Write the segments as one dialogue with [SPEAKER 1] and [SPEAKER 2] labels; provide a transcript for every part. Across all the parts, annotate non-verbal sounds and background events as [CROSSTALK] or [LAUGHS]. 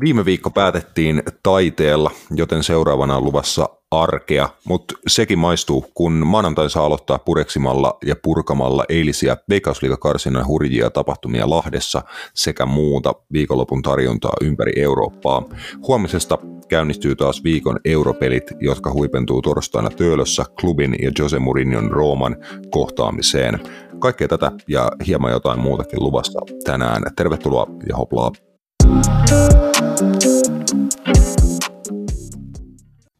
[SPEAKER 1] Viime viikko päätettiin taiteella, joten seuraavana on luvassa arkea, mutta sekin maistuu, kun maanantain saa aloittaa pureksimalla ja purkamalla eilisiä Veikkausliigakarsinnan hurjia tapahtumia Lahdessa sekä muuta viikonlopun tarjontaa ympäri Eurooppaa. Huomisesta käynnistyy taas viikon europelit, jotka huipentuu torstaina Töölössä klubin ja Jose Mourinhon Rooman kohtaamiseen. Kaikkea tätä ja hieman jotain muutakin luvassa tänään. Tervetuloa ja hoplaa.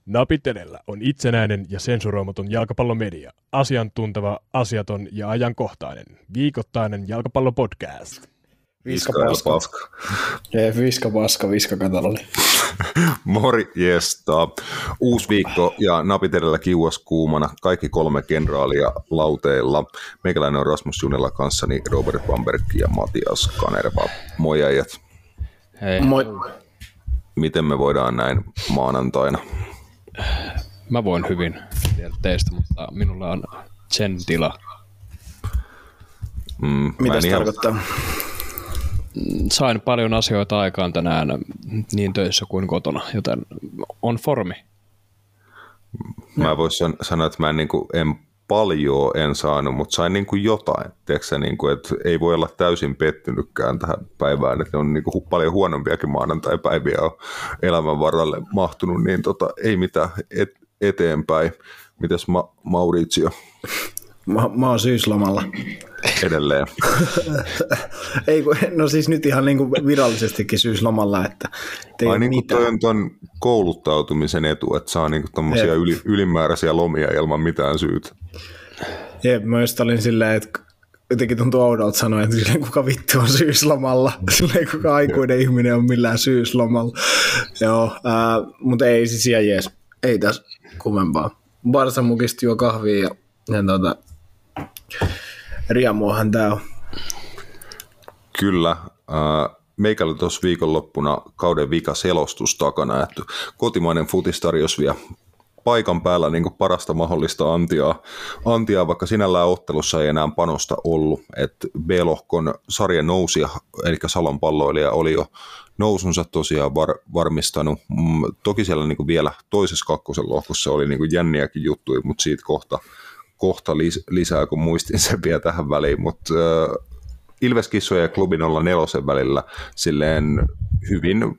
[SPEAKER 2] Napitelellä on itsenäinen ja sensuroimaton jalkapallomedia. Asiantunteva, asiaton ja ajankohtainen. Viikoittainen jalkapallopodcast.
[SPEAKER 3] Viska paska. paska. Viska paska, viska kataloni. [LAUGHS]
[SPEAKER 1] Morjesta. Uusi viikko ja napitelellä kiuas kuumana. Kaikki kolme kenraalia lauteilla. Meikäläinen on Rasmus Junella kanssani Robert Bamberg ja Matias Kanerva. Moi äijät.
[SPEAKER 3] Hei. Moi.
[SPEAKER 1] Miten me voidaan näin maanantaina?
[SPEAKER 4] Mä voin hyvin teistä, mutta minulla on sen tila.
[SPEAKER 3] Mm, Mitä se ihan... tarkoittaa?
[SPEAKER 4] Sain paljon asioita aikaan tänään niin töissä kuin kotona, joten on formi.
[SPEAKER 1] Mä voisin sanoa, että mä en, niin kuin, en paljon en saanut, mutta sain niin kuin jotain. Tiedätkö, niin kuin, että ei voi olla täysin pettynytkään tähän päivään, että on niin kuin paljon huonompiakin maanantai-päiviä on elämän varalle mahtunut, niin tota, ei mitään et, eteenpäin. Mites Ma- Mauricio?
[SPEAKER 3] Mä, mä oon syyslomalla.
[SPEAKER 1] Edelleen. [LAUGHS]
[SPEAKER 3] ei, no siis nyt ihan niin kuin virallisestikin syyslomalla, että
[SPEAKER 1] Ai niin kuin toi on ton kouluttautumisen etu, että saa niin kuin yli, ylimääräisiä lomia ilman mitään syytä.
[SPEAKER 3] Jep, mä just olin silleen, että jotenkin tuntuu oudolta sanoa, että silleen kuka vittu on syyslomalla, [LAUGHS] silleen kuka aikuinen ihminen on millään syyslomalla. Joo, äh, mutta ei siis ihan jees, ei tässä kummempaa. Barsa mukisti juo kahvia ja, ja tota, riemuahan tää on.
[SPEAKER 1] Kyllä. Meikällä tuossa viikonloppuna kauden vika selostus takana, että kotimainen futis tarjosi vielä paikan päällä niin parasta mahdollista antiaa, antiaa, vaikka sinällään ottelussa ei enää panosta ollut. että B-lohkon sarjan nousia, eli Salon palloilija oli jo nousunsa tosiaan var, varmistanut. Mm, toki siellä niin vielä toisessa kakkosen lohkossa oli niin jänniäkin juttuja, mutta siitä kohta, kohta lis, lisää, kun muistin sen vielä tähän väliin. Mutta Ilveskissojen ja klubin olla nelosen välillä silleen hyvin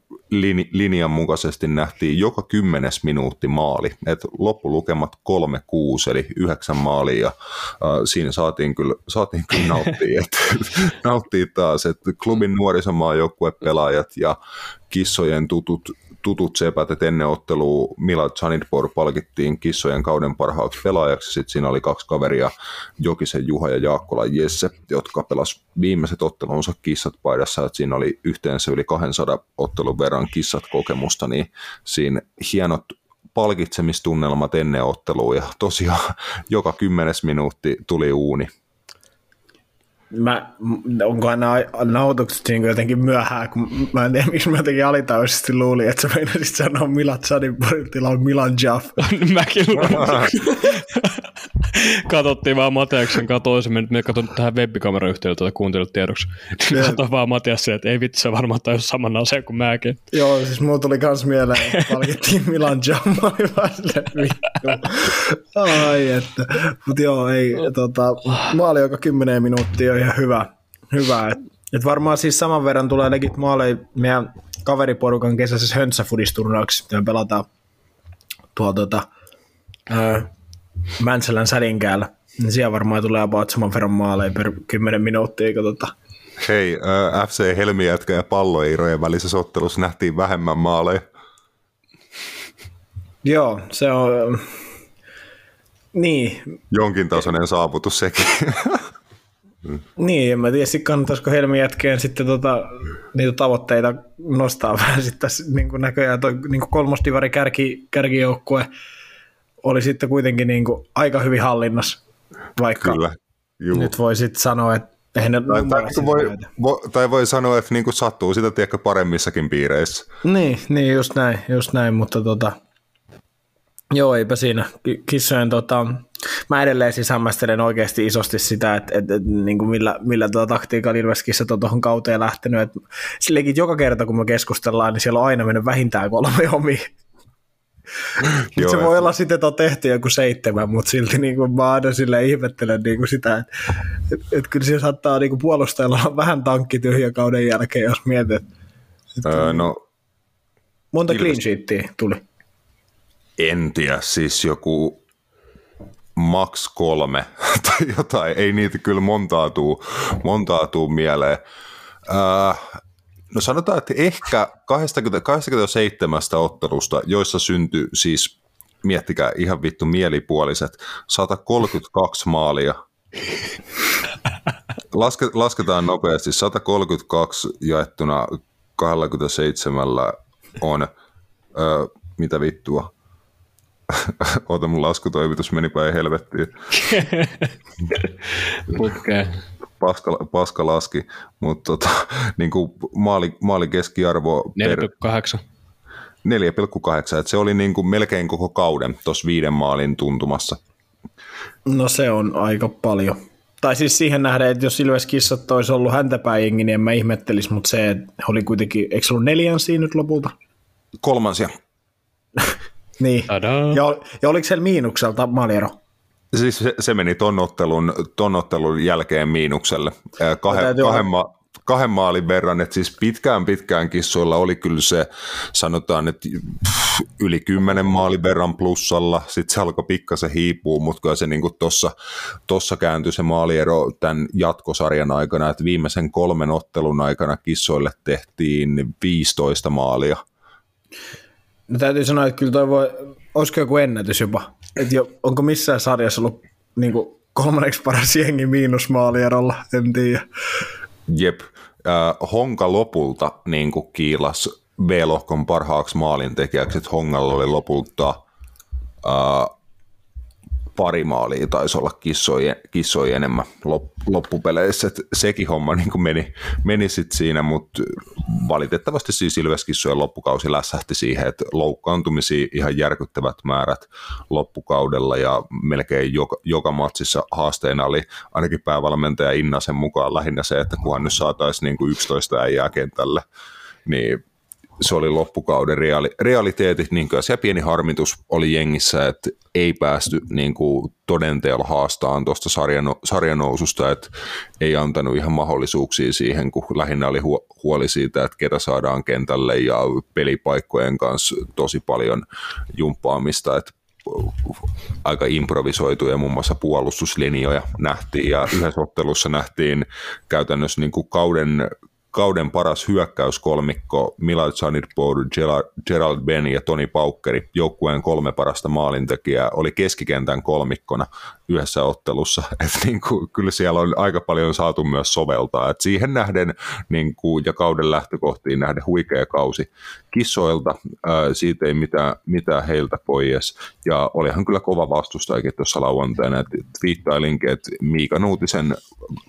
[SPEAKER 1] linjan mukaisesti nähtiin joka kymmenes minuutti maali. Et loppulukemat 3-6 eli yhdeksän maalia ja äh, siinä saatiin kyllä, saatiin kyllä [LAUGHS] nauttia, et, nauttia taas, että klubin nuorisomaan pelaajat ja kissojen tutut tutut sepät, että ennen ottelua Mila Zanitpor palkittiin kissojen kauden parhaaksi pelaajaksi. Sitten siinä oli kaksi kaveria, Jokisen Juha ja Jaakkola Jesse, jotka pelas viimeiset ottelunsa kissat paidassa. Että siinä oli yhteensä yli 200 ottelun verran kissat kokemusta, niin siinä hienot palkitsemistunnelmat ennen ottelua ja tosiaan [LAUGHS] joka kymmenes minuutti tuli uuni
[SPEAKER 3] mä, onko nämä nautukset niin jotenkin myöhään, kun mä en tiedä, miksi mä jotenkin alitaisesti luulin, että sä meinasit sanoa Milan Zadinborin tilalla Milan Jaff. [LAUGHS]
[SPEAKER 4] Mäkin [LAUGHS] [LAUGHS] Katsottiin vaan Mateaksen katoisen, me, me katsottiin tähän webbikamera-yhteydeltä tätä kuuntelut tiedoksi. Katsoin vaan Matias että ei vitsi, se varmaan tajus saman asian kuin mäkin.
[SPEAKER 3] Joo, siis mulla tuli kans mieleen, että palkittiin [LAUGHS] Milan olin vaan vittu. Ai että, mutta joo, ei, tota, maali joka kymmenen minuuttia on ihan hyvä. hyvä. Et, et varmaan siis saman verran tulee legit maaleja meidän kaveriporukan kesäisessä höntsäfudisturnauksessa, mitä me pelataan tuolla tota, Mäntsälän sädinkäällä. Niin siellä varmaan tulee about saman verran maaleja per 10 minuuttia. Tota.
[SPEAKER 1] Hei, äh, FC Helmijätkä ja palloirojen välisessä ottelussa nähtiin vähemmän maaleja.
[SPEAKER 3] Joo, se on... Niin.
[SPEAKER 1] Jonkin tasoinen saavutus sekin.
[SPEAKER 3] Niin, en mä tiedä, kannattaisiko Helmi jätkeen sitten tota, niitä tavoitteita nostaa [LAUGHS] vähän sitten tässä niin kuin näköjään toi niin kärki, kärkijoukkue oli sitten kuitenkin niin kuin aika hyvin hallinnassa, vaikka Kyllä, juu. nyt voi sitten sanoa, että eihän ne
[SPEAKER 1] tai, tai, voi, vo, tai voi sanoa, että niin kuin sattuu sitä tiedäkö paremmissakin piireissä.
[SPEAKER 3] Niin, niin just näin, just näin mutta tota, joo, eipä siinä. Kissojen tota, Mä edelleen siis hämmästelen oikeasti isosti sitä, että, että, että niin kuin millä, millä tuota taktiikalla Ilveskissä on tuohon kauteen lähtenyt. Että sillekin joka kerta, kun me keskustellaan, niin siellä on aina mennyt vähintään kolme [LAUGHS] omi. [LAUGHS] Joo, se voi olla sitten, että on tehty joku seitsemän, mutta silti niin kuin mä aina sille ihmettelen niin kuin sitä, että, että, että kyllä se saattaa niin kuin puolustajalla olla vähän tankki tyhjä kauden jälkeen, jos mietit. Että, öö, no, monta Ilves... clean sheetia tuli?
[SPEAKER 1] En tiedä, siis joku max kolme [LAUGHS] tai jotain, ei niitä kyllä montaa tuu, montaa tuu mieleen. Äh, no sanotaan, että ehkä 20, 27 ottelusta, joissa syntyi siis, miettikää ihan vittu mielipuoliset, 132 maalia. Laske, lasketaan nopeasti, 132 jaettuna 27 on, ö, mitä vittua, Ota mun laskutoimitus meni päin helvettiin. [LAUGHS]
[SPEAKER 4] Putkeen.
[SPEAKER 1] Paska, paska laski, mutta tota, [LAUGHS] niin kuin maali, maali keskiarvo
[SPEAKER 4] 4,8.
[SPEAKER 1] 4,8, että se oli niin kuin melkein koko kauden tuossa viiden maalin tuntumassa.
[SPEAKER 3] No se on aika paljon. Tai siis siihen nähden, että jos Ilves Kissat olisi ollut häntäpäin niin en mä ihmettelisi, mutta se oli kuitenkin, eikö se ollut neljänsiä nyt lopulta?
[SPEAKER 1] Kolmansia. [LAUGHS]
[SPEAKER 3] Niin. Ja, ja oliko siellä miinukselta maaliero?
[SPEAKER 1] Siis se, se meni tonnottelun, tonnottelun jälkeen miinukselle. Kahden, kahden, ma, kahden maalin verran, että siis pitkään pitkään kissoilla oli kyllä se, sanotaan, että yli kymmenen maalin verran plussalla, sitten se alkoi pikkasen hiipua, mutta kyllä se niin tuossa tossa kääntyi se maaliero tämän jatkosarjan aikana, että viimeisen kolmen ottelun aikana kissoille tehtiin 15 maalia.
[SPEAKER 3] No täytyy sanoa, että kyllä toi voi, olisiko joku ennätys jopa. Että jo, onko missään sarjassa ollut niin kuin kolmanneksi paras jengi miinusmaalierolla, en tiedä.
[SPEAKER 1] Jep. Äh, Honka lopulta niin kuin kiilas B-lohkon parhaaksi maalintekijäksi, Hongalla oli lopulta äh, pari maalia taisi olla kissoja, kissoja enemmän loppupeleissä. Et sekin homma niin meni, meni sit siinä, mutta valitettavasti siis Ilveskissojen loppukausi lässähti siihen, että loukkaantumisia ihan järkyttävät määrät loppukaudella ja melkein joka, joka matsissa haasteena oli ainakin päävalmentaja Innasen mukaan lähinnä se, että kunhan nyt saataisiin niin kuin 11 äijää kentälle, niin se oli loppukauden reaali, realiteetit, niin kuin, se pieni harmitus oli jengissä, että ei päästy niin kuin, todenteella haastaan tuosta sarjano, sarjanoususta, että ei antanut ihan mahdollisuuksia siihen, kun lähinnä oli huoli siitä, että ketä saadaan kentälle ja pelipaikkojen kanssa tosi paljon jumppaamista, että aika improvisoituja muun muassa puolustuslinjoja nähtiin. Ja yhdessä ottelussa nähtiin käytännössä niin kuin kauden kauden paras hyökkäyskolmikko Milad Sanidpor, Gerald Ben ja Toni Paukkeri, joukkueen kolme parasta maalintekijää, oli keskikentän kolmikkona yhdessä ottelussa. [LAUGHS] Et niin kuin, kyllä siellä on aika paljon saatu myös soveltaa. Et siihen nähden niin kuin, ja kauden lähtökohtiin nähden huikea kausi kissoilta. Ää, siitä ei mitään, mitään heiltä pois. Ja olihan kyllä kova vastustajakin tuossa lauantaina. Twiittailinkin, että Miika Nuutisen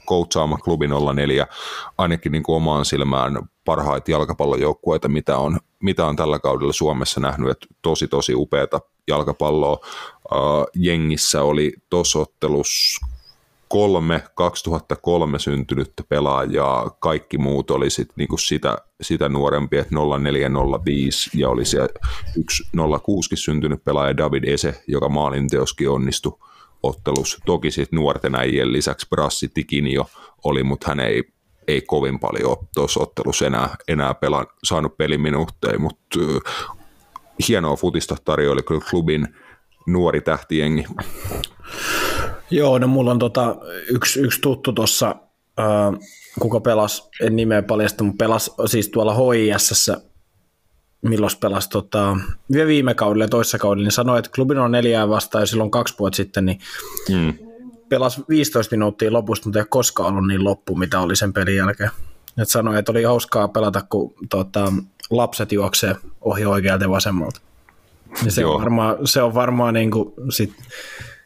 [SPEAKER 1] coachaama klubi 04 ainakin niin kuin omaan silmään parhaita jalkapallojoukkueita, mitä on, mitä on tällä kaudella Suomessa nähnyt, että tosi tosi upeata jalkapalloa. Uh, jengissä oli tosottelus kolme 2003 syntynyttä pelaajaa, kaikki muut oli sit niinku sitä, sitä nuorempi, että 0405 ja oli siellä yksi 06 syntynyt pelaaja David Ese, joka maalinteoskin onnistui ottelus. Toki sitten nuorten äijien lisäksi Brassi Tikinio oli, mutta hän ei, ei kovin paljon tuossa ottelussa enää, enää pelan, saanut peliminuutteja, mutta hienoa futista tarjoili kyllä klubin nuori tähtiengi.
[SPEAKER 3] Joo, no mulla on tota, yksi, yksi tuttu tuossa, äh, kuka pelasi, en nimeä paljasta, mutta pelasi siis tuolla HISS, milloin pelasi tota, viime kaudella ja toissa kaudella, niin sanoi, että klubin on neljää vastaan jo silloin kaksi vuotta sitten, niin mm. Pelasi 15 minuuttia lopusta, mutta ei koskaan ollut niin loppu, mitä oli sen pelin jälkeen. Et sanoi, että oli hauskaa pelata, kun tota, lapset juoksee ohi oikealta ja vasemmalta. Ja se, on varmaan, se on varmaan niin kuin sit,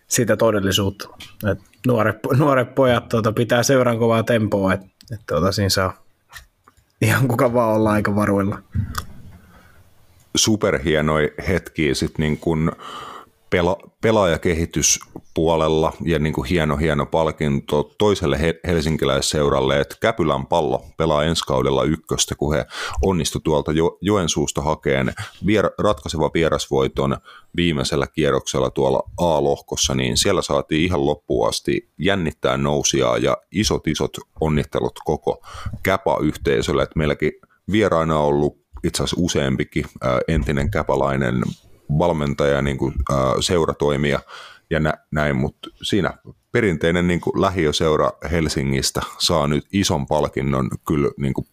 [SPEAKER 3] sitä todellisuutta. Et nuoret, nuoret pojat tuota, pitää seuran kovaa tempoa, että et, tuota, siinä saa ihan kuka vaan olla aika varuilla.
[SPEAKER 1] Superhienoi hetki sitten niin kun pela, pelaajakehitys puolella ja niin kuin hieno, hieno palkinto toiselle helsinkiläisseuralle, että Käpylän pallo pelaa ensi kaudella ykköstä, kun he onnistu tuolta jo, Joensuusta hakeen vier, ratkaiseva vierasvoiton viimeisellä kierroksella tuolla A-lohkossa, niin siellä saatiin ihan loppuun asti jännittää nousia ja isot isot onnittelut koko Käpa-yhteisölle, että meilläkin vieraina on ollut itse asiassa useampikin entinen käpalainen valmentaja, niin kuin, ää, seuratoimija, ja nä, näin, mutta siinä perinteinen niin kuin lähiöseura Helsingistä saa nyt ison palkinnon kyllä niin kuin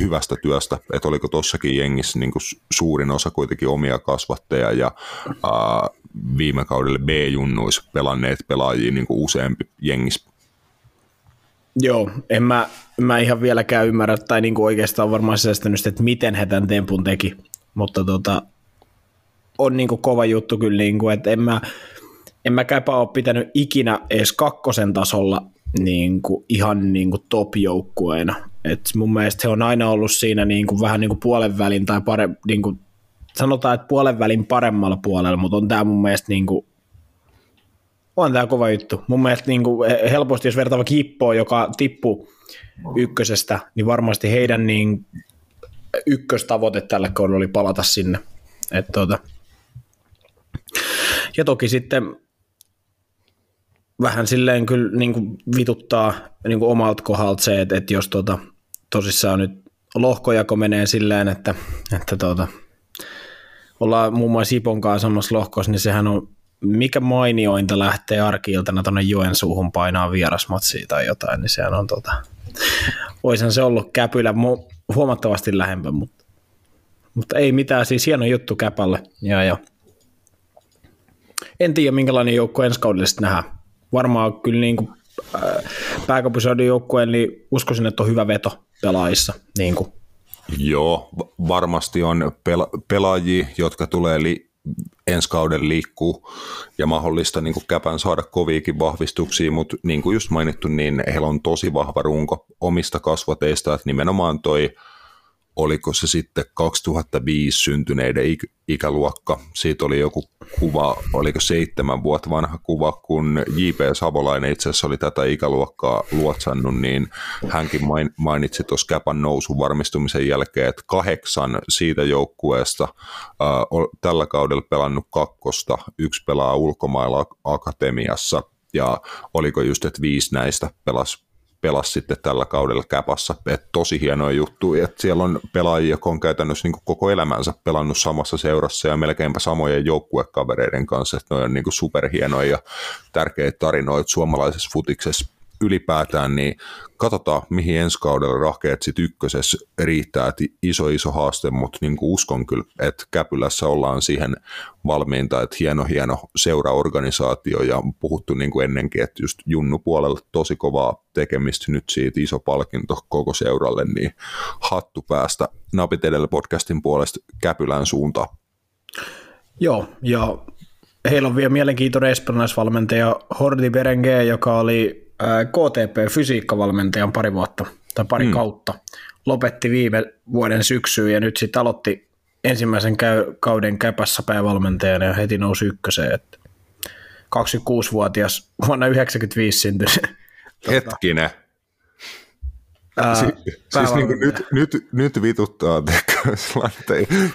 [SPEAKER 1] hyvästä työstä, että oliko tuossakin jengissä niin kuin suurin osa kuitenkin omia kasvatteja ja ää, viime kaudelle B-junnuissa pelanneet pelaajia niin kuin useampi jengis.
[SPEAKER 3] Joo, en mä, mä ihan vieläkään ymmärrä, tai niin kuin oikeastaan varmaan säästänyt, että miten he tämän tempun teki, mutta tota, on niin kuin kova juttu kyllä, niin kuin, että en mä, en mäkäpä ole pitänyt ikinä edes kakkosen tasolla niin kuin, ihan niin kuin top-joukkueena. Et mun mielestä he on aina ollut siinä niin kuin, vähän niin kuin puolen välin tai pare, niin kuin, sanotaan, että puolen välin paremmalla puolella, mutta on tämä mun mielestä niin kuin, on tämä kova juttu. Mun mielestä niin kuin, helposti, jos vertaa Kippoa, joka tippuu ykkösestä, niin varmasti heidän niin, ykköstavoite tällä kaudella oli palata sinne. Et, tuota. Ja toki sitten vähän silleen kyllä niin kuin vituttaa niin kuin omalta kohdalta se, että, että jos tota, tosissaan nyt lohkojako menee silleen, että, että tota, ollaan muun muassa Ipon kanssa samassa lohkossa, niin sehän on mikä mainiointa lähtee arkiiltana tuonne Joensuuhun painaa vierasmatsia tai jotain, niin sehän on tota, oisan se ollut käpylä huomattavasti lähempä, mutta, mutta ei mitään, siis hieno juttu käpälle. Ja, ja. En tiedä, minkälainen joukko ensi kaudella nähdään varmaan kyllä niin kuin, äh, pääkaupunkiseudun joukkueen, niin uskoisin, että on hyvä veto pelaajissa. Niin kuin.
[SPEAKER 1] Joo, varmasti on pela- pelaajia, jotka tulee li- ensi kauden liikkuu ja mahdollista niin kuin käpän saada koviikin vahvistuksia, mutta niin kuin just mainittu, niin heillä on tosi vahva runko omista kasvateista, että nimenomaan toi oliko se sitten 2005 syntyneiden ik- ikäluokka. Siitä oli joku kuva, oliko seitsemän vuotta vanha kuva, kun J.P. Savolainen itse asiassa oli tätä ikäluokkaa luotsannut, niin hänkin mainitsi tuossa Käpän nousun varmistumisen jälkeen, että kahdeksan siitä joukkueesta äh, tällä kaudella pelannut kakkosta, yksi pelaa ulkomailla akatemiassa, ja oliko just, että viisi näistä pelasi pelasi sitten tällä kaudella käpassa. Et tosi hienoja juttuja, että siellä on pelaajia, jotka on käytännössä niin koko elämänsä pelannut samassa seurassa ja melkeinpä samojen joukkuekavereiden kanssa, että ne on niin superhienoja ja tärkeitä tarinoita suomalaisessa futiksessa ylipäätään, niin katsotaan, mihin ensi kaudella rahkeet sitten ykkösessä riittää, että iso iso haaste, mutta niin uskon kyllä, että Käpylässä ollaan siihen valmiinta, että hieno hieno seuraorganisaatio ja puhuttu niin kuin ennenkin, että just Junnu puolella tosi kovaa tekemistä nyt siitä iso palkinto koko seuralle, niin hattu päästä Napit edellä podcastin puolesta Käpylän suuntaan.
[SPEAKER 3] Joo, ja heillä on vielä mielenkiintoinen espanjalaisvalmentaja Hordi Berengue, joka oli KTP-fysiikkavalmentajan pari vuotta tai pari mm. kautta. Lopetti viime vuoden syksyyn ja nyt sitten aloitti ensimmäisen käy, kauden käpässä päävalmentajana ja heti nousi ykköseen. Että 26-vuotias, vuonna 95 syntynyt. [LAUGHS]
[SPEAKER 1] Hetkinen. Ää, si- siis niin nyt, nyt, nyt vituttaa [LAUGHS] että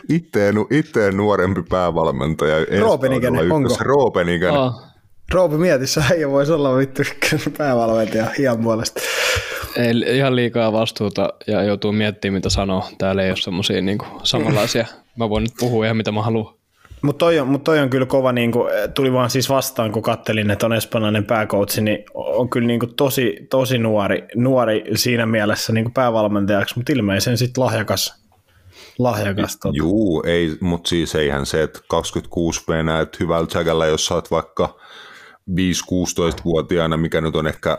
[SPEAKER 1] itteen, itteen nuorempi päävalmentaja.
[SPEAKER 3] Roopenikäinen, onko?
[SPEAKER 1] Roopenikäinen. Oh.
[SPEAKER 3] Roopi, mieti, sä [LAUGHS] ei voisi olla vittu [LAUGHS] päävalmentaja ihan puolesta.
[SPEAKER 4] Ei ihan liikaa vastuuta ja joutuu miettimään, mitä sanoo. Täällä ei ole semmoisia niin samanlaisia. Mä voin nyt puhua ihan mitä mä haluan.
[SPEAKER 3] Mutta toi, mut toi on kyllä kova, niin kuin, tuli vaan siis vastaan, kun kattelin, että on espanjalainen pääkoutsi, niin on kyllä niin kuin tosi, tosi nuori, nuori siinä mielessä niin kuin päävalmentajaksi, mutta ilmeisen sitten lahjakas. lahjakas tota.
[SPEAKER 1] Juu, ei, mutta siis eihän se, että 26 V näet hyvällä tsäkällä, jos sä oot vaikka 5-16-vuotiaana, mikä nyt on ehkä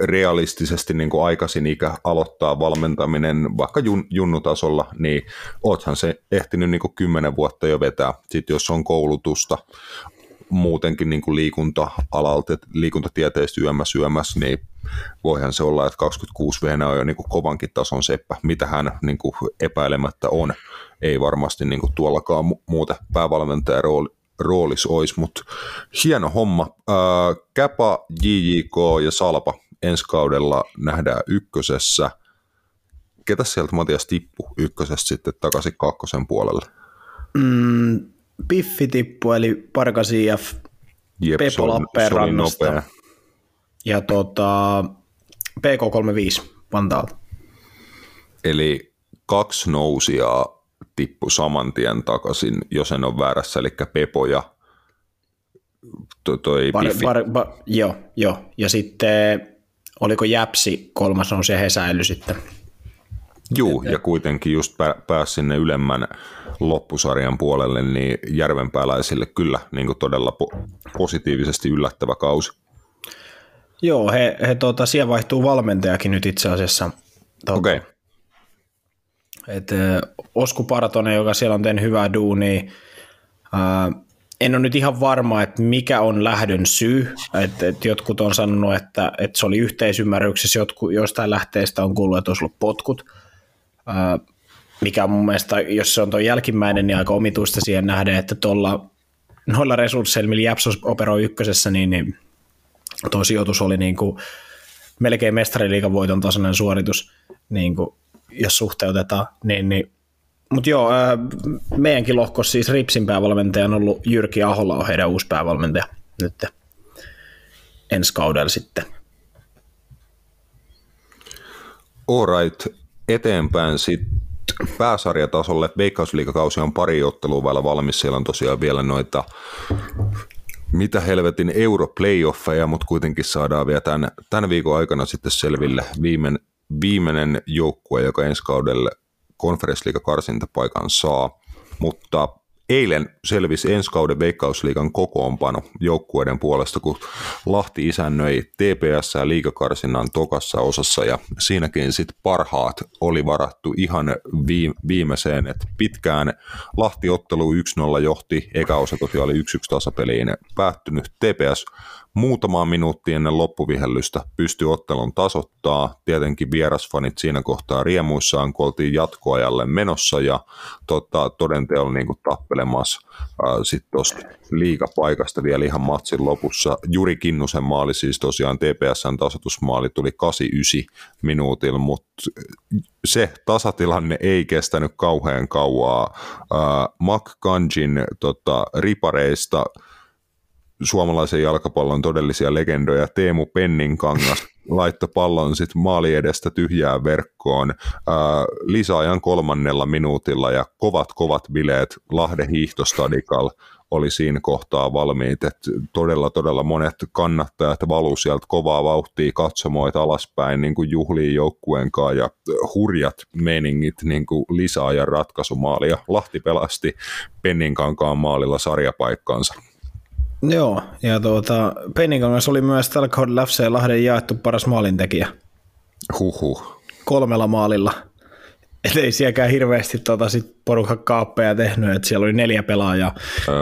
[SPEAKER 1] realistisesti niin kuin aikaisin ikä aloittaa valmentaminen vaikka jun, junnutasolla, niin oothan se ehtinyt niin kuin 10 vuotta jo vetää. Sitten jos on koulutusta muutenkin niin kuin liikunta-alalta, liikuntatieteistä yömmäs yömmäs, niin voihan se olla, että 26 v on jo niin kuin kovankin tason seppä, mitä hän niin kuin epäilemättä on. Ei varmasti niin kuin tuollakaan muuten päävalmentajan rooli, roolis olisi, mutta hieno homma. Käpa, JJK ja Salpa ensi kaudella nähdään ykkösessä. Ketä sieltä Matias tippu ykkösestä sitten takaisin kakkosen puolelle?
[SPEAKER 3] Mm, Piffi tippu, eli Parkasi ja
[SPEAKER 1] Jep,
[SPEAKER 3] Pepo Lappeenrannasta. Ja tota, PK35 Vantaalta.
[SPEAKER 1] Eli kaksi nousijaa tippu saman tien takaisin, jos en ole väärässä, eli Pepo ja toi, toi Piffi.
[SPEAKER 3] par, par, joo, joo. Ja sitten oliko Jäpsi kolmas nousi ja he säily sitten.
[SPEAKER 1] Juu, ja kuitenkin just pä- pääsi sinne ylemmän loppusarjan puolelle, niin järvenpääläisille kyllä niin kuin todella po- positiivisesti yllättävä kausi.
[SPEAKER 3] Joo, he, he tota, siellä vaihtuu valmentajakin nyt itse asiassa.
[SPEAKER 1] Okei, okay.
[SPEAKER 3] Et, Osku Partonen, joka siellä on tehnyt hyvää duunia, ää, en ole nyt ihan varma, että mikä on lähdön syy. Et, et jotkut on sanonut, että, että se oli yhteisymmärryksessä, jotkut, jostain lähteistä on kuullut, että olisi ollut potkut. Ää, mikä on mun mielestä, jos se on tuo jälkimmäinen, niin aika omituista siihen nähdä, että tuolla noilla resursseilla, millä Japsos operoi ykkösessä, niin, niin tuo sijoitus oli niin kuin melkein mestariliigan voiton tasoinen suoritus, niin kuin, jos suhteutetaan. Niin, niin. Mutta joo, ää, meidänkin lohkossa siis Ripsin päävalmentaja on ollut Jyrki Ahola on heidän uusi päävalmentaja nyt ensi kaudella sitten.
[SPEAKER 1] alright, eteenpäin sitten pääsarjatasolle. Veikkausliikakausi on pari ottelua vielä valmis. Siellä on tosiaan vielä noita mitä helvetin europlayoffeja, mutta kuitenkin saadaan vielä tämän, tämän viikon aikana sitten selville viimeinen, viimeinen joukkue, joka ensi kaudelle konferenssliigakarsintapaikan saa. Mutta eilen selvisi ensi kauden veikkausliigan kokoonpano joukkueiden puolesta, kun Lahti isännöi TPS ja liigakarsinnan tokassa osassa ja siinäkin sitten parhaat oli varattu ihan viim- viimeiseen, että pitkään Lahti-ottelu 1-0 johti, eka osa tosiaan oli 1-1 tasapeliin päättynyt. TPS muutamaa minuuttia ennen loppuvihellystä pystyi ottelun tasoittaa. Tietenkin vierasfanit siinä kohtaa riemuissaan, kun oltiin jatkoajalle menossa ja tota, todenteolla niin tappelemassa sitten tuosta liigapaikasta vielä ihan matsin lopussa. Juri Kinnusen maali siis tosiaan TPSn tasoitusmaali tuli 89 minuutilla, mutta se tasatilanne ei kestänyt kauhean kauaa. Äh, Mark Ganjin tota, ripareista suomalaisen jalkapallon todellisia legendoja. Teemu Penninkangas laittoi pallon sit maali edestä tyhjään verkkoon. Ää, lisäajan kolmannella minuutilla ja kovat kovat bileet Lahden hiihtostadikal oli siinä kohtaa valmiit, että todella todella monet kannattajat valu sieltä kovaa vauhtia katsomoita alaspäin niin kuin juhliin joukkueen kanssa ja hurjat meningit niin kuin ratkaisumaali ja Lahti pelasti Penninkankaan maalilla sarjapaikkaansa.
[SPEAKER 3] Joo, ja tuota, Penninkangas oli myös tällä kaudella FC Lahden jaettu paras maalintekijä
[SPEAKER 1] Huhhuh.
[SPEAKER 3] kolmella maalilla. Et ei sielläkään hirveästi tota, sit porukan kaappeja tehnyt, että siellä oli neljä pelaajaa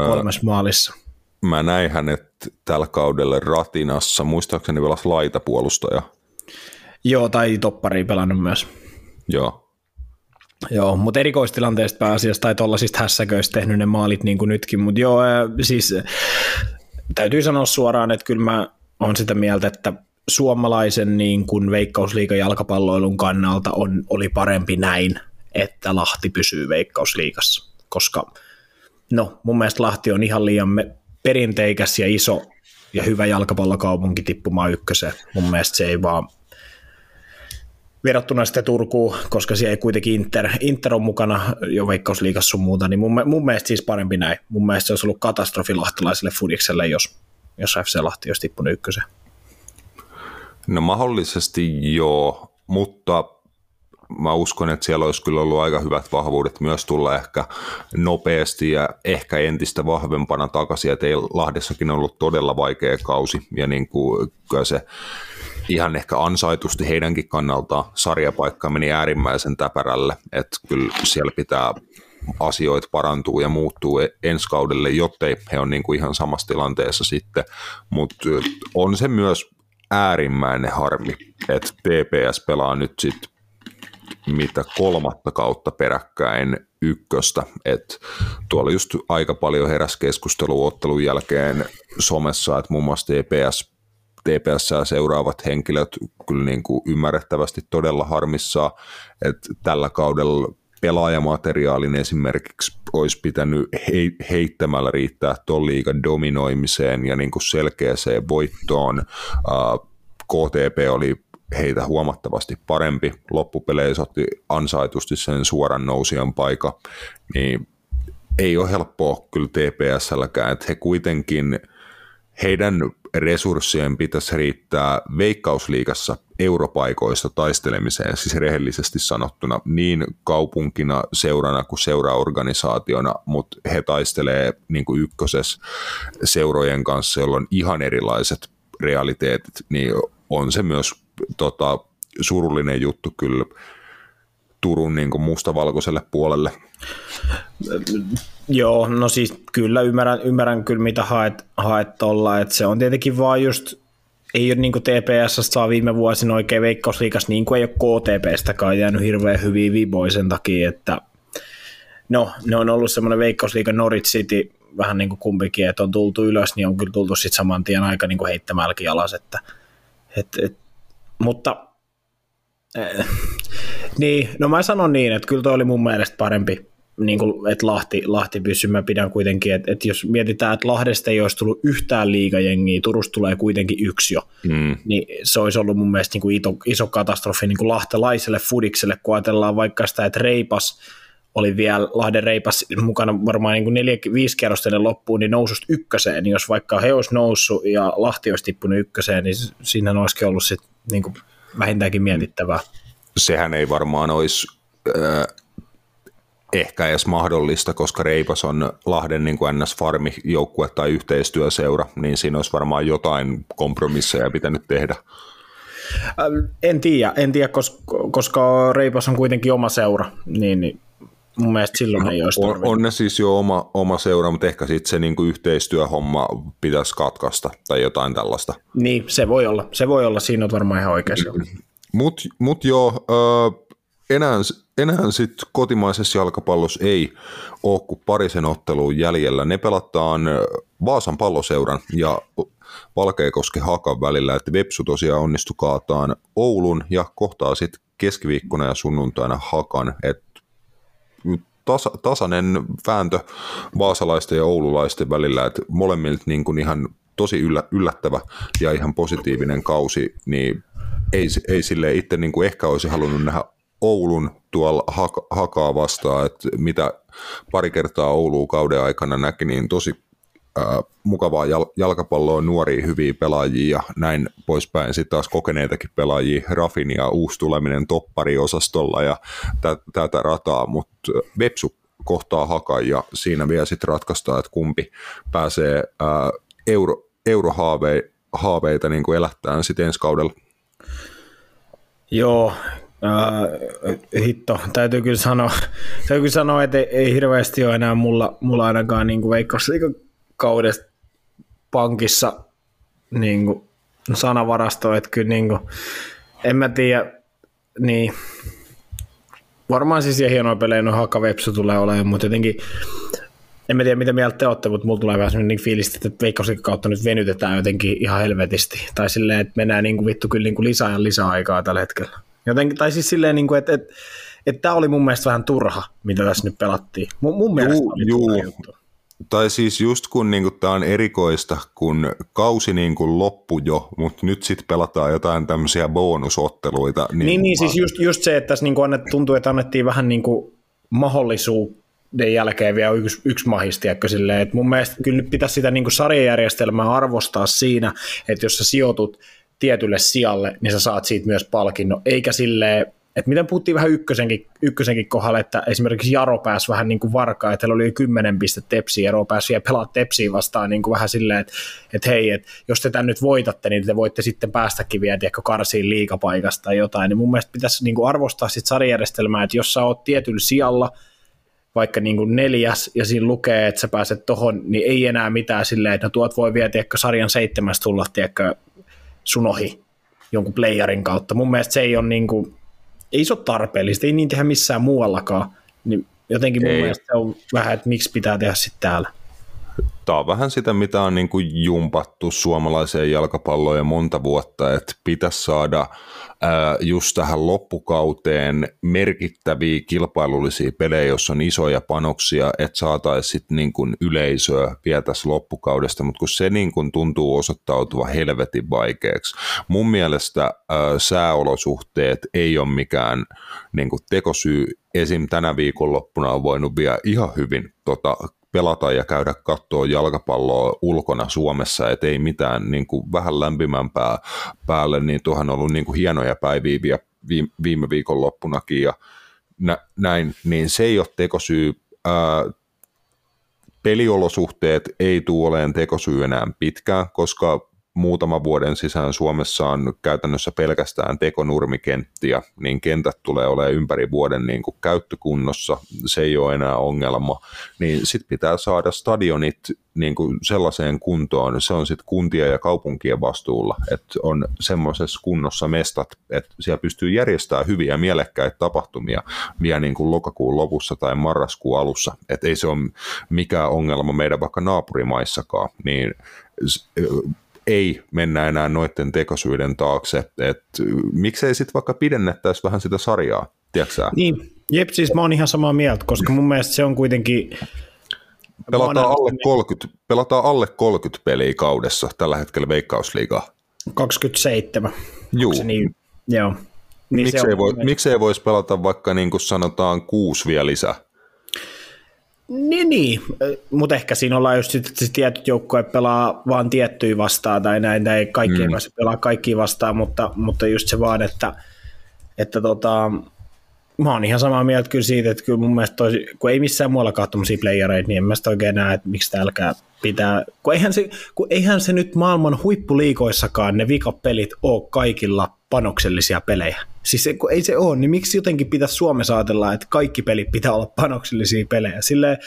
[SPEAKER 3] kolmes maalissa.
[SPEAKER 1] Mä näin hänet tällä kaudella Ratinassa, muistaakseni pelas laitapuolustaja.
[SPEAKER 3] Joo, tai toppari pelannut myös.
[SPEAKER 1] Joo.
[SPEAKER 3] Joo, mutta erikoistilanteesta pääasiassa tai tuollaisista hässäköistä tehnyt ne maalit niin kuin nytkin, mutta joo, siis täytyy sanoa suoraan, että kyllä mä oon sitä mieltä, että suomalaisen niin kuin veikkausliigan jalkapalloilun kannalta on, oli parempi näin, että Lahti pysyy veikkausliigassa, koska no mun mielestä Lahti on ihan liian perinteikäs ja iso ja hyvä jalkapallokaupunki tippumaan ykköseen. Mun mielestä se ei vaan verrattuna sitten Turkuun, koska siellä ei kuitenkin Inter, Inter on mukana jo veikkausliigassa sun muuta, niin mun, mun mielestä siis parempi näin. Mun mielestä se olisi ollut katastrofi lahtelaiselle Fudikselle, jos, jos FC Lahti olisi tippunut ykköseen.
[SPEAKER 1] No mahdollisesti joo, mutta mä uskon, että siellä olisi kyllä ollut aika hyvät vahvuudet myös tulla ehkä nopeasti ja ehkä entistä vahvempana takaisin, että ei Lahdessakin ollut todella vaikea kausi ja niin kuin, kyllä se ihan ehkä ansaitusti heidänkin kannaltaan sarjapaikka meni äärimmäisen täpärälle, että kyllä siellä pitää asioita parantuu ja muuttuu ensi kaudelle, jottei he on niin kuin ihan samassa tilanteessa sitten, mutta on se myös äärimmäinen harmi, että TPS pelaa nyt sitten mitä kolmatta kautta peräkkäin ykköstä. Et tuolla just aika paljon heräsi keskustelua ottelun jälkeen somessa, että muun muassa TPS, TPS seuraavat henkilöt kyllä niin kuin ymmärrettävästi todella harmissaan, että tällä kaudella pelaajamateriaalin esimerkiksi olisi pitänyt heittämällä riittää tuon liigan dominoimiseen ja niin kuin selkeäseen voittoon. KTP oli heitä huomattavasti parempi. Loppupeleissä otti ansaitusti sen suoran nousijan paikka, niin ei ole helppoa kyllä TPSlläkään, että he kuitenkin, heidän resurssien pitäisi riittää veikkausliigassa europaikoista taistelemiseen, siis rehellisesti sanottuna, niin kaupunkina, seurana kuin seuraorganisaationa, mutta he taistelee niin kuin ykköses seurojen kanssa, joilla on ihan erilaiset realiteetit, niin on se myös tota, surullinen juttu kyllä Turun niin kuin mustavalkoiselle puolelle.
[SPEAKER 3] Joo, no siis kyllä ymmärrän, ymmärrän kyllä mitä haet, haet olla, että se on tietenkin vaan just ei ole niin TPS saa viime vuosina oikein veikkausliikas, niin kuin ei ole KTPstäkaan jäänyt hirveän hyviä viboja sen takia, että no, ne on ollut semmoinen veikkausliiga Norwich City, vähän niin kuin kumpikin, että on tultu ylös, niin on kyllä tultu sitten saman tien aika niin kuin heittämälläkin alas, että et, et, mutta äh, [LAUGHS] niin, no mä sanon niin, että kyllä toi oli mun mielestä parempi, niin kuin, että Lahti, Lahti pysyy, mä pidän kuitenkin, että, että jos mietitään, että Lahdesta ei olisi tullut yhtään liigajengiä, Turusta tulee kuitenkin yksi jo, mm. niin se olisi ollut mun mielestä niin kuin iso, iso katastrofi niin kuin lahtelaiselle fudikselle, kun ajatellaan vaikka sitä, että Reipas oli vielä Lahden Reipas mukana varmaan niin kuin neljä, viisi kerrosta loppuun, niin noususta ykköseen, niin jos vaikka he olisi noussut ja Lahti olisi tippunut ykköseen, niin siinä olisikin ollut sit niin kuin vähintäänkin mietittävää.
[SPEAKER 1] Sehän ei varmaan olisi äh, ehkä edes mahdollista, koska Reipas on Lahden niin kuin NS-farmi joukkue tai yhteistyöseura, niin siinä olisi varmaan jotain kompromisseja pitänyt tehdä.
[SPEAKER 3] En tiedä, en tiedä koska, koska Reipas on kuitenkin oma seura, niin, niin mun mielestä silloin ei olisi
[SPEAKER 1] on, on ne siis jo oma, oma seura, mutta ehkä sitten se niinku yhteistyöhomma pitäisi katkaista tai jotain tällaista.
[SPEAKER 3] Niin, se voi olla. Se voi olla, siinä on varmaan ihan oikeassa.
[SPEAKER 1] Mutta mut joo, enää, enää sitten kotimaisessa jalkapallossa ei ole kuin parisen otteluun jäljellä. Ne pelataan Vaasan palloseuran ja Valkeakoski Hakan välillä, että Vepsu tosiaan onnistui kaataan Oulun ja kohtaa sitten keskiviikkona ja sunnuntaina Hakan, että tasa, tasainen vääntö vaasalaisten ja oululaisten välillä, että molemmilta niin kuin ihan tosi yllä, yllättävä ja ihan positiivinen kausi, niin ei, ei sille itse niin kuin ehkä olisi halunnut nähdä Oulun tuolla haka, hakaa vastaan, että mitä pari kertaa Oulua kauden aikana näki, niin tosi ää, mukavaa jal- jalkapalloa, nuoria hyviä pelaajia ja näin poispäin. Sitten taas kokeneitakin pelaajia, Rafin ja uusi tuleminen toppariosastolla ja tä- tätä rataa, mutta Vepsu kohtaa hakaa ja siinä vielä sitten ratkaistaan, että kumpi pääsee ää, euro, eurohaaveita niin kuin sitten ensi kaudella.
[SPEAKER 3] Joo, Uh, hitto, täytyy kyllä sanoa, [LAUGHS] täytyy kyllä sanoa että ei, ei hirveästi ole enää mulla, mulla ainakaan niin kaudesta pankissa niin kuin sanavarasto, että kyllä niin kuin, en mä tiedä, niin varmaan siis ja hienoja pelejä no Haka Vepsu tulee olemaan, mutta jotenkin en mä tiedä mitä mieltä te olette, mutta mulla tulee vähän sellainen niin fiilis, että Veikkauksen kautta nyt venytetään jotenkin ihan helvetisti. Tai silleen, että mennään niin kuin vittu kyllä niin kuin lisää ja lisää aikaa tällä hetkellä. Joten, tai siis silleen, niin kuin, että, että, että tämä oli mun mielestä vähän turha, mitä tässä nyt pelattiin. Mun, mun mielestä juu, oli juu. juttu.
[SPEAKER 1] Tai siis just kun niinku tämä on erikoista, kun kausi niinku loppu jo, mutta nyt sitten pelataan jotain tämmöisiä bonusotteluita.
[SPEAKER 3] Niin, niin, niin siis just, just se, että tässä niinku annet, tuntuu, että annettiin vähän niinku mahdollisuuden jälkeen vielä yksi, yksi mahis, silleen, että mun mielestä kyllä nyt pitäisi sitä niinku sarjajärjestelmää arvostaa siinä, että jos sä sijoitut tietylle sijalle, niin sä saat siitä myös palkinnon, eikä silleen, että miten puhuttiin vähän ykkösenkin, ykkösenkin kohdalla, että esimerkiksi Jaro pääsi vähän niin kuin varkaan, että oli 10 pistettä tepsiä, Jaro pääsi vielä pelaa tepsiä vastaan niin kuin vähän silleen, että, että hei, että jos te tämän nyt voitatte, niin te voitte sitten päästäkin vielä tiedätkö, karsiin liikapaikasta tai jotain, niin mun mielestä pitäisi niin kuin arvostaa sitten sarjärjestelmää, että jos sä oot tietyllä sijalla, vaikka niin kuin neljäs ja siinä lukee, että sä pääset tohon, niin ei enää mitään silleen, että no tuot voi vielä tiedätkö, sarjan seitsemästä tulla tiedätkö, sun ohi jonkun playerin kautta. Mun mielestä se ei ole niin kuin, ei se ole tarpeellista, ei niin tehdä missään muuallakaan. Niin jotenkin mun
[SPEAKER 1] Ei.
[SPEAKER 3] mielestä se on vähän, että miksi pitää tehdä sitten täällä.
[SPEAKER 1] Tämä on vähän sitä, mitä on niin kuin jumpattu suomalaiseen jalkapalloon jo monta vuotta, että pitäisi saada ää, just tähän loppukauteen merkittäviä kilpailullisia pelejä, jossa on isoja panoksia, että saataisiin niin kuin yleisöä vielä tässä loppukaudesta, mutta kun se niin kuin tuntuu osoittautuva helvetin vaikeaksi. Mun mielestä ää, sääolosuhteet ei ole mikään niin kuin tekosyy. Esim. tänä viikonloppuna on voinut vielä ihan hyvin tota, pelata ja käydä katsoa jalkapalloa ulkona Suomessa, et ei mitään niin kuin vähän lämpimämpää päälle, niin tuohan on ollut niin kuin hienoja päiviä viime, viime viikonloppunakin ja nä, näin, niin se ei ole tekosyy. Ää, peliolosuhteet ei tule olemaan tekosyy enää pitkään, koska muutaman vuoden sisään Suomessa on käytännössä pelkästään tekonurmikenttiä, niin kentät tulee olemaan ympäri vuoden niin kuin käyttökunnossa, se ei ole enää ongelma, niin sitten pitää saada stadionit niin kuin sellaiseen kuntoon, se on sitten kuntien ja kaupunkien vastuulla, että on semmoisessa kunnossa mestat, että siellä pystyy järjestämään hyviä mielekkäitä tapahtumia vielä niin kuin lokakuun lopussa tai marraskuun alussa, että ei se ole mikään ongelma meidän vaikka naapurimaissakaan, niin ei mennä enää noiden tekosyiden taakse, että miksei sitten vaikka pidennettäisi vähän sitä sarjaa, tiedätkö sä?
[SPEAKER 3] Niin, jep, siis mä oon ihan samaa mieltä, koska mun mielestä se on kuitenkin...
[SPEAKER 1] Pelataan alle, 30, pelataan alle 30 peliä kaudessa tällä hetkellä Veikkausliigaa.
[SPEAKER 3] 27.
[SPEAKER 1] Juu,
[SPEAKER 3] Se niin, joo. Niin se
[SPEAKER 1] miksei, voi, miksei voisi pelata vaikka niin kuin sanotaan kuusi vielä lisää?
[SPEAKER 3] Niin, niin. mutta ehkä siinä ollaan just sit, että se tietyt joukkueet pelaa vaan tiettyjä vastaan tai näin, tai ei kaikki mm. ei pääse pelaa kaikkia vastaan, mutta, mutta just se vaan, että, että tota, mä oon ihan samaa mieltä kyllä siitä, että kyllä mun mielestä toisi, kun ei missään muuallakaan tommosia playereita, niin en mä sitä oikein näe, että miksi täälläkään pitää, kun eihän se, kun eihän se nyt maailman huippuliikoissakaan ne vikapelit ole kaikilla panoksellisia pelejä. Siis se, kun ei se ole, niin miksi jotenkin pitäisi Suomessa ajatella, että kaikki pelit pitää olla panoksellisia pelejä? Silleen,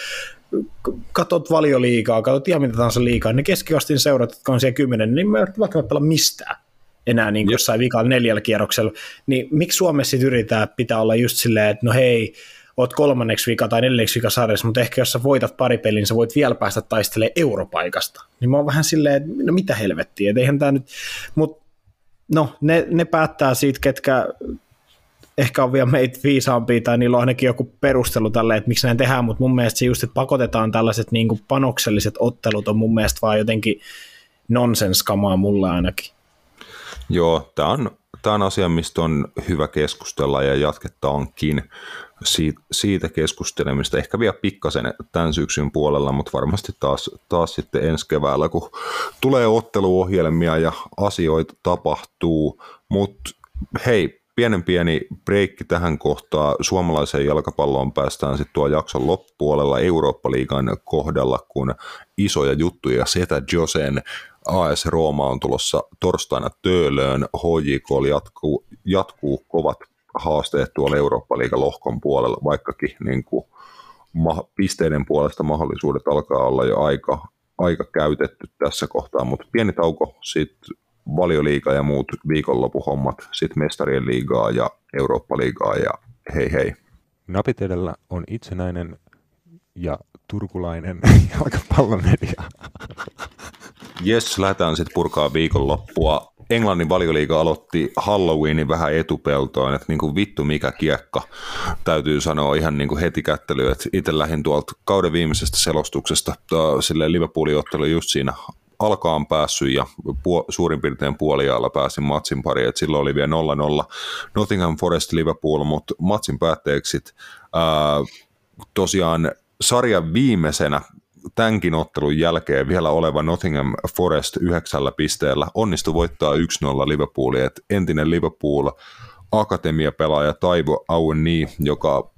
[SPEAKER 3] katot valioliikaa, katot ihan mitä tahansa liikaa, ne keskikastin seurat, jotka on siellä kymmenen, niin mä vaikka pelaa mistään enää niin jossain vikalla neljällä kierroksella, niin miksi Suomessa sit yritetään pitää olla just silleen, että no hei, oot kolmanneksi vika tai neljänneksi vika sarjassa, mutta ehkä jos sä voitat pari pelin, niin sä voit vielä päästä taistelemaan europaikasta. Niin mä oon vähän silleen, että no mitä helvettiä, että eihän tää nyt, mutta no ne, ne päättää siitä, ketkä ehkä on vielä meitä viisaampia tai niillä on ainakin joku perustelu tälle, että miksi näin tehdään, mutta mun mielestä se just, että pakotetaan tällaiset niin kuin panokselliset ottelut on mun mielestä vaan jotenkin nonsenskamaa mulle ainakin.
[SPEAKER 1] Joo, tämä on, tämä on asia, mistä on hyvä keskustella ja jatketaankin siitä, keskustelemista. Ehkä vielä pikkasen tämän syksyn puolella, mutta varmasti taas, taas sitten ensi keväällä, kun tulee otteluohjelmia ja asioita tapahtuu. Mutta hei, pienen pieni breikki tähän kohtaan. Suomalaiseen jalkapalloon päästään sitten tuo jakson loppupuolella Eurooppa-liigan kohdalla, kun isoja juttuja Setä Josen AS Rooma on tulossa torstaina Töölöön, HJK jatkuu, jatkuu kovat haasteet tuolla Eurooppa-liigan lohkon puolella, vaikkakin niin kuin ma- pisteiden puolesta mahdollisuudet alkaa olla jo aika, aika käytetty tässä kohtaa, mutta pieni tauko, sitten valioliiga ja muut viikonlopuhommat, sitten mestarien liigaa ja Eurooppa-liigaa ja hei hei.
[SPEAKER 5] Napit edellä on itsenäinen ja turkulainen [LAUGHS] jalkapallomedia.
[SPEAKER 1] Jes, lähdetään sitten purkaa viikonloppua. Englannin valioliiga aloitti Halloweenin vähän etupeltoon, että niin kuin vittu mikä kiekka, täytyy sanoa ihan niin kuin heti kättelyä, että itse lähdin tuolta kauden viimeisestä selostuksesta, sille Liverpoolin ottelu just siinä alkaan päässyt ja puo, suurin piirtein puoliajalla pääsin matsin pariin, että silloin oli vielä 0-0 Nottingham Forest Liverpool, mutta matsin päätteeksi ää, tosiaan sarjan viimeisenä tämänkin ottelun jälkeen vielä oleva Nottingham Forest yhdeksällä pisteellä onnistui voittaa 1-0 Liverpoolia, että entinen Liverpool akatemiapelaaja Taivo Auni, joka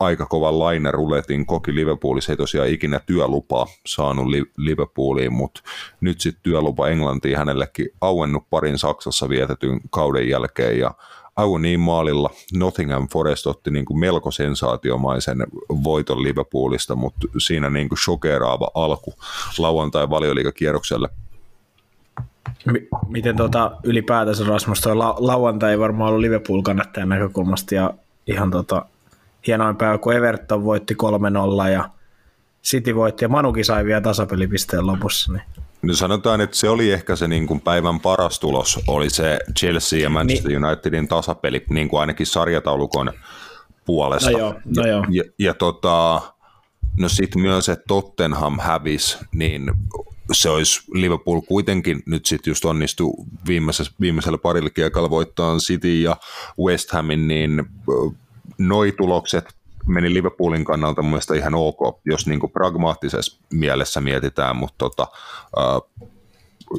[SPEAKER 1] aika kovan laineruletin koki Liverpoolissa, ei tosiaan ikinä työlupaa saanut Liverpooliin, mutta nyt sitten työlupa Englantiin hänellekin. Auennut parin Saksassa vietetyn kauden jälkeen ja Auniin maalilla Nottingham Forest otti niin kuin melko sensaatiomaisen voiton Liverpoolista, mutta siinä niin kuin shokeraava alku lauantai valioliikakierrokselle.
[SPEAKER 3] M- miten tota, ylipäätänsä Rasmus toi la- lauantai ei varmaan ollut Liverpool-kannattajan näkökulmasta ja ihan tota, hienoin päivä, kun Everton voitti 3-0 ja City voitti ja Manukin sai vielä tasapelipisteen lopussa. Niin.
[SPEAKER 1] No sanotaan, että se oli ehkä se niin kuin päivän paras tulos, oli se Chelsea ja Manchester niin. Unitedin tasapeli, niin kuin ainakin sarjataulukon puolesta.
[SPEAKER 3] No joo, no joo.
[SPEAKER 1] Ja, ja, ja tota, no sitten myös, että Tottenham hävisi, niin se olisi Liverpool kuitenkin nyt sitten just onnistu viimeisellä, viimeisellä parilla kiekalla voittaa City ja West Hamin, niin noi tulokset meni Liverpoolin kannalta mun mielestä ihan ok, jos niin kuin pragmaattisessa mielessä mietitään, mutta tota, uh,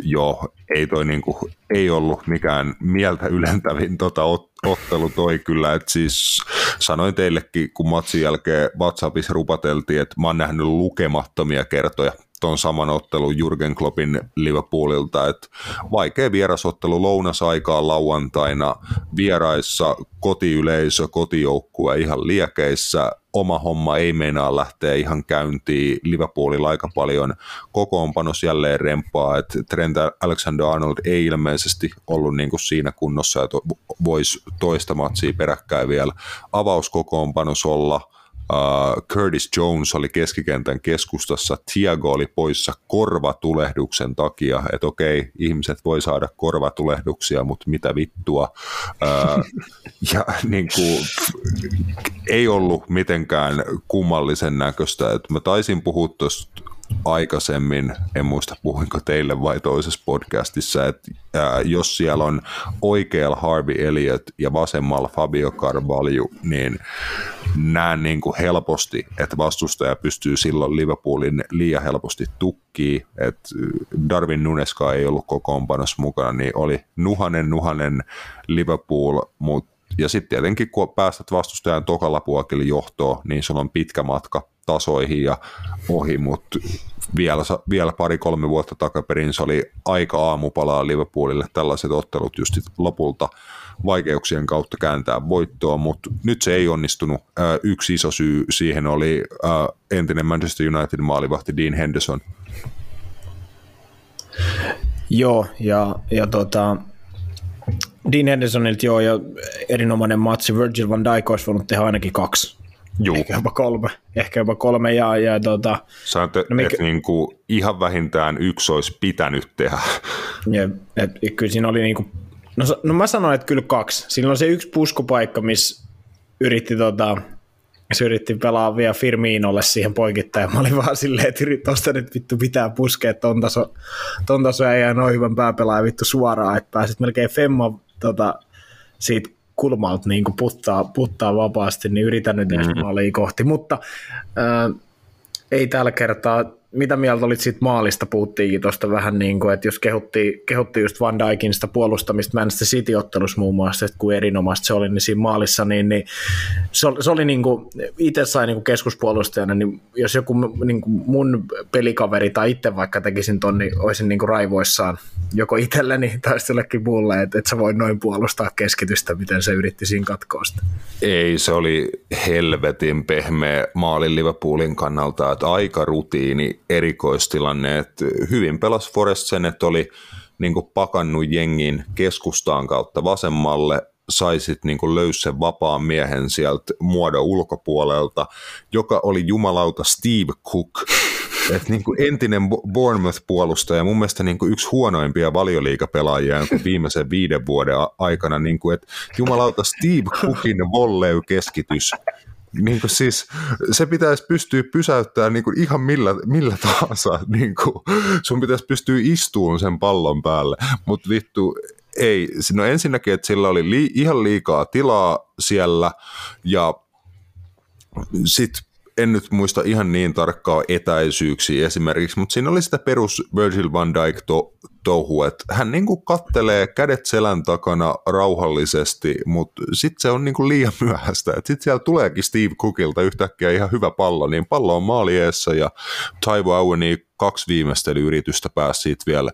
[SPEAKER 1] joo, ei toi niin kuin, ei ollut mikään mieltä ylentävin tota ot, ottelu toi kyllä, että siis sanoin teillekin, kun matsin jälkeen WhatsAppissa rupateltiin, että mä oon nähnyt lukemattomia kertoja tuon saman ottelun Jurgen Kloppin Liverpoolilta, että vaikea vierasottelu lounasaikaa lauantaina, vieraissa kotiyleisö, kotijoukkue ihan liekeissä, oma homma ei meinaa lähteä ihan käyntiin, Liverpoolilla aika paljon kokoonpanos jälleen rempaa, että Trent Alexander-Arnold ei ilmeisesti ollut niin kuin siinä kunnossa, että voisi toista matsia peräkkäin vielä avauskokoonpanos olla, Uh, Curtis Jones oli keskikentän keskustassa, Tiago oli poissa korvatulehduksen takia, että okei, ihmiset voi saada korvatulehduksia, mutta mitä vittua. Uh, [LAUGHS] ja niin kuin, ei ollut mitenkään kummallisen näköistä, että mä taisin puhua tuosta aikaisemmin, en muista puhuinko teille vai toisessa podcastissa, että ää, jos siellä on oikealla Harvey Elliott ja vasemmalla Fabio Carvalho, niin näen niin kuin helposti, että vastustaja pystyy silloin Liverpoolin liian helposti tukkiin, että Darwin Nuneska ei ollut kokoonpanossa mukana, niin oli nuhanen nuhanen Liverpool, mutta ja sitten tietenkin, kun päästät vastustajan tokalla puolella johtoon, niin sulla on pitkä matka tasoihin ja ohi, mutta vielä, vielä pari-kolme vuotta takaperin se oli aika aamupalaa Liverpoolille tällaiset ottelut just lopulta vaikeuksien kautta kääntää voittoa, mutta nyt se ei onnistunut. Yksi iso syy siihen oli entinen Manchester United maalivahti Dean Henderson.
[SPEAKER 3] Joo, ja, ja tota, Dean Hendersonilta joo, ja erinomainen matsi. Virgil van Dijk olisi voinut tehdä ainakin kaksi. Juu. Ehkä jopa kolme. Ehkä jopa kolme ja, ja tota,
[SPEAKER 1] Sanoit, no mikä... että niin kuin ihan vähintään yksi olisi pitänyt tehdä.
[SPEAKER 3] Ja, et, kyllä siinä oli niin kuin, no, no mä sanoin, että kyllä kaksi. Siinä on se yksi puskupaikka, missä yritti tota, se yritti pelaa vielä Firminolle siihen poikittain, ja mä olin vaan silleen, että tosta nyt vittu pitää puskea ton taso, ton taso ei jää noin hyvän pääpelaajan vittu suoraan, että pääsit melkein Femma tota, siitä kulmalta niin puttaa, puttaa vapaasti, niin yritän nyt mm-hmm. kohti, mutta ää, ei tällä kertaa mitä mieltä olit siitä maalista, puhuttiinkin tuosta vähän niin kuin, että jos kehutti, kehutti just Van Dijkin sitä puolustamista Manchester City-ottelussa muun muassa, että kuin erinomaista se oli niin siinä maalissa, niin, niin se oli, se oli niin kuin, itse sai niin kuin keskuspuolustajana, niin jos joku niin kuin mun pelikaveri tai itse vaikka tekisin ton, niin olisin niin kuin raivoissaan joko itselleni [LAUGHS] tai jollekin muulle, että, että sä voi noin puolustaa keskitystä, miten se yritti siinä katkoa sitä.
[SPEAKER 1] Ei, se oli helvetin pehmeä maalin Liverpoolin kannalta, että aika rutiini erikoistilanne, että hyvin pelas Forest sen, että oli niin pakannut jengin keskustaan kautta vasemmalle, saisit niin löysen vapaan miehen sieltä muodon ulkopuolelta, joka oli jumalauta Steve Cook, [LAUGHS] et niin kuin entinen Bournemouth-puolustaja, mun mielestä niin kuin yksi huonoimpia valioliikapelaajia viimeisen viiden vuoden aikana, niin kuin, että jumalauta Steve Cookin volley keskitys niin kuin siis, se pitäisi pystyä pysäyttämään niin kuin ihan millä, millä tahansa. Niin kuin, sun pitäisi pystyä istuun sen pallon päälle. Mutta vittu, ei. No ensinnäkin, että sillä oli li, ihan liikaa tilaa siellä ja sitten en nyt muista ihan niin tarkkaa etäisyyksiä esimerkiksi, mutta siinä oli sitä perus Virgil van Dijk to, touhu, että hän niinku kattelee kädet selän takana rauhallisesti, mutta sitten se on niinku liian [LAUGHS] myöhäistä. Sitten siellä tuleekin Steve Cookilta yhtäkkiä ihan hyvä pallo, niin pallo on maalieessa ja Taivo Aueni kaksi viimeistelyyritystä pääsi siitä vielä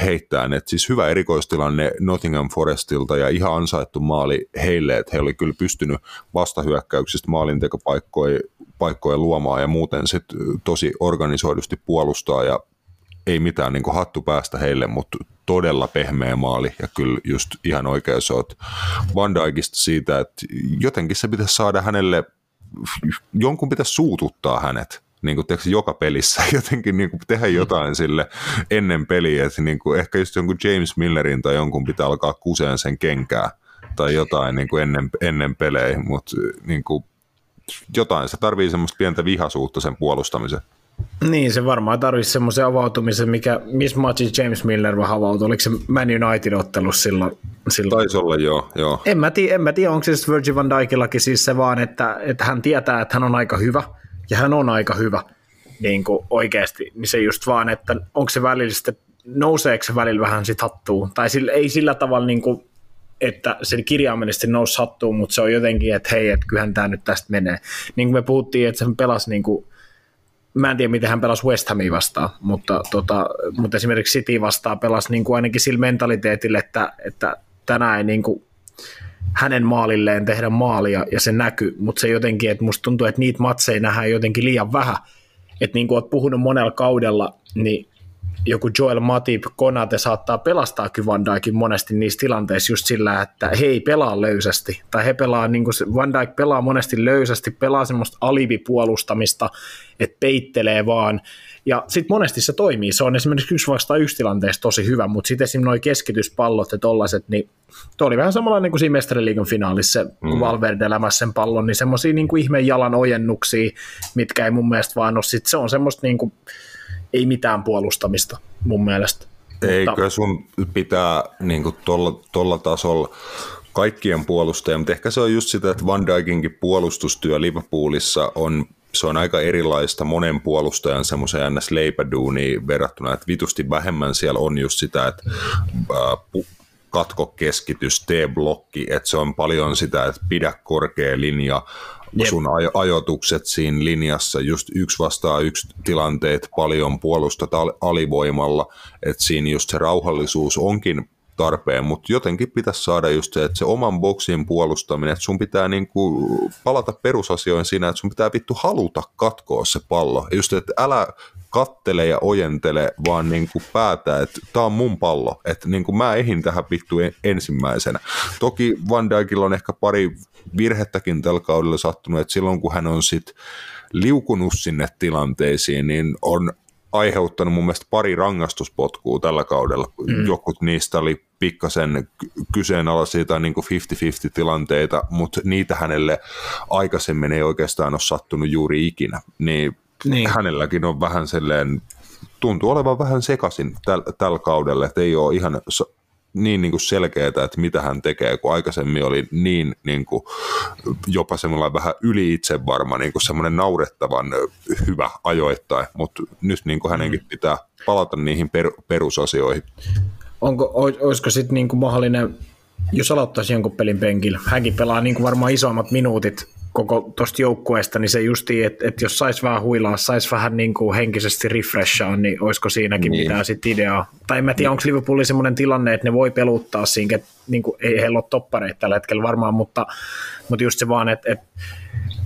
[SPEAKER 1] heittämään. Et siis hyvä erikoistilanne Nottingham Forestilta ja ihan ansaittu maali heille, että he oli kyllä pystynyt vastahyökkäyksistä maalintekopaikkoja paikkoja luomaan ja muuten sitten tosi organisoidusti puolustaa ja ei mitään niin hattu päästä heille, mutta todella pehmeä maali ja kyllä just ihan oikein sä oot Van Dijkista siitä, että jotenkin se pitäisi saada hänelle, jonkun pitäisi suututtaa hänet niin kuin, tiedätkö, joka pelissä [LAUGHS] jotenkin niin kuin, tehdä jotain sille ennen peliä, että niin kuin, ehkä just jonkun James Millerin tai jonkun pitää alkaa kuseen sen kenkää tai jotain niin kuin ennen, ennen pelejä, mutta niin kuin, jotain, se tarvii semmoista pientä vihasuutta sen puolustamisen.
[SPEAKER 3] Niin, se varmaan tarvitsisi semmoisen avautumisen, mikä, missä matchissa James Miller vähän avautui. Oliko se Man United-ottelus silloin? silloin?
[SPEAKER 1] Taisi olla, joo. joo.
[SPEAKER 3] En mä tiedä, en mä tiedä onko se Virgil van Dijkillakin siis se vaan, että, että hän tietää, että hän on aika hyvä, ja hän on aika hyvä niin kuin oikeasti, niin se just vaan, että onko se välillä sitten, nouseeko se välillä vähän sit hattuun, tai sillä, ei sillä tavalla niin kuin, että sen kirjaimellisesti nousi hattuun, mutta se on jotenkin, että hei, että kyllähän tämä nyt tästä menee. Niin kuin me puhuttiin, että se pelasi niin kuin, mä en tiedä, miten hän pelasi West Hamia vastaan, mutta, tota, mutta esimerkiksi City vastaan pelasi niin kuin ainakin sillä mentaliteetillä, että, että tänään ei niin kuin hänen maalilleen tehdä maalia ja se näkyy, mutta se jotenkin, että musta tuntuu, että niitä matseja nähdään jotenkin liian vähän. Että niin kuin oot puhunut monella kaudella, niin joku Joel Matip, Konate saattaa pelastaa Van Dijkin monesti niissä tilanteissa just sillä, että he ei pelaa löysästi. Tai he pelaa, niin kuin Van Dijk pelaa monesti löysästi, pelaa semmoista alivipuolustamista, että peittelee vaan. Ja sitten monesti se toimii. Se on esimerkiksi yksi vasta yksi tilanteessa tosi hyvä, mutta sitten esimerkiksi nuo keskityspallot ja tollaset, niin tuo oli vähän samalla niin kuin siinä mestariliigan finaalissa, mm. kun Valverde elämässä sen pallon, niin semmoisia niin ihmeen jalan ojennuksia, mitkä ei mun mielestä vaan ole. Sitten se on semmoista niin kuin, ei mitään puolustamista mun mielestä.
[SPEAKER 1] Eikö sun pitää niin tuolla tasolla kaikkien puolustajien, mutta ehkä se on just sitä, että Van Dijkinkin puolustustyö Liverpoolissa on se on aika erilaista monen puolustajan semmoisen ns. leipäduuniin verrattuna, että vitusti vähemmän siellä on just sitä, että ää, katko keskitys, tee blokki, että se on paljon sitä, että pidä korkea linja, Jep. sun aj- ajoitukset siinä linjassa, just yksi vastaa yksi tilanteet, paljon puolustat al- alivoimalla, että siinä just se rauhallisuus onkin tarpeen, mutta jotenkin pitäisi saada just se, että se oman boksin puolustaminen, että sun pitää niinku palata perusasioihin siinä, että sun pitää vittu haluta katkoa se pallo. Just, että älä kattele ja ojentele, vaan niin kuin päätä, että tämä on mun pallo, että niin kuin mä ehin tähän vittu ensimmäisenä. Toki Van Dijkilla on ehkä pari virhettäkin tällä kaudella sattunut, että silloin kun hän on sitten liukunut sinne tilanteisiin, niin on aiheuttanut mun mielestä pari rangaistuspotkua tällä kaudella. Mm. Jokut niistä oli pikkasen kyseenalaisia tai niin 50-50 tilanteita, mutta niitä hänelle aikaisemmin ei oikeastaan ole sattunut juuri ikinä. Niin, niin. hänelläkin on vähän sellainen, tuntuu olevan vähän sekaisin tällä täl kaudella, että ei ole ihan niin, niin kuin selkeää, että mitä hän tekee, kun aikaisemmin oli niin, niin kuin, jopa semmoinen vähän yli itsevarma, niin kuin semmoinen naurettavan hyvä ajoittain, mutta nyt niin kuin hänenkin mm. pitää palata niihin per, perusasioihin.
[SPEAKER 3] Onko, olisiko sitten niin mahdollinen, jos aloittaisi jonkun pelin penkillä, hänkin pelaa niin kuin varmaan isommat minuutit koko tuosta joukkueesta, niin se justi, että, että jos sais vähän huilaa, sais vähän niin kuin henkisesti refreshaa, niin olisiko siinäkin niin. mitään sit ideaa. Tai en mä tiedä, niin. onko Liverpoolin semmoinen tilanne, että ne voi peluttaa siinä, että niin kuin, ei heillä ole toppareita tällä hetkellä varmaan, mutta, mutta just se vaan, että, että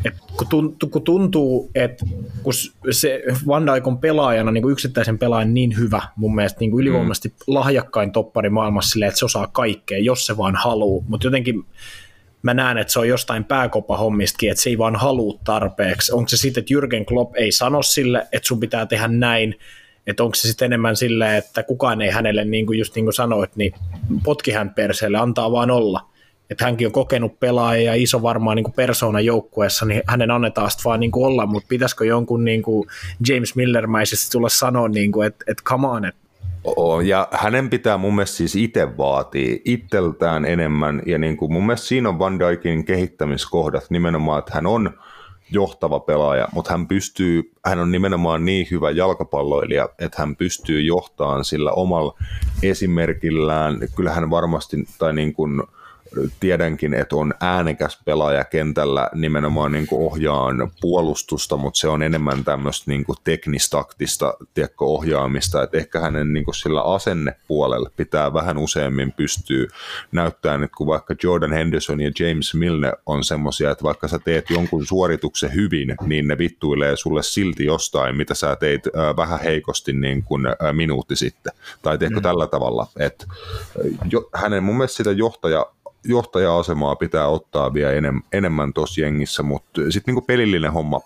[SPEAKER 3] et kun, tuntuu, kun tuntuu, että kun se Van Dijk on pelaajana, niin kuin yksittäisen pelaajan niin hyvä, mun mielestä niin kuin ylivoimaisesti mm. lahjakkain toppari maailmassa silleen, että se osaa kaikkea, jos se vaan haluaa, mutta jotenkin mä näen, että se on jostain pääkopahommistakin, että se ei vaan halua tarpeeksi. Onko se sitten, että Jürgen Klopp ei sano sille, että sun pitää tehdä näin, että onko se sitten enemmän sille, että kukaan ei hänelle, niin kuin just niin kuin sanoit, niin potki hän perseelle, antaa vaan olla. Että hänkin on kokenut pelaaja ja iso varmaan niin persoona joukkueessa, niin hänen annetaan sitten vaan niin kuin olla, mutta pitäisikö jonkun niin kuin James Miller-mäisesti tulla sanoa, niin kuin, että, että come on, että
[SPEAKER 1] Oo, ja hänen pitää mun mielestä siis itse vaatia itseltään enemmän, ja niin kuin mun mielestä siinä on Van Dijkin kehittämiskohdat nimenomaan, että hän on johtava pelaaja, mutta hän pystyy, hän on nimenomaan niin hyvä jalkapalloilija, että hän pystyy johtamaan sillä omalla esimerkillään, kyllä hän varmasti, tai niin kuin, tiedänkin, että on äänekäs pelaaja kentällä nimenomaan niin kuin ohjaan puolustusta, mutta se on enemmän tämmöistä niin kuin teknistaktista tiedätkö, ohjaamista, että ehkä hänen niin kuin sillä asennepuolella pitää vähän useammin pystyä näyttämään, että kun vaikka Jordan Henderson ja James Milne on semmoisia, että vaikka sä teet jonkun suorituksen hyvin, niin ne vittuilee sulle silti jostain, mitä sä teit äh, vähän heikosti niin kuin minuutti sitten, tai teekö mm. tällä tavalla, että jo, hänen mun mielestä sitä johtaja, johtaja-asemaa pitää ottaa vielä enem, enemmän tuossa jengissä, mutta sitten niin pelillinen homma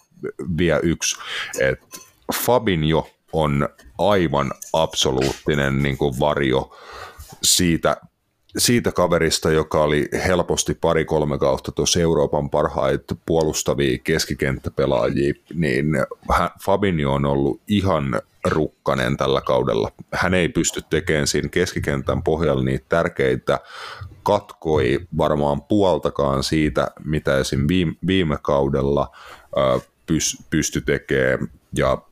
[SPEAKER 1] vielä yksi, että Fabinho on aivan absoluuttinen niin kuin varjo siitä, siitä kaverista, joka oli helposti pari-kolme kautta tuossa Euroopan parhaita puolustavia keskikenttäpelaajia, niin Fabinho on ollut ihan rukkanen tällä kaudella. Hän ei pysty tekemään siinä keskikentän pohjalla niitä tärkeitä katkoi varmaan puoltakaan siitä, mitä esim. viime, kaudella pysty tekemään. Ja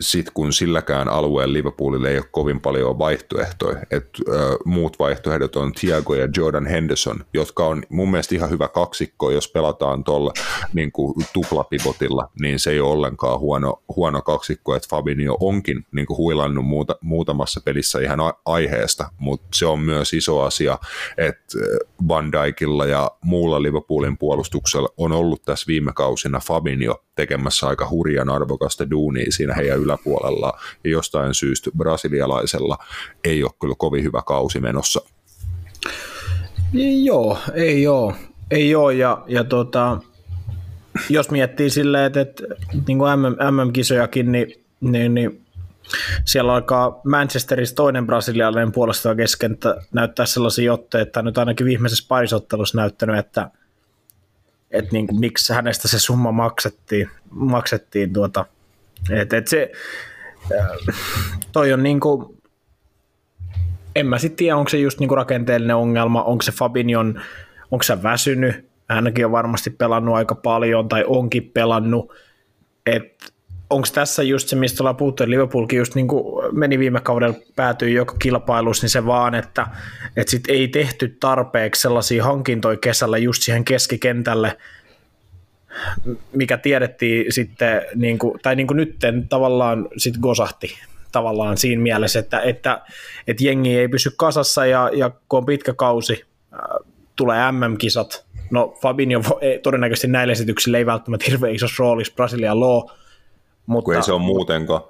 [SPEAKER 1] sitten kun silläkään alueen Liverpoolille ei ole kovin paljon vaihtoehtoja, että ö, muut vaihtoehdot on Thiago ja Jordan Henderson, jotka on mun mielestä ihan hyvä kaksikko, jos pelataan tuolla niin tuplapivotilla, niin se ei ole ollenkaan huono, huono kaksikko, että Fabinho onkin niin kuin huilannut muuta, muutamassa pelissä ihan aiheesta, mutta se on myös iso asia, että Van Dijkilla ja muulla Liverpoolin puolustuksella on ollut tässä viime kausina Fabinho tekemässä aika hurjan arvokasta duunia siinä heidän yläpuolella, ja jostain syystä brasilialaisella ei ole kyllä kovin hyvä kausi menossa.
[SPEAKER 3] Joo, ei ole. Ei ole, ja, ja tota, jos miettii silleen, että, että niin kuin MM-kisojakin, niin, niin, niin siellä alkaa Manchesterissa toinen brasilialainen puolestaan kesken näyttää sellaisia otteita, että nyt ainakin viimeisessä parisottelussa näyttänyt, että, että niin kuin, miksi hänestä se summa maksettiin, maksettiin tuota, et, et se, äh, toi on niin kuin, en mä sitten tiedä, onko se just niinku rakenteellinen ongelma, onko se Fabinion, onko se väsynyt, hänkin on varmasti pelannut aika paljon tai onkin pelannut, että onko tässä just se, mistä ollaan puhuttu, että Liverpoolkin just niin meni viime kaudella, päätyi joka kilpailussa, niin se vaan, että, että sit ei tehty tarpeeksi sellaisia hankintoja kesällä just siihen keskikentälle, mikä tiedettiin sitten, niin kuin, tai niin kuin nytten tavallaan sitten gosahti tavallaan siinä mielessä, että, että, että jengi ei pysy kasassa ja, ja kun on pitkä kausi, äh, tulee MM-kisat, no Fabinho todennäköisesti näillä esityksillä ei välttämättä hirveän isossa roolissa Brasilian law, mutta,
[SPEAKER 1] kun ei se ole muutenkaan.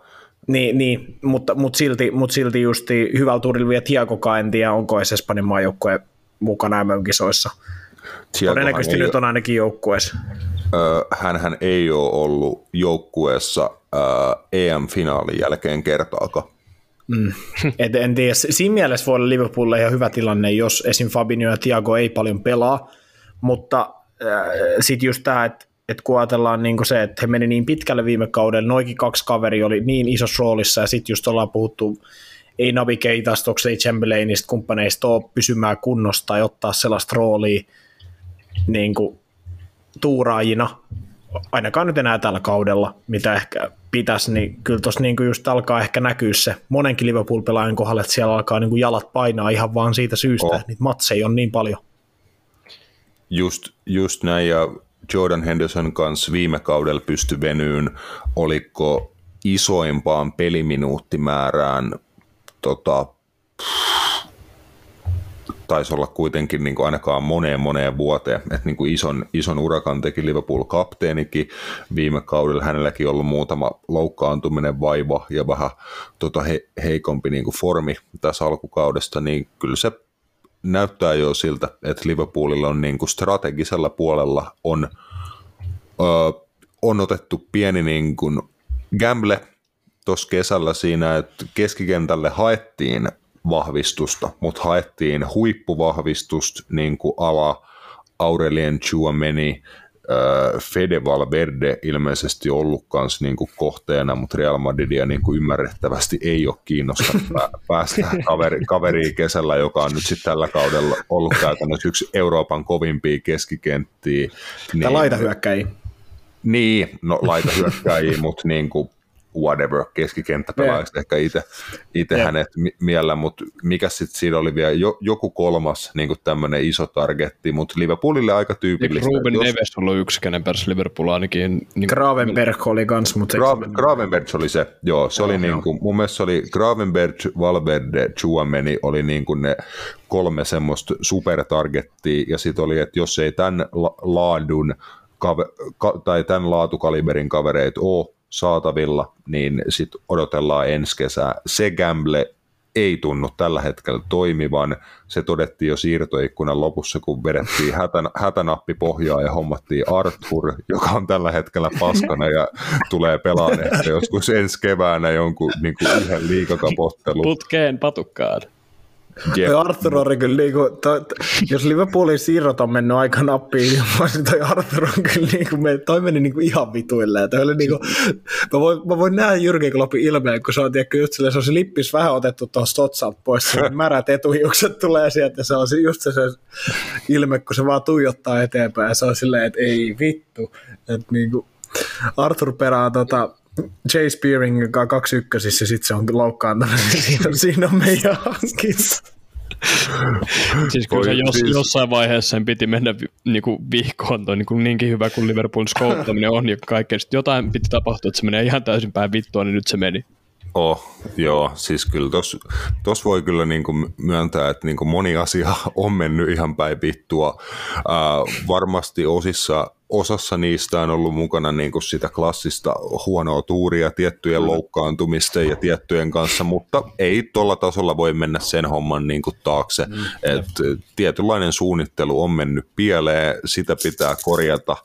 [SPEAKER 3] Niin, niin mutta, mutta, silti, mutta silti just hyvällä tuurilla vielä Tiago en tiedä, onko edes Espanjan maajoukkue mukana MM-kisoissa. Todennäköisesti nyt on ainakin joukkueessa.
[SPEAKER 1] hänhän ei ole ollut joukkueessa EM-finaalin jälkeen kertaakaan.
[SPEAKER 3] Mm. Et en tiedä. Siinä mielessä voi olla Liverpoolille ihan hyvä tilanne, jos esim. Fabinho ja Thiago ei paljon pelaa, mutta äh, sitten just tämä, että et kun ajatellaan niin se, että he meni niin pitkälle viime kaudella, noikin kaksi kaveri oli niin isossa roolissa, ja sitten just ollaan puhuttu ei Keitasta, ei Chamberlainista, kumppaneista ole pysymään kunnosta tai ottaa sellaista roolia niin kuin tuuraajina, ainakaan nyt enää tällä kaudella, mitä ehkä pitäisi, niin kyllä tuossa niin just alkaa ehkä näkyä se monenkin Liverpool-pelaajan kohdalla, että siellä alkaa niin kuin jalat painaa ihan vaan siitä syystä, oh. että niitä matseja on niin paljon.
[SPEAKER 1] Just, just näin, ja Jordan Henderson kanssa viime kaudella pysty venyyn, oliko isoimpaan peliminuuttimäärään tota, taisi olla kuitenkin niin kuin ainakaan moneen moneen vuoteen, että niin kuin ison, ison urakan teki Liverpool-kapteenikin viime kaudella, hänelläkin ollut muutama loukkaantuminen vaiva ja vähän tota he, heikompi niin kuin formi tässä alkukaudesta, niin kyllä se näyttää jo siltä, että Liverpoolilla on niin kuin strategisella puolella on, ö, on otettu pieni niin kuin gamble tuossa kesällä siinä, että keskikentälle haettiin vahvistusta, mutta haettiin huippuvahvistusta niin kuin ala Aurelien Chouameni, Fede Valverde ilmeisesti ollut kanssa niin kuin kohteena, mutta Real Madridia niin kuin ymmärrettävästi ei ole kiinnostanut [LAUGHS] päästä kaveri, kaveriin kesällä, joka on nyt sitten tällä kaudella ollut käytännössä yksi Euroopan kovimpia keskikenttiä.
[SPEAKER 3] Niin, laita hyökkäjiä.
[SPEAKER 1] Niin, no laita hyökkäjiä, mutta niin kuin whatever, keskikenttäpelaajaksi ehkä itse, itse hänet miellä, mutta mikä sitten siinä oli vielä jo, joku kolmas niin tämmöinen iso targetti, mutta Liverpoolille aika tyypillistä.
[SPEAKER 4] Ruben jos... Neves on ollut yksi, kenen perässä Liverpool ainakin.
[SPEAKER 3] Niin... Gravenberg oli kans, mutta...
[SPEAKER 1] Graven, Gravenberg oli se, joo, se oh, oli niin kuin, mun mielestä se oli Gravenberg, Valverde, Chuameni oli niin kuin ne kolme semmoista supertargettia, ja sitten oli, että jos ei tämän laadun ka- tai tämän laatukaliberin kavereita ole saatavilla, niin sitten odotellaan ensi kesää. Se gamble ei tunnu tällä hetkellä toimivan. Se todettiin jo siirtoikkunan lopussa, kun vedettiin hätän, hätänappi pohjaa ja hommattiin Arthur, joka on tällä hetkellä paskana ja tulee pelaamaan ehkä joskus ensi keväänä jonkun niin kuin yhden liikakapottelun.
[SPEAKER 4] Putkeen patukkaan.
[SPEAKER 3] Yep. Arthur on kyllä niinku, to, to, jos Liverpoolin siirrot on mennyt aika nappiin niin toi Arthur on kyllä niinku, me, toi meni niinku ihan vituille. Ja oli niinku, mä, voin, mä voin nähdä Jyrki Kloppin ilmeen, kun se on, tiedätkö, just silleen, se on se lippis vähän otettu tuohon Stotsalta pois, se märät etuhiukset tulee sieltä, se on just se, se ilme, kun se vaan tuijottaa eteenpäin, se on silleen, että ei vittu. Että niinku, Arthur perää tota, Jay Spearing, joka on kaksi ykkösissä, sitten se on loukkaantunut, siinä, [LAUGHS] siinä on meidän hankinta.
[SPEAKER 4] siis kyllä se jos, siis... jossain vaiheessa sen piti mennä niin kuin vihkoon, toi niin kuin niinkin hyvä kuin Liverpoolin skouttaminen on ja kaikkea. Sitten jotain piti tapahtua, että se menee ihan täysin päin vittua, niin nyt se meni.
[SPEAKER 1] Oh, joo, siis kyllä tos, tos voi kyllä niin kuin myöntää, että niin kuin moni asia on mennyt ihan päin vittua. Äh, varmasti osissa osassa niistä on ollut mukana niin kuin sitä klassista huonoa tuuria tiettyjen mm. loukkaantumisten ja tiettyjen kanssa, mutta ei tuolla tasolla voi mennä sen homman niin kuin taakse. Mm. Et tietynlainen suunnittelu on mennyt pieleen, sitä pitää korjata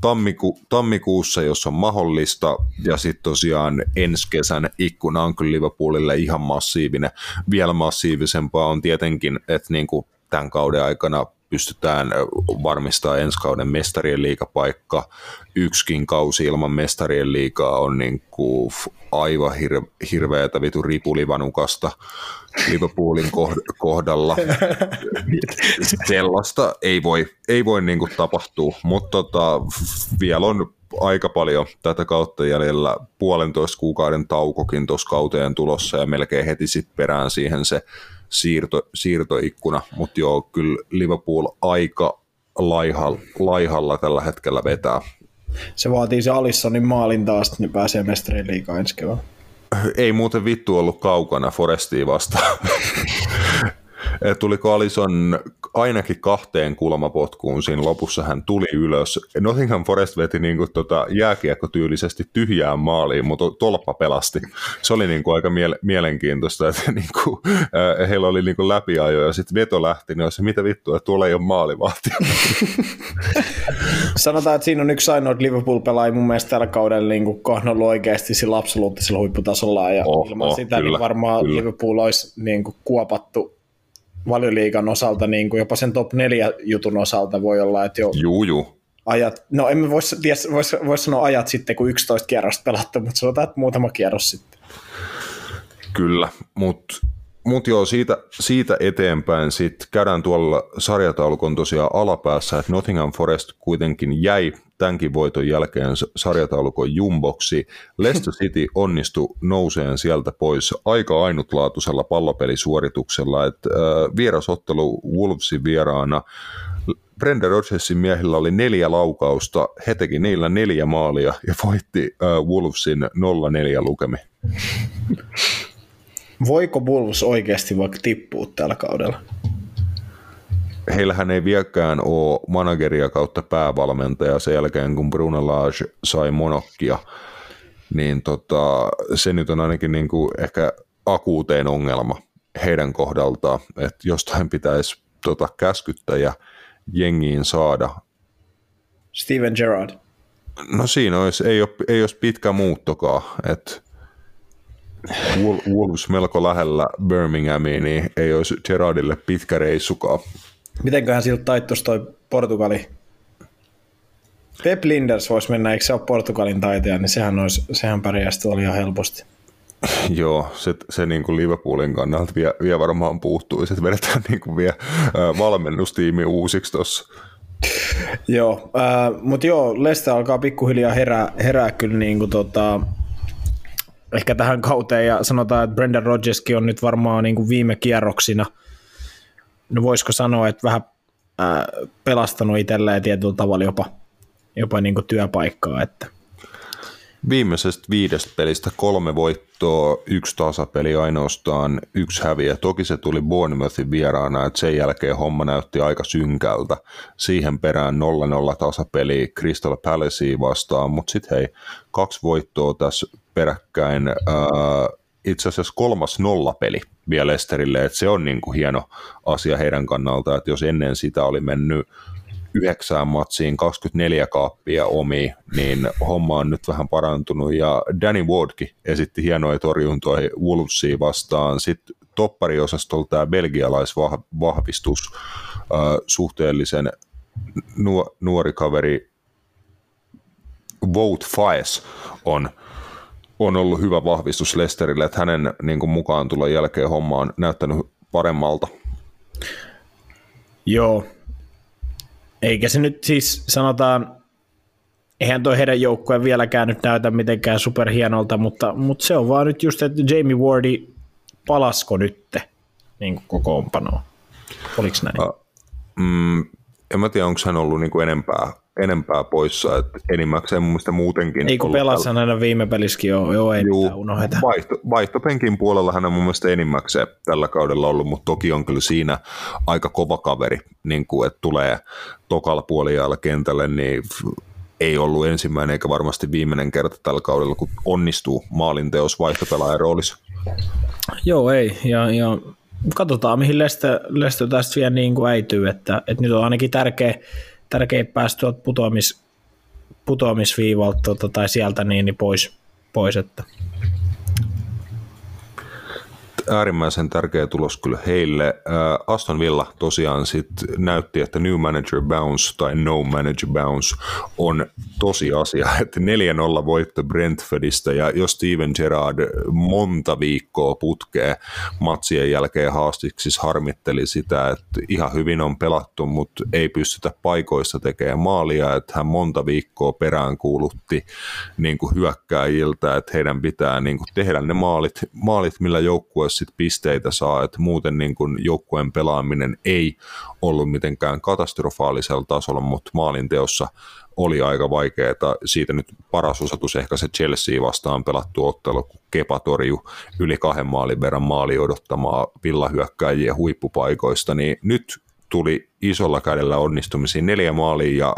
[SPEAKER 1] tammiku, tammikuussa, jos on mahdollista, ja sitten tosiaan ensi kesän ikkuna on kyllä Liverpoolille ihan massiivinen. Vielä massiivisempaa on tietenkin, että niin kuin tämän kauden aikana pystytään varmistamaan ensi kauden mestarien liikapaikka. Yksikin kausi ilman mestarien liikaa on niin kuin aivan hir- hirveätä vitu ripulivanukasta Liverpoolin kohdalla. [LAUGHS] Sellaista ei voi, ei voi niin kuin tapahtua, mutta tota, vielä on aika paljon tätä kautta jäljellä puolentoista kuukauden taukokin tuossa kauteen tulossa ja melkein heti sitten perään siihen se siirto, siirtoikkuna, mutta joo, kyllä Liverpool aika laihalla, laihalla tällä hetkellä vetää.
[SPEAKER 3] Se vaatii se Alissonin maalin taas, niin pääsee mestarien liikaa ensi kevään.
[SPEAKER 1] Ei muuten vittu ollut kaukana Forestia vastaan. [LAUGHS] tuliko Alison ainakin kahteen kulmapotkuun siinä lopussa hän tuli ylös. Nottingham Forest veti niin kuin tota jääkiekkotyylisesti tyhjään maaliin, mutta tolppa pelasti. Se oli niin kuin aika miele- mielenkiintoista, että [LAUGHS] niin kuin, äh, heillä oli niin kuin läpiajo ja sitten veto lähti, niin olisi mitä vittua, että tuolla ei ole maalivahti. [LAUGHS]
[SPEAKER 3] Sanotaan, että siinä on yksi ainoa Liverpool-pelaaja mun mielestä tällä kaudella niin kuin oikeasti sillä absoluuttisella huipputasolla ja oh, ilman oh, sitä niin kyllä, niin varmaan kyllä. Liverpool olisi niin kuin kuopattu valioliigan osalta, niin kuin jopa sen top 4 jutun osalta voi olla, että jo
[SPEAKER 1] juu, juu.
[SPEAKER 3] ajat, no emme voi, vois, vois sanoa ajat sitten, kun 11 kierrosta pelattu, mutta sanotaan, että muutama kierros sitten.
[SPEAKER 1] Kyllä, mutta mut joo, siitä, siitä eteenpäin sitten käydään tuolla sarjataulukon tosiaan alapäässä, että Nottingham Forest kuitenkin jäi tämänkin voiton jälkeen sarjataulukon jumboksi. Leicester [LAUGHS] City onnistui nouseen sieltä pois aika ainutlaatuisella pallopelisuorituksella, että äh, vierasottelu Wolvesin vieraana Brenda Rodgersin miehillä oli neljä laukausta, he teki niillä neljä maalia ja voitti äh, Wolvesin 0-4 lukemi.
[SPEAKER 3] Voiko Wolves oikeasti vaikka tippua tällä kaudella?
[SPEAKER 1] Heillähän ei vieläkään ole manageria kautta päävalmentaja sen jälkeen, kun Bruno Lage sai monokkia, niin tota, se nyt on ainakin niin kuin ehkä akuuteen ongelma heidän kohdaltaan, että jostain pitäisi tota, käskyttäjä jengiin saada.
[SPEAKER 3] Steven Gerrard.
[SPEAKER 1] No siinä olisi, ei, ole, ei olisi pitkä muuttokaan, että Wolves melko lähellä Birminghamiin, niin ei olisi Gerardille pitkä reissukaan.
[SPEAKER 3] Mitenköhän siltä taittuisi toi Portugali? Pep Linders voisi mennä, eikö se ole Portugalin taitaja, niin sehän, olisi, sehän pärjäisi tuolla ihan helposti. [LAUGHS]
[SPEAKER 1] Joo, se, se niin kuin Liverpoolin kannalta vie, vie varmaan puuttuu, että vedetään niin kuin vie äh, valmennustiimi uusiksi tuossa. [LAUGHS]
[SPEAKER 3] joo, äh, mutta joo, Leste alkaa pikkuhiljaa herää, herää kyllä niin kuin tota, ehkä tähän kauteen ja sanotaan, että Brendan Rodgerskin on nyt varmaan niin kuin viime kierroksina, no voisiko sanoa, että vähän ää, pelastanut itselleen tietyllä tavalla jopa, jopa niin kuin työpaikkaa, että
[SPEAKER 1] Viimeisestä viidestä pelistä kolme voittoa, yksi tasapeli ainoastaan, yksi häviä. Toki se tuli Bournemouthin vieraana, että sen jälkeen homma näytti aika synkältä. Siihen perään 0-0 tasapeli Crystal Palacea vastaan, mutta sitten hei, kaksi voittoa tässä peräkkäin. Ää, itse asiassa kolmas nollapeli vielä Lesterille, että se on niin kuin hieno asia heidän kannalta, että jos ennen sitä oli mennyt yhdeksään matsiin 24 kaappia omi, niin homma on nyt vähän parantunut ja Danny Wardkin esitti hienoja torjuntoja Wolvesia vastaan. Sitten toppariosastolla tämä belgialaisvahvistus äh, suhteellisen nuori kaveri Vote Faes on on ollut hyvä vahvistus Lesterille, että hänen niin kuin, mukaan tulla jälkeen homma on näyttänyt paremmalta.
[SPEAKER 3] Joo, eikä se nyt siis sanotaan, eihän toi heidän joukkueen vieläkään nyt näytä mitenkään superhienolta, mutta, mutta se on vaan nyt just, että Jamie Wardi palasko nytte niin kokoonpanoon. Oliko näin? Uh,
[SPEAKER 1] mm, en mä tiedä, onko hän ollut niin kuin enempää enempää poissa, että enimmäkseen mun mielestä muutenkin...
[SPEAKER 3] Ei kun pelasi aina viime pelissäkin jo, joo ei Juu, unoheta.
[SPEAKER 1] Vaihto, vaihtopenkin puolella hän on mun mielestä enimmäkseen tällä kaudella ollut, mutta toki on kyllä siinä aika kova kaveri, niin kuin, että tulee tokalla puoliajalla kentälle, niin ei ollut ensimmäinen eikä varmasti viimeinen kerta tällä kaudella, kun onnistuu maalinteos vaihtopelaajan roolissa.
[SPEAKER 3] Joo, ei. Ja, ja katsotaan, mihin Lestö, Lestö tästä vielä niin kuin äityy, että, että nyt on ainakin tärkeä tärkeä päästä tuolta putoamis, putoamisviivalta tuota, tai sieltä niin, niin pois, pois, että
[SPEAKER 1] äärimmäisen tärkeä tulos kyllä heille. Aston Villa tosiaan sit näytti, että new manager bounce tai no manager bounce on tosi asia, [LAUGHS] että 4-0 voitto Brentfordista ja jos Steven Gerrard monta viikkoa putkee matsien jälkeen haastiksi siis harmitteli sitä, että ihan hyvin on pelattu, mutta ei pystytä paikoissa tekemään maalia, että hän monta viikkoa perään kuulutti niin kuin hyökkääjiltä, että heidän pitää niin kuin tehdä ne maalit, maalit millä sit pisteitä saa, että muuten niin kuin joukkueen pelaaminen ei ollut mitenkään katastrofaalisella tasolla, mutta maalinteossa oli aika vaikeaa. Siitä nyt paras osoitus ehkä se Chelsea vastaan pelattu ottelu, kun Kepa torju yli kahden maalin verran maali odottamaa villahyökkäjien huippupaikoista, niin nyt tuli isolla kädellä onnistumisiin neljä maalia ja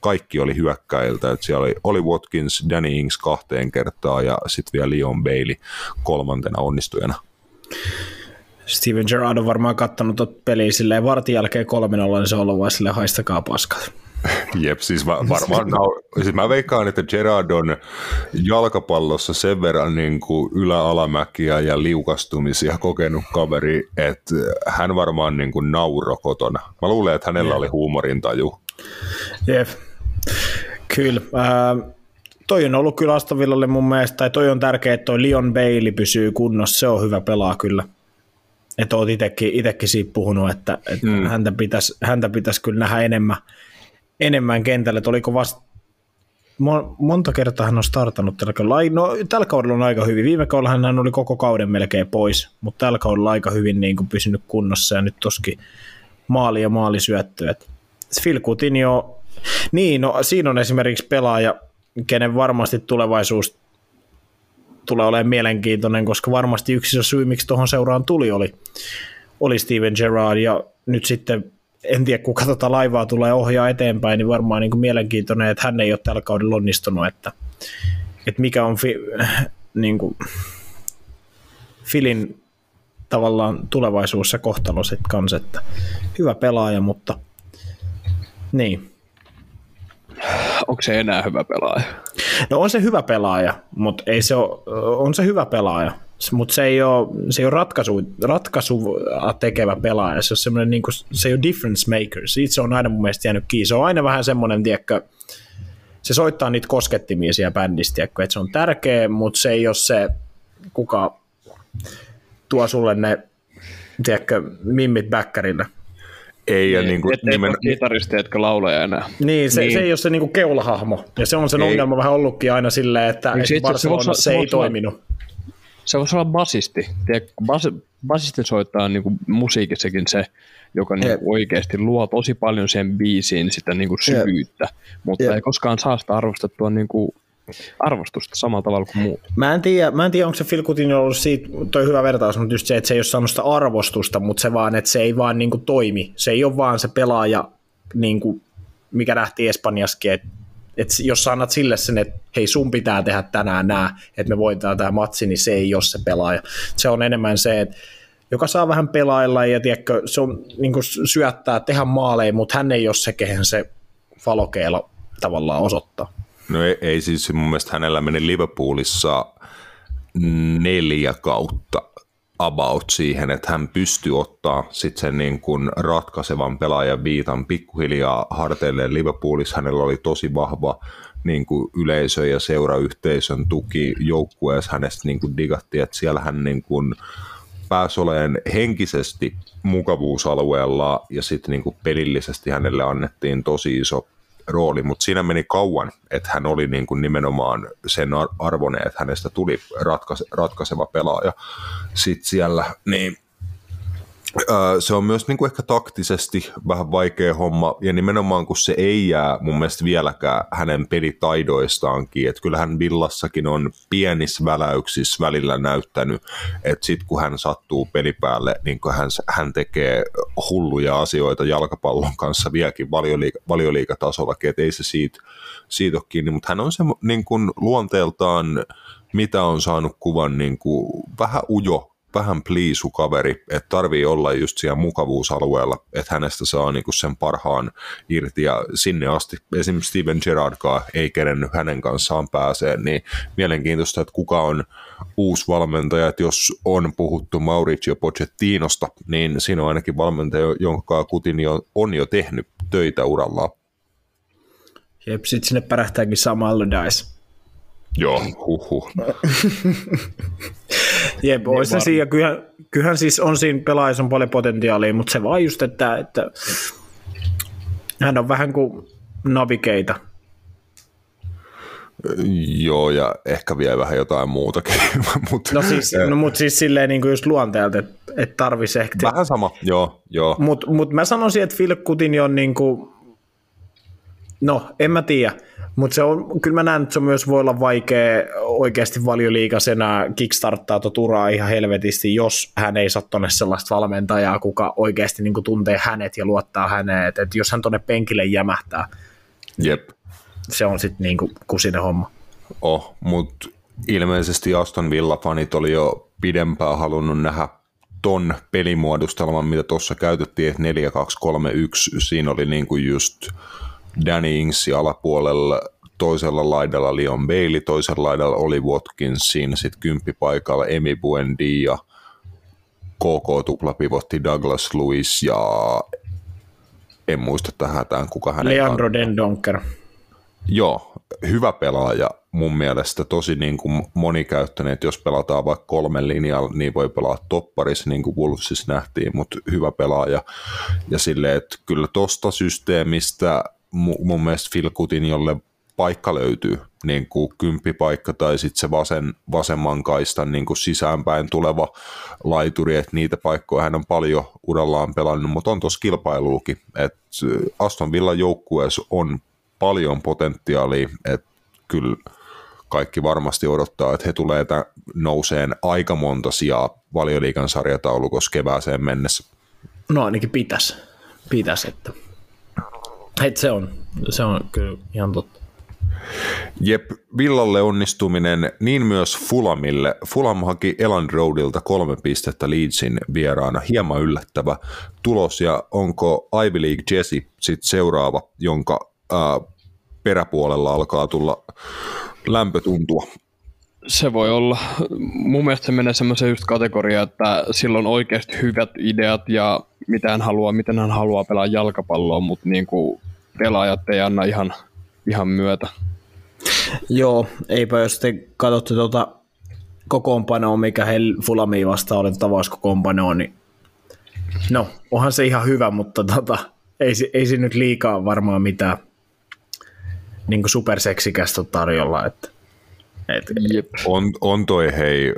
[SPEAKER 1] kaikki oli hyökkäiltä, että siellä oli Oli Watkins, Danny Ings kahteen kertaan ja sitten vielä Leon Bailey kolmantena onnistujana.
[SPEAKER 3] Steven Gerrard on varmaan kattanut tuot peliä silleen vartin jälkeen 3 niin se on ollut vaan silleen haistakaa paskat. [LAUGHS]
[SPEAKER 1] Jep, siis mä, varmaan, no, siis mä veikkaan, että Gerard on jalkapallossa sen verran niin kuin ylä-alamäkiä ja liukastumisia kokenut kaveri, että hän varmaan niin kuin nauro kotona. Mä luulen, että hänellä Jep. oli huumorintaju.
[SPEAKER 3] Jep, kyllä. Äh, toi on ollut kyllä Astovillalle mun mielestä, tai toi on tärkeää, että toi Leon Bailey pysyy kunnossa, se on hyvä pelaa kyllä. Että oot itekin, itekin siitä puhunut, että, että hmm. häntä, pitäisi, häntä pitäisi kyllä nähdä enemmän, enemmän kentälle, että oliko vasta monta kertaa hän on startannut tällä kaudella. No, tällä kaudella on aika hyvin. Viime kaudella hän oli koko kauden melkein pois, mutta tällä kaudella aika hyvin niin kuin pysynyt kunnossa ja nyt toskin maali ja maalisyöttö. Phil Coutinho, niin no, siinä on esimerkiksi pelaaja, kenen varmasti tulevaisuus tulee olemaan mielenkiintoinen, koska varmasti yksi syy, miksi tuohon seuraan tuli, oli, oli Steven Gerrard, ja nyt sitten en tiedä, kuka tota laivaa tulee ohjaa eteenpäin, niin varmaan niin kuin mielenkiintoinen, että hän ei ole tällä kaudella onnistunut, että, että mikä on fi, niin kuin, Filin tavallaan tulevaisuus ja kohtalo sitten kanssa, että hyvä pelaaja, mutta niin,
[SPEAKER 4] onko se enää hyvä pelaaja?
[SPEAKER 3] No on se hyvä pelaaja, mutta ei se ole, on se hyvä pelaaja, mutta se ei ole, se ei ole ratkaisu, ratkaisu tekevä pelaaja, se, on semmoinen, niin kuin, se ei ole difference maker, siitä se on aina mun mielestä jäänyt kiinni, se on aina vähän semmoinen, tiedätkö, se soittaa niitä koskettimia siellä bändissä, tiedätkö, että se on tärkeä, mutta se ei ole se, kuka tuo sulle ne, tiedätkö, mimmit bäkkärille.
[SPEAKER 1] Ei, ja niin, niin kuin
[SPEAKER 4] Ettei nimen... kitaristi, etkä laulaja enää.
[SPEAKER 3] Niin, se, niin. se ei ole se niin kuin keulahahmo. Ja se on sen ei. ongelma vähän ollutkin aina silleen, että, että Barcelonassa se, se ei toiminut.
[SPEAKER 4] se voisi olla basisti. Tiedätkö, bas, basisti soittaa niin kuin musiikissakin se, joka niin kuin oikeasti luo tosi paljon sen biisiin sitä niin kuin syvyyttä, mutta
[SPEAKER 3] Jep.
[SPEAKER 4] ei koskaan saa sitä arvostettua niin kuin arvostusta samalla tavalla kuin muut.
[SPEAKER 3] Mä en tiedä, mä en tiedä onko se Phil Coutinho ollut siitä, toi hyvä vertaus, mutta just se, että se ei ole saanut sitä arvostusta, mutta se vaan, että se ei vaan niinku toimi. Se ei ole vaan se pelaaja, niinku, mikä nähtiin Espanjaskin, että että jos sä annat sille sen, että hei sun pitää tehdä tänään nämä, että me voitetaan tämä matsi, niin se ei ole se pelaaja. Se on enemmän se, että joka saa vähän pelailla ja tiedätkö, se on niin syöttää, tehdä maaleja, mutta hän ei ole se, kehen se valokeila tavallaan osoittaa.
[SPEAKER 1] No ei, ei siis mun mielestä hänellä meni Liverpoolissa neljä kautta about siihen, että hän pystyy ottaa sitten sen niin kuin ratkaisevan pelaajan viitan pikkuhiljaa harteilleen Liverpoolissa. Hänellä oli tosi vahva niin kuin yleisö ja seurayhteisön tuki joukkueessa. Hänestä niin kuin digattiin, että siellä hän niin kuin pääsi olemaan henkisesti mukavuusalueella ja sitten niin kuin pelillisesti hänelle annettiin tosi iso rooli, mutta siinä meni kauan, että hän oli niin kuin nimenomaan sen ar- arvoinen, että hänestä tuli ratkaise- ratkaiseva pelaaja sitten siellä, niin se on myös niin kuin ehkä taktisesti vähän vaikea homma, ja nimenomaan kun se ei jää mun mielestä vieläkään hänen pelitaidoistaankin, että kyllähän Villassakin on pienissä väläyksissä välillä näyttänyt, että sitten kun hän sattuu pelipäälle, niin hän, hän tekee hulluja asioita jalkapallon kanssa vieläkin valioliiga, valioliigatasollakin, että ei se siitä, siitä ole kiinni, mutta hän on se niin kuin luonteeltaan, mitä on saanut kuvan, niin kuin vähän ujo vähän pliisu kaveri, että tarvii olla just siellä mukavuusalueella, että hänestä saa niinku sen parhaan irti ja sinne asti. Esimerkiksi Steven Gerrardkaan ei kerennyt hänen kanssaan pääsee, niin mielenkiintoista, että kuka on uusi valmentaja, että jos on puhuttu Mauricio Pochettinosta, niin siinä on ainakin valmentaja, jonka Coutinho on jo tehnyt töitä urallaan.
[SPEAKER 3] Jep, sit sinne pärähtääkin sama Allardyce.
[SPEAKER 1] Joo, huhhuh. [LAUGHS]
[SPEAKER 3] Jep, olisi se siinä, kyllähän, kyllähän siis on siinä pelaajassa on paljon potentiaalia, mutta se vaan just, että, että hän on vähän kuin navigeita.
[SPEAKER 1] Joo, ja ehkä vielä vähän jotain muutakin. [LAUGHS] Mut,
[SPEAKER 3] No siis, no, mutta siis silleen niin kuin just luonteelta, että, että tarvisi ehkä.
[SPEAKER 1] Vähän sama, joo, joo.
[SPEAKER 3] Mutta mut mä sanoisin, että Phil Coutinho on niin kuin, no en mä tiedä, mutta se on, kyllä mä näen, että se myös voi olla vaikea oikeasti valioliikasena kickstarttaa tuota uraa ihan helvetisti, jos hän ei saa tonne sellaista valmentajaa, kuka oikeasti niin kuin tuntee hänet ja luottaa häneen, että et jos hän tonne penkille jämähtää,
[SPEAKER 1] Jep.
[SPEAKER 3] se on sitten niin kuin kusinen homma.
[SPEAKER 1] Oh, mutta ilmeisesti Aston Villa-fanit oli jo pidempään halunnut nähdä ton pelimuodostelman, mitä tuossa käytettiin, että 4-2-3-1, siinä oli niinku just Danny Ingsi alapuolella, toisella laidalla Leon Bailey, toisella laidalla oli Watkins, siinä sitten kymppipaikalla Emi Buendia, KK tuplapivotti Douglas Lewis ja en muista tähän tämän, kuka hänen
[SPEAKER 3] Leandro Dendonker.
[SPEAKER 1] Joo, hyvä pelaaja mun mielestä, tosi niin kuin monikäyttöinen, että jos pelataan vaikka kolmen linjalla, niin voi pelaa topparissa, niin kuin Wolvesissa nähtiin, mutta hyvä pelaaja. Ja silleen, että kyllä tosta systeemistä mun mielestä Phil Coutinholle paikka löytyy, niin kuin kymppipaikka tai sitten se vasen, vasemman kaistan niin kuin sisäänpäin tuleva laituri, että niitä paikkoja hän on paljon urallaan pelannut, mutta on tuossa kilpailuukin, että Aston Villa joukkueessa on paljon potentiaalia, että kyllä kaikki varmasti odottaa, että he tulee tämän nouseen aika monta sijaa valioliikan sarjataulukossa kevääseen mennessä.
[SPEAKER 3] No ainakin pitäisi, pitäisi että et se, on, se on kyllä ihan totta.
[SPEAKER 1] Jep, Villalle onnistuminen, niin myös Fulamille. Fulam haki Elan Roadilta kolme pistettä Leedsin vieraana. Hieman yllättävä tulos, ja onko Ivy League Jesse sitten seuraava, jonka ää, peräpuolella alkaa tulla lämpö tuntua?
[SPEAKER 4] Se voi olla. Mun mielestä se menee semmoiseen just kategoriaan, että sillä on oikeasti hyvät ideat ja mitä hän haluaa, miten hän haluaa pelaa jalkapalloa, mutta niin kuin pelaajat ei anna ihan, ihan myötä.
[SPEAKER 3] Joo, eipä jos te katsotte tuota kokoonpanoa, mikä heillä Fulamiin vastaan oli tavauskokoonpanoa, niin no, onhan se ihan hyvä, mutta tota, ei, ei se nyt liikaa varmaan mitään niin kuin superseksikästä tarjolla. Että, et,
[SPEAKER 1] on, on toi hei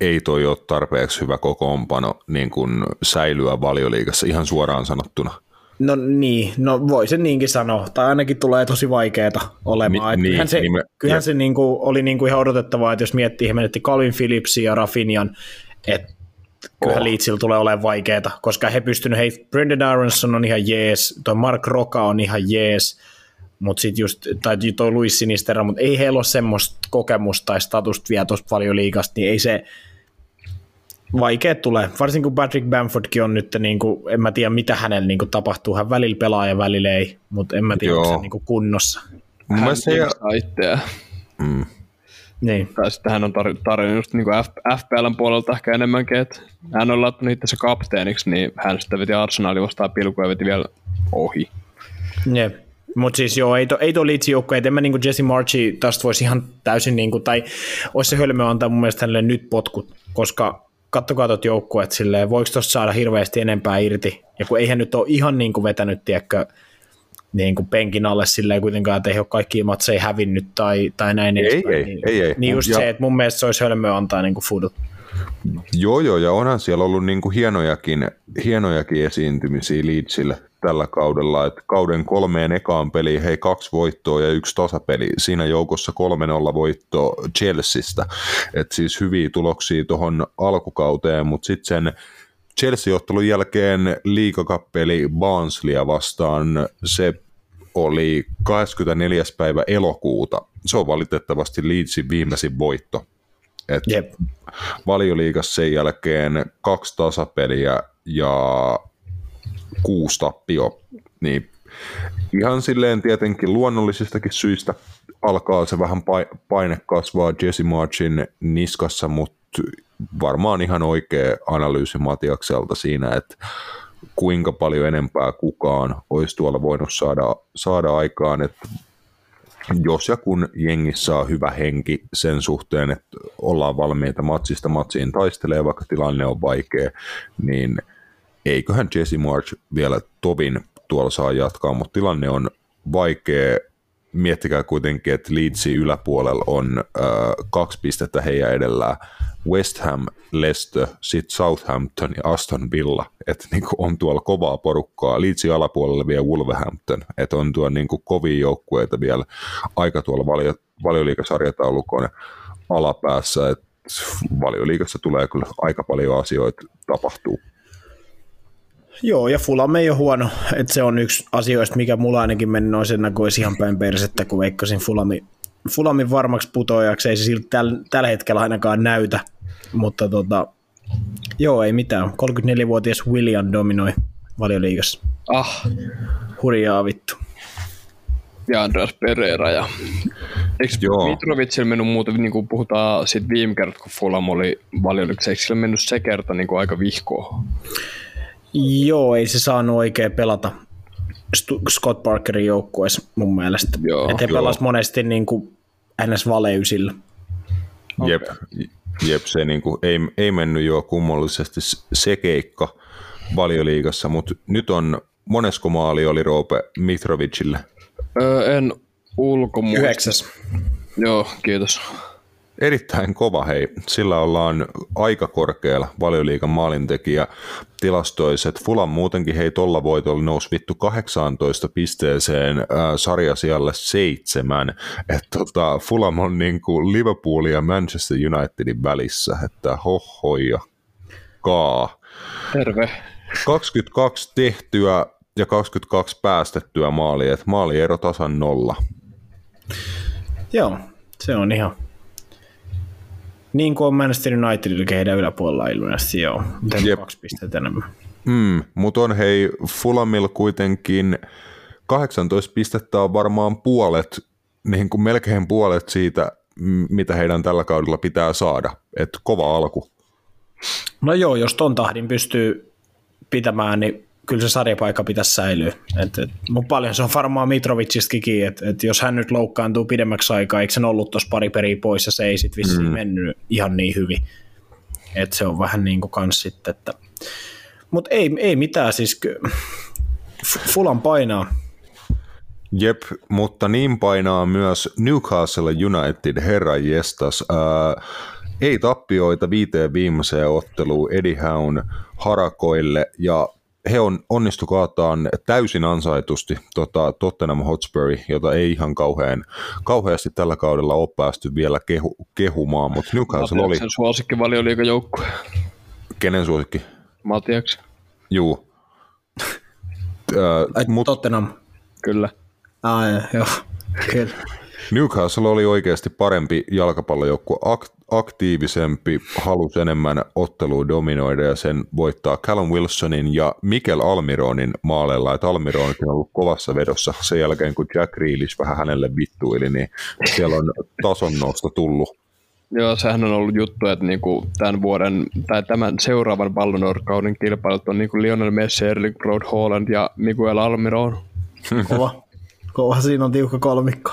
[SPEAKER 1] ei toi ole tarpeeksi hyvä kokoonpano niin kuin säilyä valioliikassa ihan suoraan sanottuna.
[SPEAKER 3] No niin, no voi sen niinkin sanoa, tai ainakin tulee tosi vaikeeta olemaan. Ni, niin, se, niin me, kyllähän se niin kuin, oli niin kuin ihan odotettavaa, että jos miettii, he menetti Calvin Phillipsin ja Rafinian, että kyllähän oh. Leedsillä tulee olemaan vaikeeta, koska he pystynyt, hei, Brendan Aronson on ihan jees, toi Mark Roka on ihan jees, mutta sitten just, tai toi Luis Sinisterra, mutta ei heillä ole semmoista kokemusta tai statusta vielä tuosta paljon liikasta, niin ei se, vaikea tulee. Varsinkin kun Patrick Bamfordkin on nyt, niin kuin, en mä tiedä mitä hänellä niin kuin, tapahtuu. Hän välillä pelaa ja välillä ei, mutta en mä tiedä, onko se niin kuin, kunnossa.
[SPEAKER 4] Mun hän se... itseään.
[SPEAKER 3] Mm. Niin.
[SPEAKER 4] Tai sitten hän on tar- tarjonnut just niin F- FPLn puolelta ehkä enemmänkin, että hän on laittanut itse kapteeniksi, niin hän sitten veti Arsenalin vastaan pilkua ja veti vielä ohi.
[SPEAKER 3] Jep. Mutta siis joo, ei, to, ei tuo Leedsin joukkue, että en mä niinku Jesse Marchi tästä voisi ihan täysin, niinku, tai olisi se hölmö antaa mun mielestä hänelle nyt potkut, koska kattokaa tuot joukkueet silleen, voiko tuosta saada hirveästi enempää irti, ja kun eihän nyt ole ihan niin kuin vetänyt, tiedätkö, niin kuin penkin alle silleen kuitenkaan, että ei ole kaikki matseja hävinnyt tai, tai näin.
[SPEAKER 1] Ei, ei, ei,
[SPEAKER 3] niin,
[SPEAKER 1] ei, ei.
[SPEAKER 3] Niin just ja, se, että mun mielestä se olisi hölmöä antaa niin kuin fudut.
[SPEAKER 1] Joo, joo, ja onhan siellä ollut niin kuin hienojakin, hienojakin esiintymisiä Leedsille tällä kaudella, että kauden kolmeen ekaan peliin, hei kaksi voittoa ja yksi tasapeli, siinä joukossa 3-0 voitto Chelseastä, että siis hyviä tuloksia tuohon alkukauteen, mutta sitten sen Chelsea-ottelun jälkeen liikakappeli Barnsleya vastaan, se oli 24. päivä elokuuta. Se on valitettavasti Leedsin viimeisin voitto. Et yep. Valioliigassa sen jälkeen kaksi tasapeliä ja kuusi tappio, niin ihan silleen tietenkin luonnollisistakin syistä alkaa se vähän paine kasvaa Jesse Marchin niskassa, mutta varmaan ihan oikea analyysi Matiakselta siinä, että kuinka paljon enempää kukaan olisi tuolla voinut saada, saada aikaan, että jos ja kun jengissä saa hyvä henki sen suhteen, että ollaan valmiita matsista matsiin taistelee, vaikka tilanne on vaikea, niin – eiköhän Jesse March vielä tovin tuolla saa jatkaa, mutta tilanne on vaikea. Miettikää kuitenkin, että Leedsin yläpuolella on äh, kaksi pistettä heidän edellään. West Ham, Leicester, sitten Southampton ja Aston Villa. Että niinku on tuolla kovaa porukkaa. Leedsin alapuolella vielä Wolverhampton. Että on tuo niinku kovia joukkueita vielä aika tuolla valio, valioliikasarjataulukon alapäässä. Et valioliikassa tulee kyllä aika paljon asioita tapahtuu.
[SPEAKER 3] Joo, ja Fulham ei ole huono, että se on yksi asioista, mikä mulla ainakin meni noin sen olisi ihan päin persettä, kun veikkasin Fulami, Fulamin varmaksi putoajaksi, ei se siltä täl, tällä hetkellä ainakaan näytä, mutta tota, joo, ei mitään. 34-vuotias William dominoi valioliigassa.
[SPEAKER 4] Ah.
[SPEAKER 3] Hurjaa vittu.
[SPEAKER 4] Ja Andreas Pereira. Ja... Eikö Joo. Mitrovicilla mennyt muuta, niin kuin puhutaan siitä viime kertaa, kun Fulham oli valioliigassa, eikö sillä mennyt se kerta niin kuin aika vihkoa?
[SPEAKER 3] Joo, ei se saanut oikein pelata Scott Parkerin joukkueessa mun mielestä. Joo, Et he pelas monesti niin kuin ns. valeysillä.
[SPEAKER 1] Okay. Jep, jep, se niin kuin, ei, ei mennyt jo kummallisesti se keikka valioliigassa, mutta nyt on monesko maali oli Roope Mitrovicille?
[SPEAKER 4] Öö, en ulkomuista.
[SPEAKER 3] Yhdeksäs.
[SPEAKER 4] Joo, kiitos.
[SPEAKER 1] Erittäin kova, hei. Sillä ollaan aika korkealla valioliikan maalintekijä tilastoiset. Fulan muutenkin hei tolla voitolla nousi vittu 18 pisteeseen ää, sarjasijalle seitsemän. Että tota, Fulham on niinku Liverpool ja Manchester Unitedin välissä, että hohoja kaa.
[SPEAKER 4] Terve.
[SPEAKER 1] 22 tehtyä ja 22 päästettyä maalia, että maaliero tasan nolla.
[SPEAKER 3] Joo, se on ihan niin kuin on Manchester United heidän yläpuolella ilmeisesti joo, mutta Jep. kaksi pistettä enemmän.
[SPEAKER 1] Mm, mutta on hei Fulamilla kuitenkin 18 pistettä on varmaan puolet, niin kuin melkein puolet siitä, mitä heidän tällä kaudella pitää saada. Et kova alku.
[SPEAKER 3] No joo, jos ton tahdin pystyy pitämään, niin kyllä se sarjapaikka pitäisi säilyä. Et, et, mutta paljon se on varmaan Mitrovicistakin, että et jos hän nyt loukkaantuu pidemmäksi aikaa, eikö se ollut tuossa pari periä pois ja se ei sitten vissiin mm. mennyt ihan niin hyvin. Et se on vähän niin kuin kans sitten, että mutta ei, ei mitään, siis Fulan painaa.
[SPEAKER 1] Jep, mutta niin painaa myös Newcastle United, herra jestas. Äh, ei tappioita viiteen viimeiseen otteluun Eddie Hown harakoille ja he on onnistu kaataan täysin ansaitusti tota, Tottenham Hotspur, jota ei ihan kauhean, kauheasti tällä kaudella ole päästy vielä kehu, kehumaan, mutta Newcastle oli...
[SPEAKER 4] Sen suosikki valioliikajoukkue.
[SPEAKER 1] Kenen suosikki?
[SPEAKER 4] Matiaksi.
[SPEAKER 1] Juu. [LAUGHS]
[SPEAKER 3] Ai, mut... Tottenham.
[SPEAKER 4] Kyllä.
[SPEAKER 3] Ah, joo, kyllä.
[SPEAKER 1] Newcastle oli oikeasti parempi jalkapallojoukkue, aktiivisempi, halusi enemmän ottelua dominoida ja sen voittaa Callum Wilsonin ja Mikel Almironin maaleilla, että Almiron on ollut kovassa vedossa sen jälkeen, kun Jack Grealish vähän hänelle vittuili, niin siellä on tason nosto tullut.
[SPEAKER 4] Joo, sehän on ollut juttu, että niinku tämän vuoden tai tämän seuraavan Ballon d'Or-kauden kilpailut on niinku Lionel Messi, Erling Broad Holland ja Miguel Almiron.
[SPEAKER 3] Kova. Kova, siinä on tiukka kolmikko.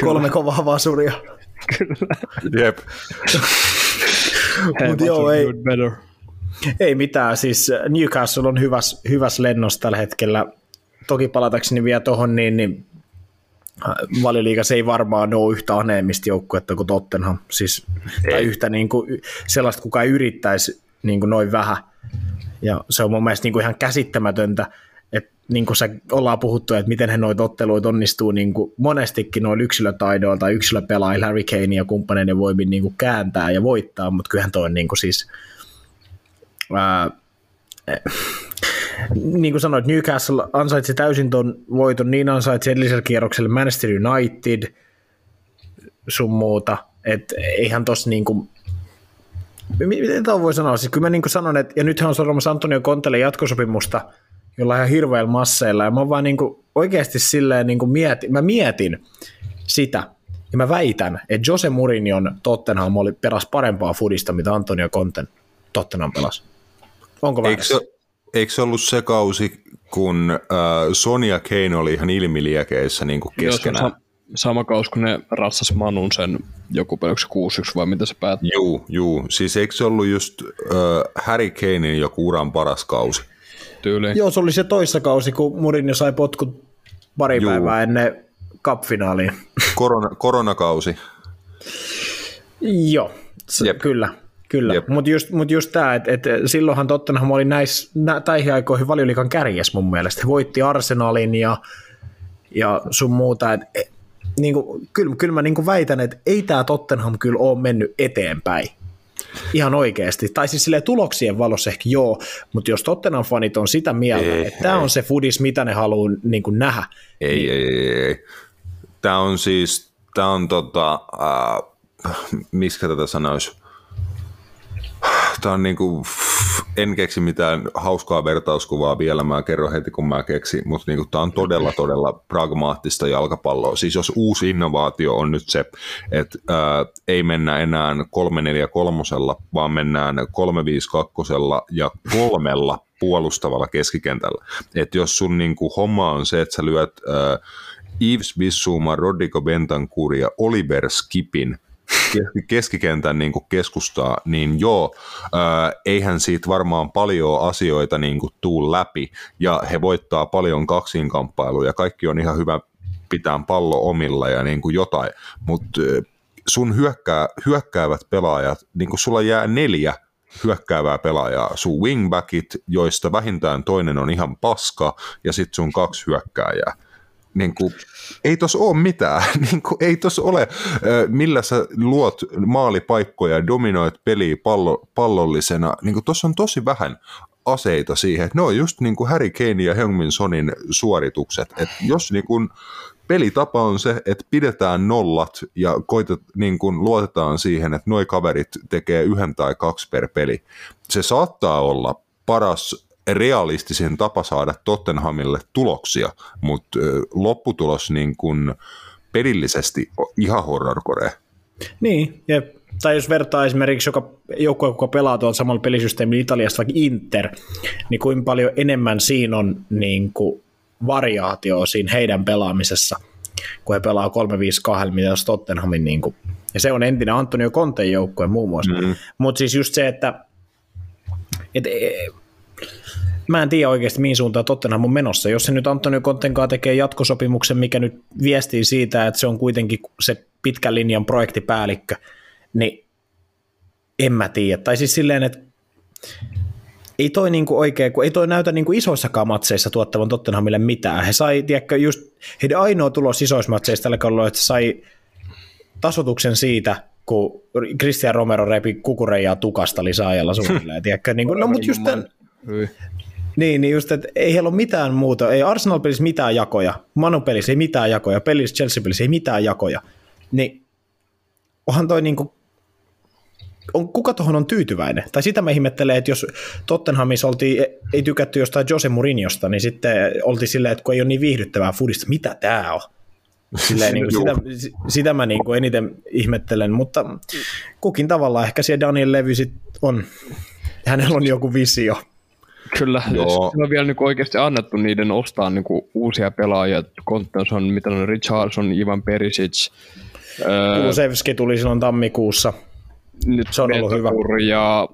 [SPEAKER 3] Kolme kovaa vasuria.
[SPEAKER 4] Kyllä.
[SPEAKER 1] Jep.
[SPEAKER 3] Mut joo, ei, ei mitään. Siis Newcastle on hyväs, hyväs lennossa tällä hetkellä. Toki palatakseni vielä tuohon, niin, niin äh, valioliigas ei varmaan ole yhtä aneemista joukkuetta kuin Tottenham. Siis, tai yhtä niin kuin, sellaista, kuka ei yrittäisi niin kuin noin vähän. Ja se on mun mielestä niin kuin ihan käsittämätöntä, niin kuin se ollaan puhuttu, että miten he noita otteluita onnistuu niin kuin monestikin noilla yksilötaidoilla tai yksilöpelaajilla Harry Kane ja kumppaneiden voimin niin kuin kääntää ja voittaa, mutta kyllähän toi on niin kuin siis ää, niin kuin sanoit, Newcastle ansaitsi täysin tuon voiton, niin ansaitsi edellisellä kierroksella Manchester United sun muuta, että eihän tossa niin kuin, miten tämä voi sanoa, siis kyllä mä niin kuin sanon, että, ja nythän on sormassa Antonio Contelle jatkosopimusta, jolla ihan hirveillä masseilla, ja mä vaan niin kuin oikeasti silleen niin kuin mietin, mä mietin sitä, ja mä väitän, että Jose Mourinhon Tottenham oli peräs parempaa fudista, mitä Antonio Conten Tottenham pelasi. Onko väärässä?
[SPEAKER 1] Eikö, eikö se ollut se kausi, kun äh, Sonia Kane oli ihan ilmiliekeissä niin kuin keskenään? Joo,
[SPEAKER 4] sama kausi, kun ne rassas Manun sen joku pelkäksi 6 vai mitä se päättyi?
[SPEAKER 1] Juu, juu. Siis eikö se ollut just äh, Harry Kanein joku uran paras kausi?
[SPEAKER 3] Tyyliin. Joo, se oli se toissa kausi, kun Mourinho sai potkut pari Juu. päivää ennen cup-finaaliin.
[SPEAKER 1] Korona, koronakausi.
[SPEAKER 3] Joo, se, kyllä. Kyllä, mutta just, mut just tämä, että et silloinhan Tottenham oli näissä nä, täihin aikoihin valioliikan kärjes mun mielestä. He voitti Arsenalin ja, ja sun muuta. Et, et, niinku, kyllä, kyllä mä niinku väitän, että ei tämä Tottenham kyllä ole mennyt eteenpäin. Ihan oikeasti. Tai siis sille tuloksien valossa ehkä joo, mutta jos Tottenham-fanit on sitä mieltä, ei, että tämä on se fudis, mitä ne haluaa niin kuin nähdä.
[SPEAKER 1] Ei, niin... ei, ei, ei. Tämä on siis, tämä on tota, äh, miskä tätä sanoisi, tämä on niin kuin, en keksi mitään hauskaa vertauskuvaa vielä, mä kerron heti kun mä keksin, mutta niin tämä on todella todella pragmaattista jalkapalloa. Siis jos uusi innovaatio on nyt se, että ää, ei mennä enää 343, vaan mennään 352 ja kolmella puolustavalla keskikentällä. Että jos sun niin kuin, homma on se, että sä lyöt ää, Yves Bissouma, Rodrigo Bentancur ja Oliver Skipin keskikentän niin kuin keskustaa, niin joo, ää, eihän siitä varmaan paljon asioita niin kuin tuu läpi, ja he voittaa paljon kaksinkamppailuja, kaikki on ihan hyvä pitää pallo omilla ja niin kuin jotain, mutta sun hyökkää, hyökkäävät pelaajat, niin kuin sulla jää neljä hyökkäävää pelaajaa, sun wingbackit, joista vähintään toinen on ihan paska, ja sitten sun kaksi hyökkääjää niin kuin, [LAUGHS] ei tos ole mitään, niin kuin, ei tos ole, millä sä luot maalipaikkoja ja dominoit peliä pallo, pallollisena, niin tuossa on tosi vähän aseita siihen, että ne on just niin kuin Harry Kane ja Heung-Min Sonin suoritukset, että jos niin kuin, pelitapa on se, että pidetään nollat ja koitet, niin kuin luotetaan siihen, että nuo kaverit tekee yhden tai kaksi per peli. Se saattaa olla paras realistisin tapa saada Tottenhamille tuloksia, mutta lopputulos niin kuin pelillisesti ihan horrorcore.
[SPEAKER 3] Niin, jep. Tai jos vertaa esimerkiksi joka joukkue, joka pelaa tuolla samalla pelisysteemillä Italiasta, vaikka Inter, niin kuinka paljon enemmän siinä on niin kuin variaatio siinä heidän pelaamisessa, kun he pelaa 3-5-2, mitä jos Tottenhamin, niin kuin, ja se on entinen Antonio Conten joukkue muun muassa. Mm-hmm. Mutta siis just se, että et, e, mä en tiedä oikeasti mihin suuntaan Tottenham on menossa. Jos se nyt Antonio Contenkaan tekee jatkosopimuksen, mikä nyt viestii siitä, että se on kuitenkin se pitkän linjan projektipäällikkö, niin en mä tiedä. Tai siis silleen, että ei toi niinku oikein, kun ei toi näytä niinku isoissakaan matseissa tuottavan Tottenhamille mitään. He sai, tiedätkö, just heidän ainoa tulos isoissa matseissa tällä kaudella, että sai tasotuksen siitä, kun Christian Romero repi kukureijaa tukasta lisäajalla suunnilleen, tiedätkö? Niin kuin, no, mutta just tämän, niin, niin just, että ei heillä ole mitään muuta. Ei Arsenal-pelissä mitään jakoja, Manu-pelissä ei mitään jakoja, pelissä Chelsea-pelissä ei mitään jakoja. Niin onhan toi niinku on, kuka tuohon on tyytyväinen? Tai sitä mä ihmettelen, että jos Tottenhamissa oltiin, ei tykätty jostain Jose Mourinhosta, niin sitten oltiin silleen, että kun ei ole niin viihdyttävää foodista, mitä tämä on? Silleen, [LAUGHS] niin kuin sitä, sitä mä niin kuin eniten ihmettelen, mutta kukin tavalla ehkä se Daniel Levy sit on, hänellä on joku visio.
[SPEAKER 4] Kyllä, Joo. on vielä niin oikeasti annettu niiden ostaa niin kuin uusia pelaajia. Konttons on, mitä on Richardson, Ivan Perisic.
[SPEAKER 3] Kulusevski tuli silloin tammikuussa
[SPEAKER 4] nyt se on ollut hyvä. Ja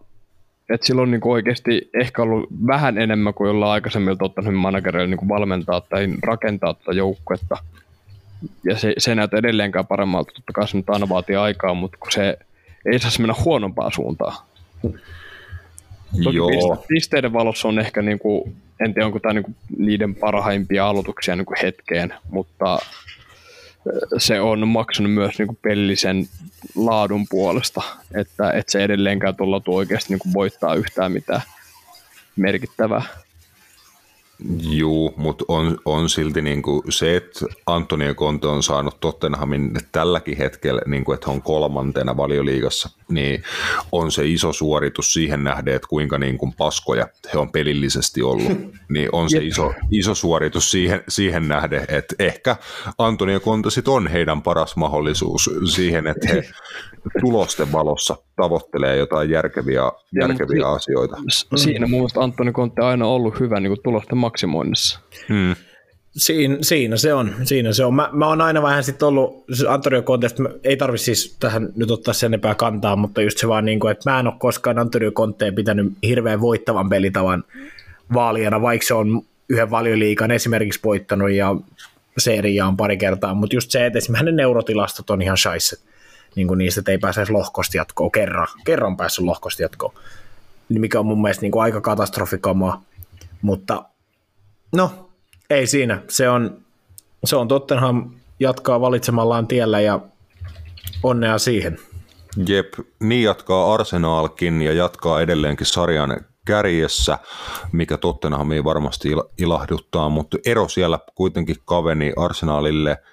[SPEAKER 4] että silloin niin oikeasti ehkä ollut vähän enemmän kuin jollain aikaisemmin ottanut managereilla niin valmentaa tai rakentaa tätä joukkuetta. Ja se, se näyttää edelleenkään paremmalta, totta kai se nyt aina vaatii aikaa, mutta kun se ei saisi mennä huonompaa suuntaan. Toki Joo. pisteiden valossa on ehkä, niin kuin, en tiedä onko tämä niin kuin niiden parhaimpia aloituksia niin kuin hetkeen, mutta se on maksanut myös niin kuin pellisen laadun puolesta, että, että se edelleenkään tuolla tuo oikeasti niin kuin voittaa yhtään mitään merkittävää.
[SPEAKER 1] Juu, mutta on, on silti niin kuin se, että Antonio Conte on saanut Tottenhamin tälläkin hetkellä, niin kuin, että on kolmantena valioliigassa, niin on se iso suoritus siihen nähden, että kuinka niin kuin paskoja he on pelillisesti ollut. [LAUGHS] Niin on se iso, iso suoritus siihen, siihen nähden, että ehkä Antonio Conte sit on heidän paras mahdollisuus siihen, että he [LAUGHS] tulosten valossa tavoittelee jotain järkeviä, järkeviä ja, asioita.
[SPEAKER 4] Siinä mun mielestä Antoni Conte on aina ollut hyvä niin kuin tulosten maksimoinnissa. Hmm.
[SPEAKER 3] Siinä, siinä se on. Siinä se on. Mä, mä oon aina vähän sitten ollut, Antonio Conteista, ei tarvi siis tähän nyt ottaa sen enempää kantaa, mutta just se vaan niin kuin, että mä en ole koskaan Antonio Conteen pitänyt hirveän voittavan pelitavan vaalijana, vaikka se on yhden valioliikan esimerkiksi voittanut ja seriaan pari kertaa, mutta just se, että esimerkiksi hänen neurotilastot on ihan shaisset niin kuin niistä, ei pääse lohkosta jatkoon. Kerran, kerran päässyt lohkosta jatkoon, mikä on mun mielestä niin kuin aika katastrofikamaa, mutta no, ei siinä, se on, se on Tottenham jatkaa valitsemallaan tiellä ja onnea siihen.
[SPEAKER 1] Jep, niin jatkaa Arsenalkin ja jatkaa edelleenkin sarjan kärjessä, mikä Tottenhamia varmasti ilahduttaa, mutta ero siellä kuitenkin kaveni Arsenalille –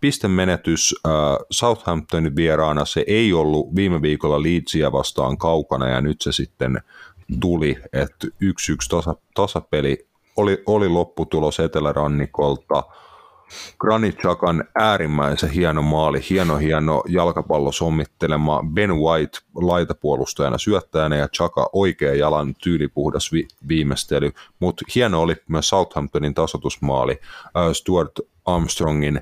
[SPEAKER 1] pistemenetys äh, Southamptonin vieraana, se ei ollut viime viikolla Leedsia vastaan kaukana ja nyt se sitten tuli, että yksi yksi tasa, tasapeli oli, oli lopputulos Etelärannikolta. Granit Chakan äärimmäisen hieno maali, hieno hieno jalkapallo sommittelema Ben White laitapuolustajana syöttäjänä ja Chaka oikea jalan tyylipuhdas vi- viimeistely, mutta hieno oli myös Southamptonin tasotusmaali, Stuart Armstrongin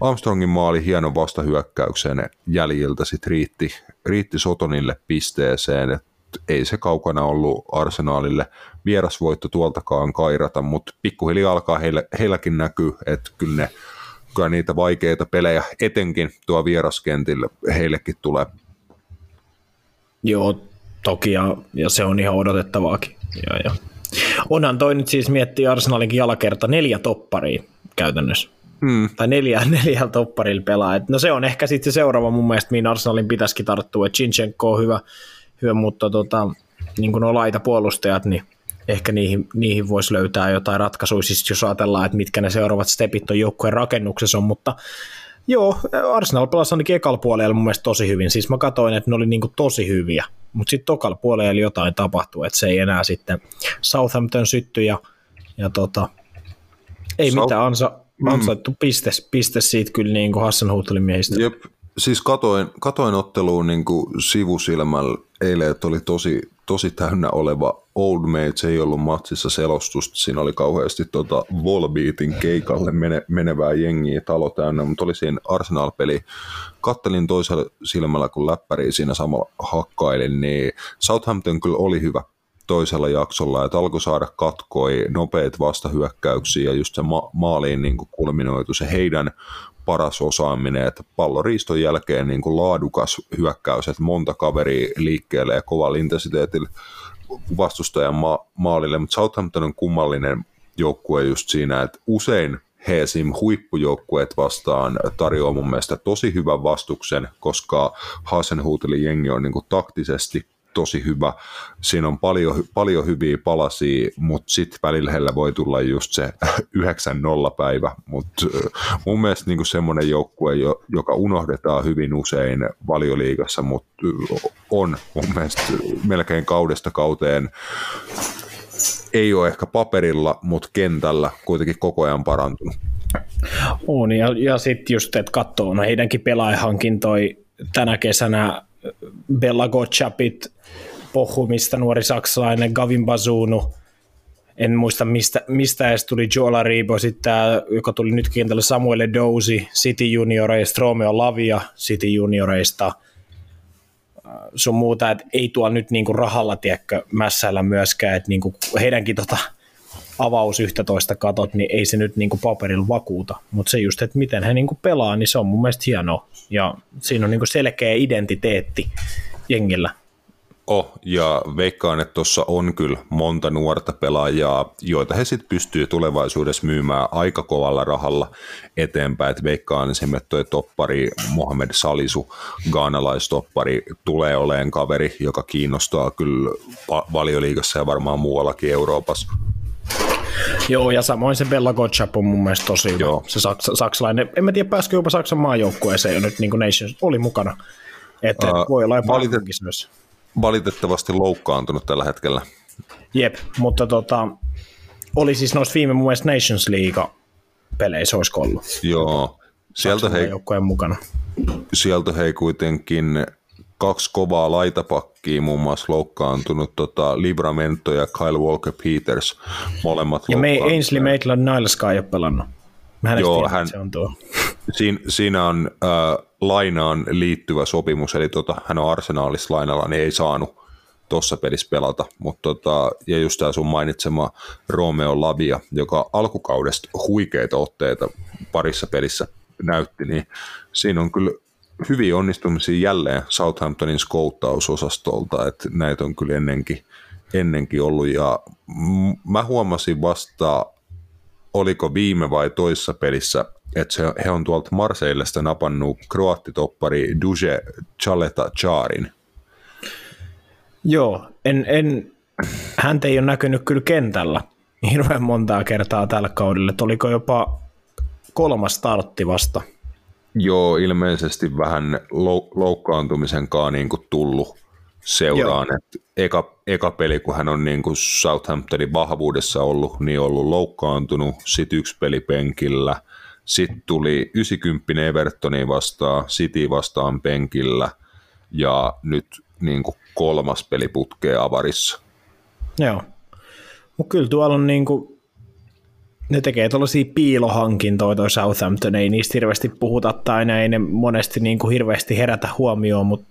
[SPEAKER 1] Armstrongin maali hienon vastahyökkäyksen jäljiltä sitten riitti, riitti Sotonille pisteeseen, että ei se kaukana ollut arsenaalille vierasvoitto tuoltakaan kairata, mutta pikkuhiljaa alkaa heillä, heilläkin näkyy, että kyllä, ne, kyllä niitä vaikeita pelejä etenkin tuo vieraskentille heillekin tulee.
[SPEAKER 3] Joo, toki ja, ja se on ihan odotettavaakin. Ja, ja. Onhan toi nyt siis miettii Arsenalinkin jalakerta neljä topparia käytännössä. Hmm. Tai neljä, [LAUGHS] neljä topparilla pelaa. Et no se on ehkä sitten se seuraava mun mielestä, mihin Arsenalin pitäisikin tarttua. että Chinchenko on hyvä, hyvä mutta tota, niin kuin on laita puolustajat, niin ehkä niihin, niihin voisi löytää jotain ratkaisuja, siis jos ajatellaan, että mitkä ne seuraavat stepit on joukkueen rakennuksessa on, mutta joo, Arsenal pelasi ainakin ekalla puolella mun mielestä tosi hyvin, siis mä katsoin, että ne oli niinku tosi hyviä, mutta sitten tokalla puolella jotain tapahtui, että se ei enää sitten Southampton sytty ja, ja tota, ei South... mitään ansa, Mm. ansaittu mm. piste, piste siitä kyllä niin kuin Hassan miehistä.
[SPEAKER 1] Jep, siis katoin, katoin otteluun niin kuin sivusilmällä eilen, että oli tosi, tosi täynnä oleva Old Mates, ei ollut matsissa selostusta, siinä oli kauheasti tota Volbeatin keikalle mene, menevää jengiä talo täynnä, mutta oli siinä Arsenal-peli. Kattelin toisella silmällä, kun läppäri siinä samalla hakkailin, niin Southampton kyllä oli hyvä toisella jaksolla, että alkoi saada katkoi nopeat vastahyökkäyksiä ja just se ma- maaliin niin kuin kulminoitu se heidän paras osaaminen, että palloriiston jälkeen niin kuin laadukas hyökkäys, että monta kaveria liikkeelle ja kovalla intensiteetillä vastustajan ma- maalille, mutta Southampton on kummallinen joukkue just siinä, että usein he esim. huippujoukkueet vastaan tarjoaa mun mielestä tosi hyvän vastuksen, koska Hasenhutelin jengi on niin kuin taktisesti tosi hyvä. Siinä on paljon, paljon hyviä palasia, mutta sitten välillä voi tulla just se [LAUGHS] 9-0 päivä. Mutta mun mielestä niinku semmoinen joukkue, joka unohdetaan hyvin usein valioliigassa, mutta on mun mielestä melkein kaudesta kauteen ei ole ehkä paperilla, mutta kentällä kuitenkin koko ajan parantunut.
[SPEAKER 3] On, ja, ja sitten just, että katsoo no heidänkin pelaajahankintoi tänä kesänä Bella Gotchapit, Pohumista nuori saksalainen, Gavin Bazunu, en muista mistä, mistä edes tuli Jola Ribo, sitten joka tuli nyt kentällä Samuel Dousi, City Junioreista, Romeo Lavia City Junioreista, äh, sun muuta, että ei tuolla nyt niinku rahalla, tiedäkö, mässäillä myöskään, että niinku heidänkin tota, avaus 11 katot, niin ei se nyt niinku paperilla vakuuta, mutta se just, että miten he niinku pelaa, niin se on mun mielestä hienoa, ja siinä on niinku selkeä identiteetti jengillä.
[SPEAKER 1] Oh, ja veikkaan, että tuossa on kyllä monta nuorta pelaajaa, joita he sitten pystyy tulevaisuudessa myymään aika kovalla rahalla eteenpäin. Et veikkaan esimerkiksi toi toppari Mohamed Salisu, gaanalaistoppari, tulee oleen kaveri, joka kiinnostaa kyllä valioliigassa ja varmaan muuallakin Euroopassa.
[SPEAKER 3] Joo, ja samoin se Bella Gotchap on mun mielestä tosi hyvä. Joo. Se saks, saksalainen, en mä tiedä pääskö jopa Saksan maajoukkueeseen jo nyt niin kuin Nations, oli mukana. Että uh, voi olla jopa valitet, myös.
[SPEAKER 1] Valitettavasti loukkaantunut tällä hetkellä.
[SPEAKER 3] Jep, mutta tota, oli siis noissa viime mun mielestä Nations League peleissä olisiko ollut.
[SPEAKER 1] Joo. Sieltä hei,
[SPEAKER 3] mukana.
[SPEAKER 1] sieltä hei kuitenkin kaksi kovaa laitapakkia, muun muassa loukkaantunut tota, Libramento ja Kyle Walker-Peters, molemmat
[SPEAKER 3] Ja me Ainsley Maitland-Niles ei ole pelannut. Mä Joo, tiedä, hän, se on tuo.
[SPEAKER 1] Siinä, siinä on äh, lainaan liittyvä sopimus, eli tota, hän on arsenaalissa lainalla, niin ei saanut tuossa pelissä pelata, mutta tota, ja just tämä sun mainitsema Romeo Lavia, joka alkukaudesta huikeita otteita parissa pelissä näytti, niin siinä on kyllä hyviä onnistumisia jälleen Southamptonin skouttausosastolta, että näitä on kyllä ennenkin, ennenkin ollut, ja mä huomasin vasta, oliko viime vai toissa pelissä, että he on tuolta Marseillesta napannut kroattitoppari Duje Chaleta Charin.
[SPEAKER 3] Joo, en, en, häntä ei ole näkynyt kyllä kentällä hirveän montaa kertaa tällä kaudella, että oliko jopa kolmas startti vasta –
[SPEAKER 1] Joo, ilmeisesti vähän lou- loukkaantumisen kanssa niin kuin tullut seuraan. että eka, eka peli, kun hän on niin kuin Southamptonin vahvuudessa ollut, niin ollut loukkaantunut, sitten yksi peli penkillä, sitten tuli 90 Evertoni vastaan, City vastaan penkillä, ja nyt niin kuin kolmas peli putkee avarissa.
[SPEAKER 3] Joo, mutta kyllä tuolla on niin kuin ne tekee tuollaisia piilohankintoja toi Southampton, ei niistä hirveästi puhuta tai ne ei ne monesti niin kuin hirveästi herätä huomioon, mutta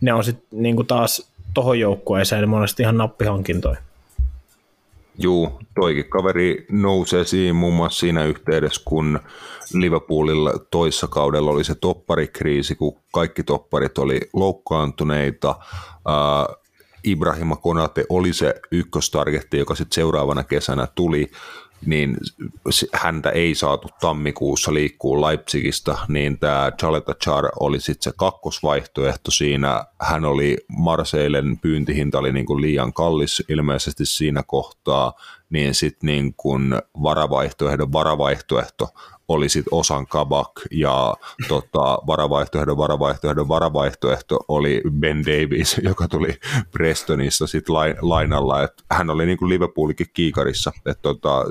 [SPEAKER 3] ne on sitten niin taas tohon joukkueeseen monesti ihan nappihankintoja.
[SPEAKER 1] Juu, toikin kaveri nousee siinä muun muassa siinä yhteydessä, kun Liverpoolilla toissa kaudella oli se topparikriisi, kun kaikki topparit oli loukkaantuneita. Ibrahima Konate oli se ykköstargetti, joka sitten seuraavana kesänä tuli, niin häntä ei saatu tammikuussa liikkuu Leipzigistä, niin tämä Chaleta Char oli sitten se kakkosvaihtoehto siinä. Hän oli Marseilen pyyntihinta oli niin kuin liian kallis ilmeisesti siinä kohtaa, niin sitten niin varavaihtoehdon varavaihtoehto oli sit osan kabak ja tota, varavaihtoehdon varavaihtoehdon varavaihtoehto oli Ben Davis, [LAUGHS] joka tuli Prestonissa sit lain, lainalla, että hän oli niin kuin Liverpoolikin kiikarissa, että tota,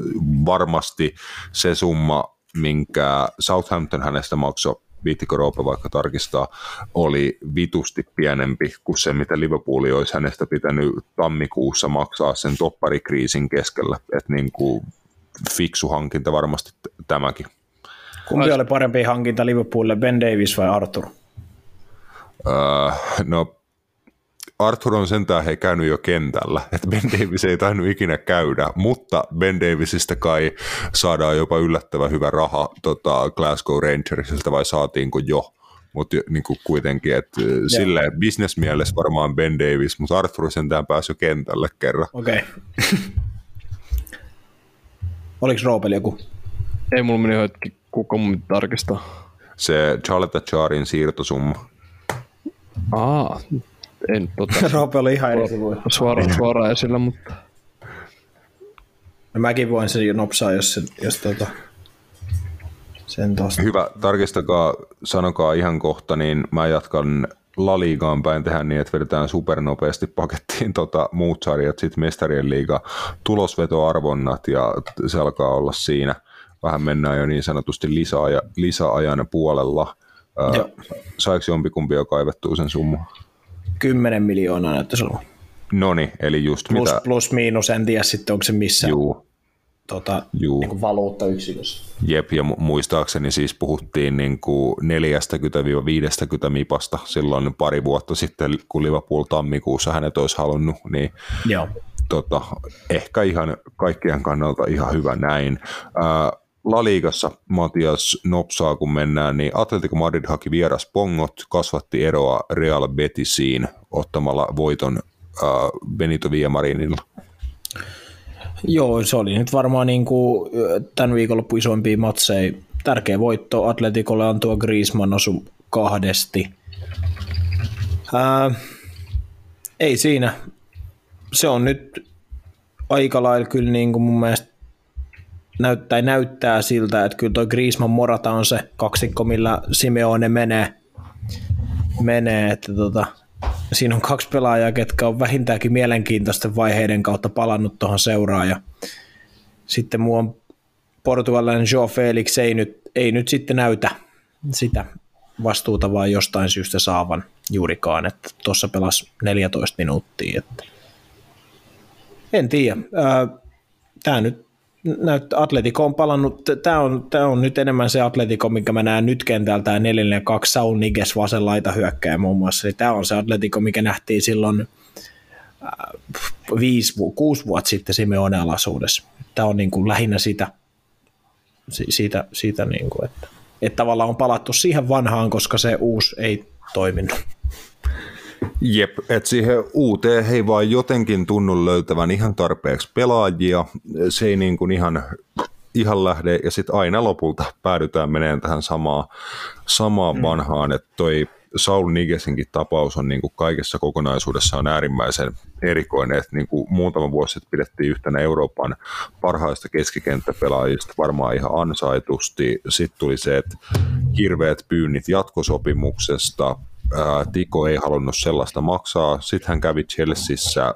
[SPEAKER 1] varmasti se summa, minkä Southampton hänestä maksoi viittikö Roope vaikka tarkistaa, oli vitusti pienempi kuin se, mitä Liverpooli olisi hänestä pitänyt tammikuussa maksaa sen topparikriisin keskellä. Että niin kuin fiksu hankinta varmasti tämäkin.
[SPEAKER 3] Kumpi oli parempi hankinta Liverpoolille, Ben Davis vai Arthur?
[SPEAKER 1] Uh, no Arthur on sentään he käynyt jo kentällä, [LAUGHS] että Ben Davis ei tainnut ikinä käydä, mutta Ben Davisista kai saadaan jopa yllättävän hyvä raha tota Glasgow Rangersilta vai saatiinko jo, mutta niin kuitenkin, että sille bisnesmielessä varmaan Ben Davis, mutta Arthur sentään päässyt kentälle kerran.
[SPEAKER 3] Okei. [LAUGHS] Okay. Oliko Roopeli joku?
[SPEAKER 4] Ei mulla meni hetki, kuka mun tarkistaa.
[SPEAKER 1] Se Charlotte Charin siirtosumma.
[SPEAKER 4] Aa, en tota... [LAUGHS]
[SPEAKER 3] Roope oli ihan eri
[SPEAKER 4] Suoraan, suoraan esillä, mutta...
[SPEAKER 3] No mäkin voin sen jo nopsaa, jos, se, jos tota, sen tosta.
[SPEAKER 1] Hyvä, tarkistakaa, sanokaa ihan kohta, niin mä jatkan Laliigaan päin tehdä niin, että vedetään supernopeasti pakettiin tota, muut sarjat, sitten mestarien liiga, tulosvetoarvonnat ja se alkaa olla siinä. Vähän mennään jo niin sanotusti lisäaja, lisäajan puolella. Ää, saiko jompikumpi jo kaivettua sen summan?
[SPEAKER 3] 10 miljoonaa näyttäisi olla.
[SPEAKER 1] Noni, eli just
[SPEAKER 3] plus,
[SPEAKER 1] mitä...
[SPEAKER 3] Plus miinus, en tiedä sitten onko se missä
[SPEAKER 1] Juu.
[SPEAKER 3] Tota,
[SPEAKER 1] Juu.
[SPEAKER 3] Niin valuuttayksikössä.
[SPEAKER 1] Jep, ja muistaakseni siis puhuttiin niin kuin 40-50 mipasta silloin pari vuotta sitten, kun Liverpool tammikuussa hänet olisi halunnut, niin
[SPEAKER 3] Joo.
[SPEAKER 1] Tota, ehkä ihan kaikkien kannalta ihan hyvä näin. Ää, La Ligassa Matias nopsaa, kun mennään, niin Atletico Madrid haki vieras pongot, kasvatti eroa Real Betisiin ottamalla voiton äh, Benito Villamarinilla.
[SPEAKER 3] Joo, se oli nyt varmaan niin kuin tämän viikonloppu isoimpia matseja. Tärkeä voitto Atleticolle on tuo Griezmann osu kahdesti. Ää, ei siinä. Se on nyt aika lailla kyllä niin kuin mun mielestä näyttää, näyttää siltä, että kyllä toi Griezmann Morata on se kaksikko, millä Simeone menee. menee että tota, siinä on kaksi pelaajaa, ketkä on vähintäänkin mielenkiintoisten vaiheiden kautta palannut tuohon seuraan. Ja sitten muu on portugalainen Joe Felix ei nyt, ei nyt sitten näytä sitä vastuuta vaan jostain syystä saavan juurikaan, että tuossa pelasi 14 minuuttia. Että en tiedä. Tämä nyt näyttää, Atletico on palannut, tämä on, tämä on nyt enemmän se Atletico, minkä mä näen nyt kentältä, tämä 4 2 Saul Niges vasen laita hyökkää muun muassa. Tämä on se Atletico, mikä nähtiin silloin äh, viisi, kuusi vuotta sitten Simeone alaisuudessa. Tämä on niin kuin lähinnä sitä, siitä, siitä niin kuin, että, että tavallaan on palattu siihen vanhaan, koska se uusi ei toiminut.
[SPEAKER 1] Jep, että siihen uuteen he ei vaan jotenkin tunnu löytävän ihan tarpeeksi pelaajia. Se ei niin kuin ihan, ihan lähde, ja sitten aina lopulta päädytään meneen tähän samaan, samaan mm. vanhaan, että toi Saul Nigesinkin tapaus on niin kuin kaikessa kokonaisuudessaan äärimmäisen erikoinen, että niin kuin muutama vuosi sitten pidettiin yhtenä Euroopan parhaista keskikenttäpelaajista varmaan ihan ansaitusti. Sitten tuli se, että hirveät pyynnit jatkosopimuksesta, Tiko ei halunnut sellaista maksaa. Sitten hän kävi Chelseassa,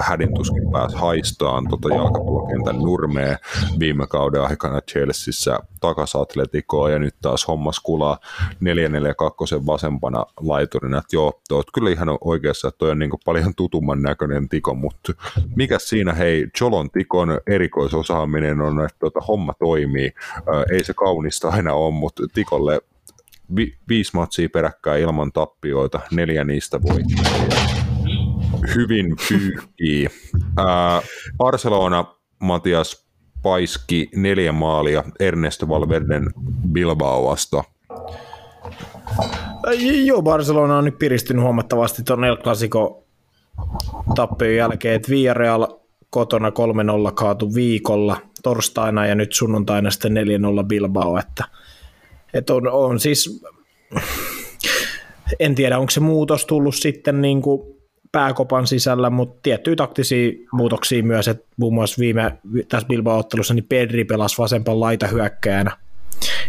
[SPEAKER 1] hädintuskin pääsi haistaan tota jalkapallokentän nurmeen viime kauden aikana Chelseassa takas ja nyt taas hommas kulaa 442 vasempana laiturina. Että joo, oot kyllä ihan oikeassa, että toi on niin paljon tutumman näköinen Tiko, mutta mikä siinä hei, Cholon Tikon erikoisosaaminen on, että tota, homma toimii. Ei se kaunista aina ole, mutta Tikolle vi, viisi matsia peräkkäin ilman tappioita, neljä niistä voittajia. Hyvin pyyhkii. Barcelona, Matias Paiski, neljä maalia Ernesto Valverden Bilbao vasta.
[SPEAKER 3] Joo, Barcelona on nyt piristynyt huomattavasti tuon El Clasico tappion jälkeen, että Villarreal kotona 3-0 kaatu viikolla torstaina ja nyt sunnuntaina sitten 4-0 Bilbao, että – että on, on siis, en tiedä onko se muutos tullut sitten niin kuin pääkopan sisällä, mutta tiettyjä taktisia muutoksia myös, että muun muassa viime tässä Bilbao-ottelussa niin Pedri pelasi vasempan laita hyökkäänä.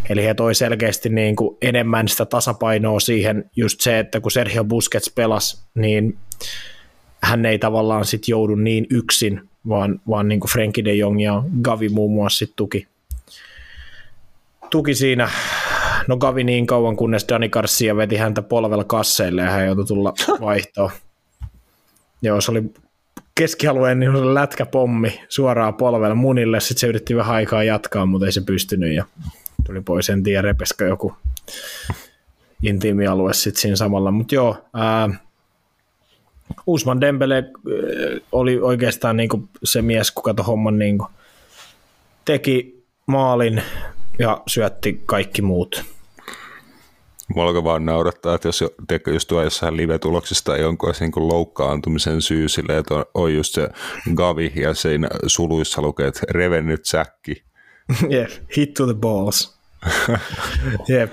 [SPEAKER 3] Eli he toi selkeästi niin kuin enemmän sitä tasapainoa siihen, just se, että kun Sergio Busquets pelasi, niin hän ei tavallaan sit joudu niin yksin, vaan, vaan niin kuin Frenkie de Jong ja Gavi muun muassa sit tuki, tuki siinä no Gavi niin kauan, kunnes Dani Garcia veti häntä polvella kasseille ja hän joutui tulla [LAUGHS] vaihtoon. Joo, se oli keskialueen niin lätkäpommi suoraan polvella munille, sitten se yritti vähän aikaa jatkaa, mutta ei se pystynyt ja tuli pois, en tiedä repeskö joku intiimi alue sitten siinä samalla, mutta joo, ää, Usman Dembele oli oikeastaan niin kuin se mies, kuka tuon homman niin kuin teki maalin ja syötti kaikki muut.
[SPEAKER 1] Mulla alkoi vaan naurattaa, että jos, teikö, just tuo jossain live-tuloksista ei jonkun niin loukkaantumisen syy sille, että on, on just se Gavi ja siinä suluissa lukee, että revennyt säkki. [LAUGHS]
[SPEAKER 3] yeah, hit to the balls. [LAUGHS] Jep.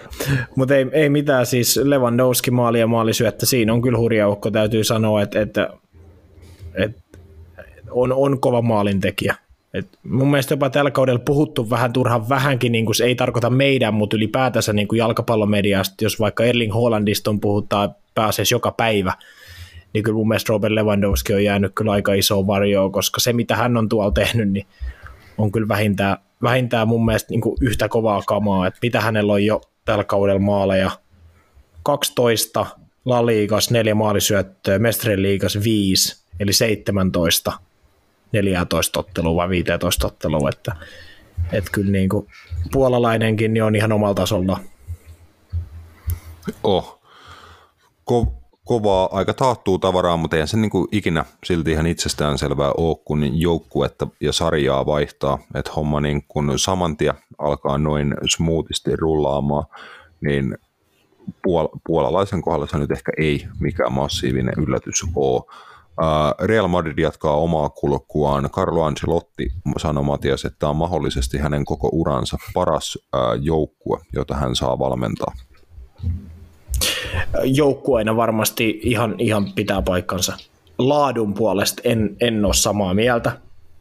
[SPEAKER 3] Mutta ei, ei mitään, siis Lewandowski maali ja maalisyöttä, siinä on kyllä hurja ukko, täytyy sanoa, että, että, että on, on kova maalintekijä. Et mun mielestä jopa tällä kaudella puhuttu vähän turhan vähänkin, niin kuin se ei tarkoita meidän, mutta ylipäätänsä niin kuin jalkapallomediasta, jos vaikka Erling Hollandista on puhutaan pääasiassa joka päivä, niin kyllä mun mielestä Robert Lewandowski on jäänyt kyllä aika iso varjoa, koska se mitä hän on tuolla tehnyt, niin on kyllä vähintään, vähintään mun mielestä niin kuin yhtä kovaa kamaa, että mitä hänellä on jo tällä kaudella maaleja, 12 La Ligas, neljä maalisyöttöä, Mestre Liigas 5, eli 17 14 ottelua vai 15 ottelua, että, että kyllä niin kuin puolalainenkin niin on ihan omalla tasolla.
[SPEAKER 1] Oh. Ko- kovaa, aika taattuu tavaraa, mutta eihän se niin kuin ikinä silti ihan itsestään selvää ole, kun joukkuetta ja sarjaa vaihtaa, että homma niin kun saman tien alkaa noin smoothisti rullaamaan, niin puol- puolalaisen kohdalla se nyt ehkä ei mikään massiivinen yllätys ole. Real Madrid jatkaa omaa kulkuaan. Carlo Ancelotti sanoi Matias, että tämä on mahdollisesti hänen koko uransa paras joukkue, jota hän saa valmentaa.
[SPEAKER 3] Joukkueena varmasti ihan, ihan pitää paikkansa. Laadun puolesta en, en ole samaa mieltä.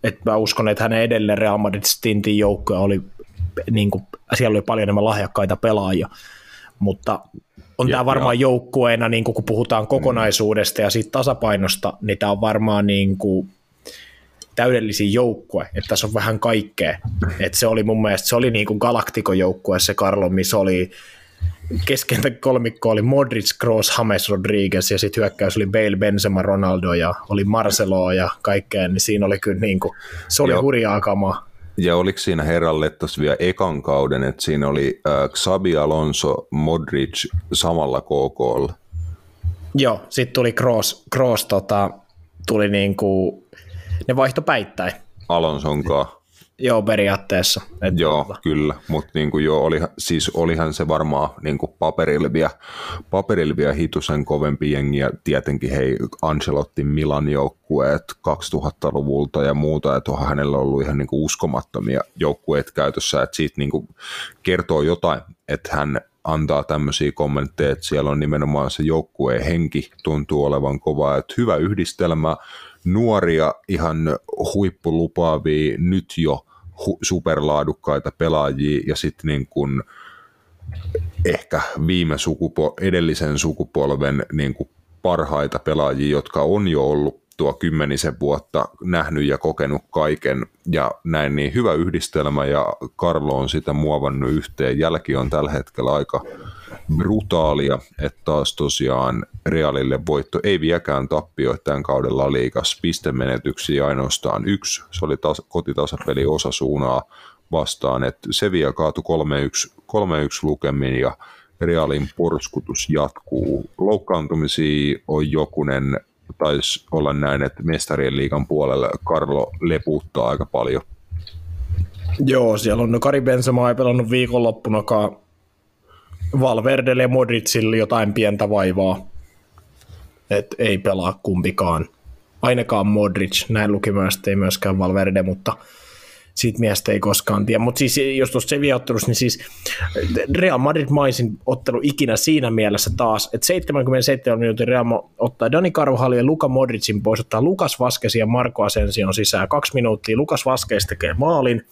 [SPEAKER 3] Et mä uskon, että hänen edelleen Real Madrid Stintin joukkue oli, niin kuin, siellä oli paljon enemmän lahjakkaita pelaajia, mutta on tämä varmaan joukkueena, niin kun puhutaan kokonaisuudesta ja siitä tasapainosta, niin tämä on varmaan niin kuin täydellisin joukkue, että tässä on vähän kaikkea. Et se oli mun mielestä, se oli niin kuin Galactico-joukkue se Carlo, missä oli keskentä kolmikko oli Modric, Kroos, James Rodriguez ja sitten hyökkäys oli Bale, Benzema, Ronaldo ja oli Marcelo ja kaikkea, niin siinä oli kyllä niin kuin, se oli Joo. hurjaa kamaa.
[SPEAKER 1] Ja oliko siinä herralle tuossa vielä ekan kauden, että siinä oli äh, Xabi Alonso, Modric samalla KKlla?
[SPEAKER 3] Joo, sitten tuli Kroos, Kroos tota, tuli niinku, ne vaihto päittäin.
[SPEAKER 1] Alonson kanssa.
[SPEAKER 3] Joo, periaatteessa.
[SPEAKER 1] Et joo, tuota. kyllä, mutta niin kuin jo, oli, siis olihan se varmaan niin kuin paperilvia hitusen kovempi jengi ja tietenkin hei Ancelottin Milan joukkueet 2000-luvulta ja muuta, että onhan hänellä ollut ihan niin kuin uskomattomia joukkueet käytössä, että siitä niin kuin kertoo jotain, että hän antaa tämmöisiä kommentteja, että siellä on nimenomaan se joukkueen henki tuntuu olevan kova, että hyvä yhdistelmä, nuoria ihan huippulupaavia nyt jo hu- superlaadukkaita pelaajia ja sitten niin kuin ehkä viime sukupo- edellisen sukupolven niin kuin parhaita pelaajia, jotka on jo ollut tuo kymmenisen vuotta nähnyt ja kokenut kaiken ja näin niin hyvä yhdistelmä ja Karlo on sitä muovannut yhteen. Jälki on tällä hetkellä aika brutaalia, että taas tosiaan Realille voitto ei vieläkään tappio tämän kaudella liikas pistemenetyksiä ainoastaan yksi. Se oli taas kotitasapeli suunaa vastaan, että Sevilla kaatui 3-1, 3-1 lukemin ja Realin porskutus jatkuu. Loukkaantumisia on jokunen, taisi olla näin, että mestarien liigan puolelle Karlo leputtaa aika paljon.
[SPEAKER 3] Joo, siellä on no Kari Benzema ei pelannut viikonloppunakaan Valverdelle ja Modricille jotain pientä vaivaa. Et ei pelaa kumpikaan. Ainakaan Modric, näin lukimästä ei myöskään Valverde, mutta siitä miestä ei koskaan tiedä. Mutta siis jos tuossa Sevilla-ottelussa, niin siis Real Madrid maisin ottelu ikinä siinä mielessä taas, että 77 minuutin Real ottaa Dani Carvajal ja Luka Modricin pois, ottaa Lukas Vaskesi ja Marko Asension sisään. Kaksi minuuttia Lukas Vaskes tekee maalin,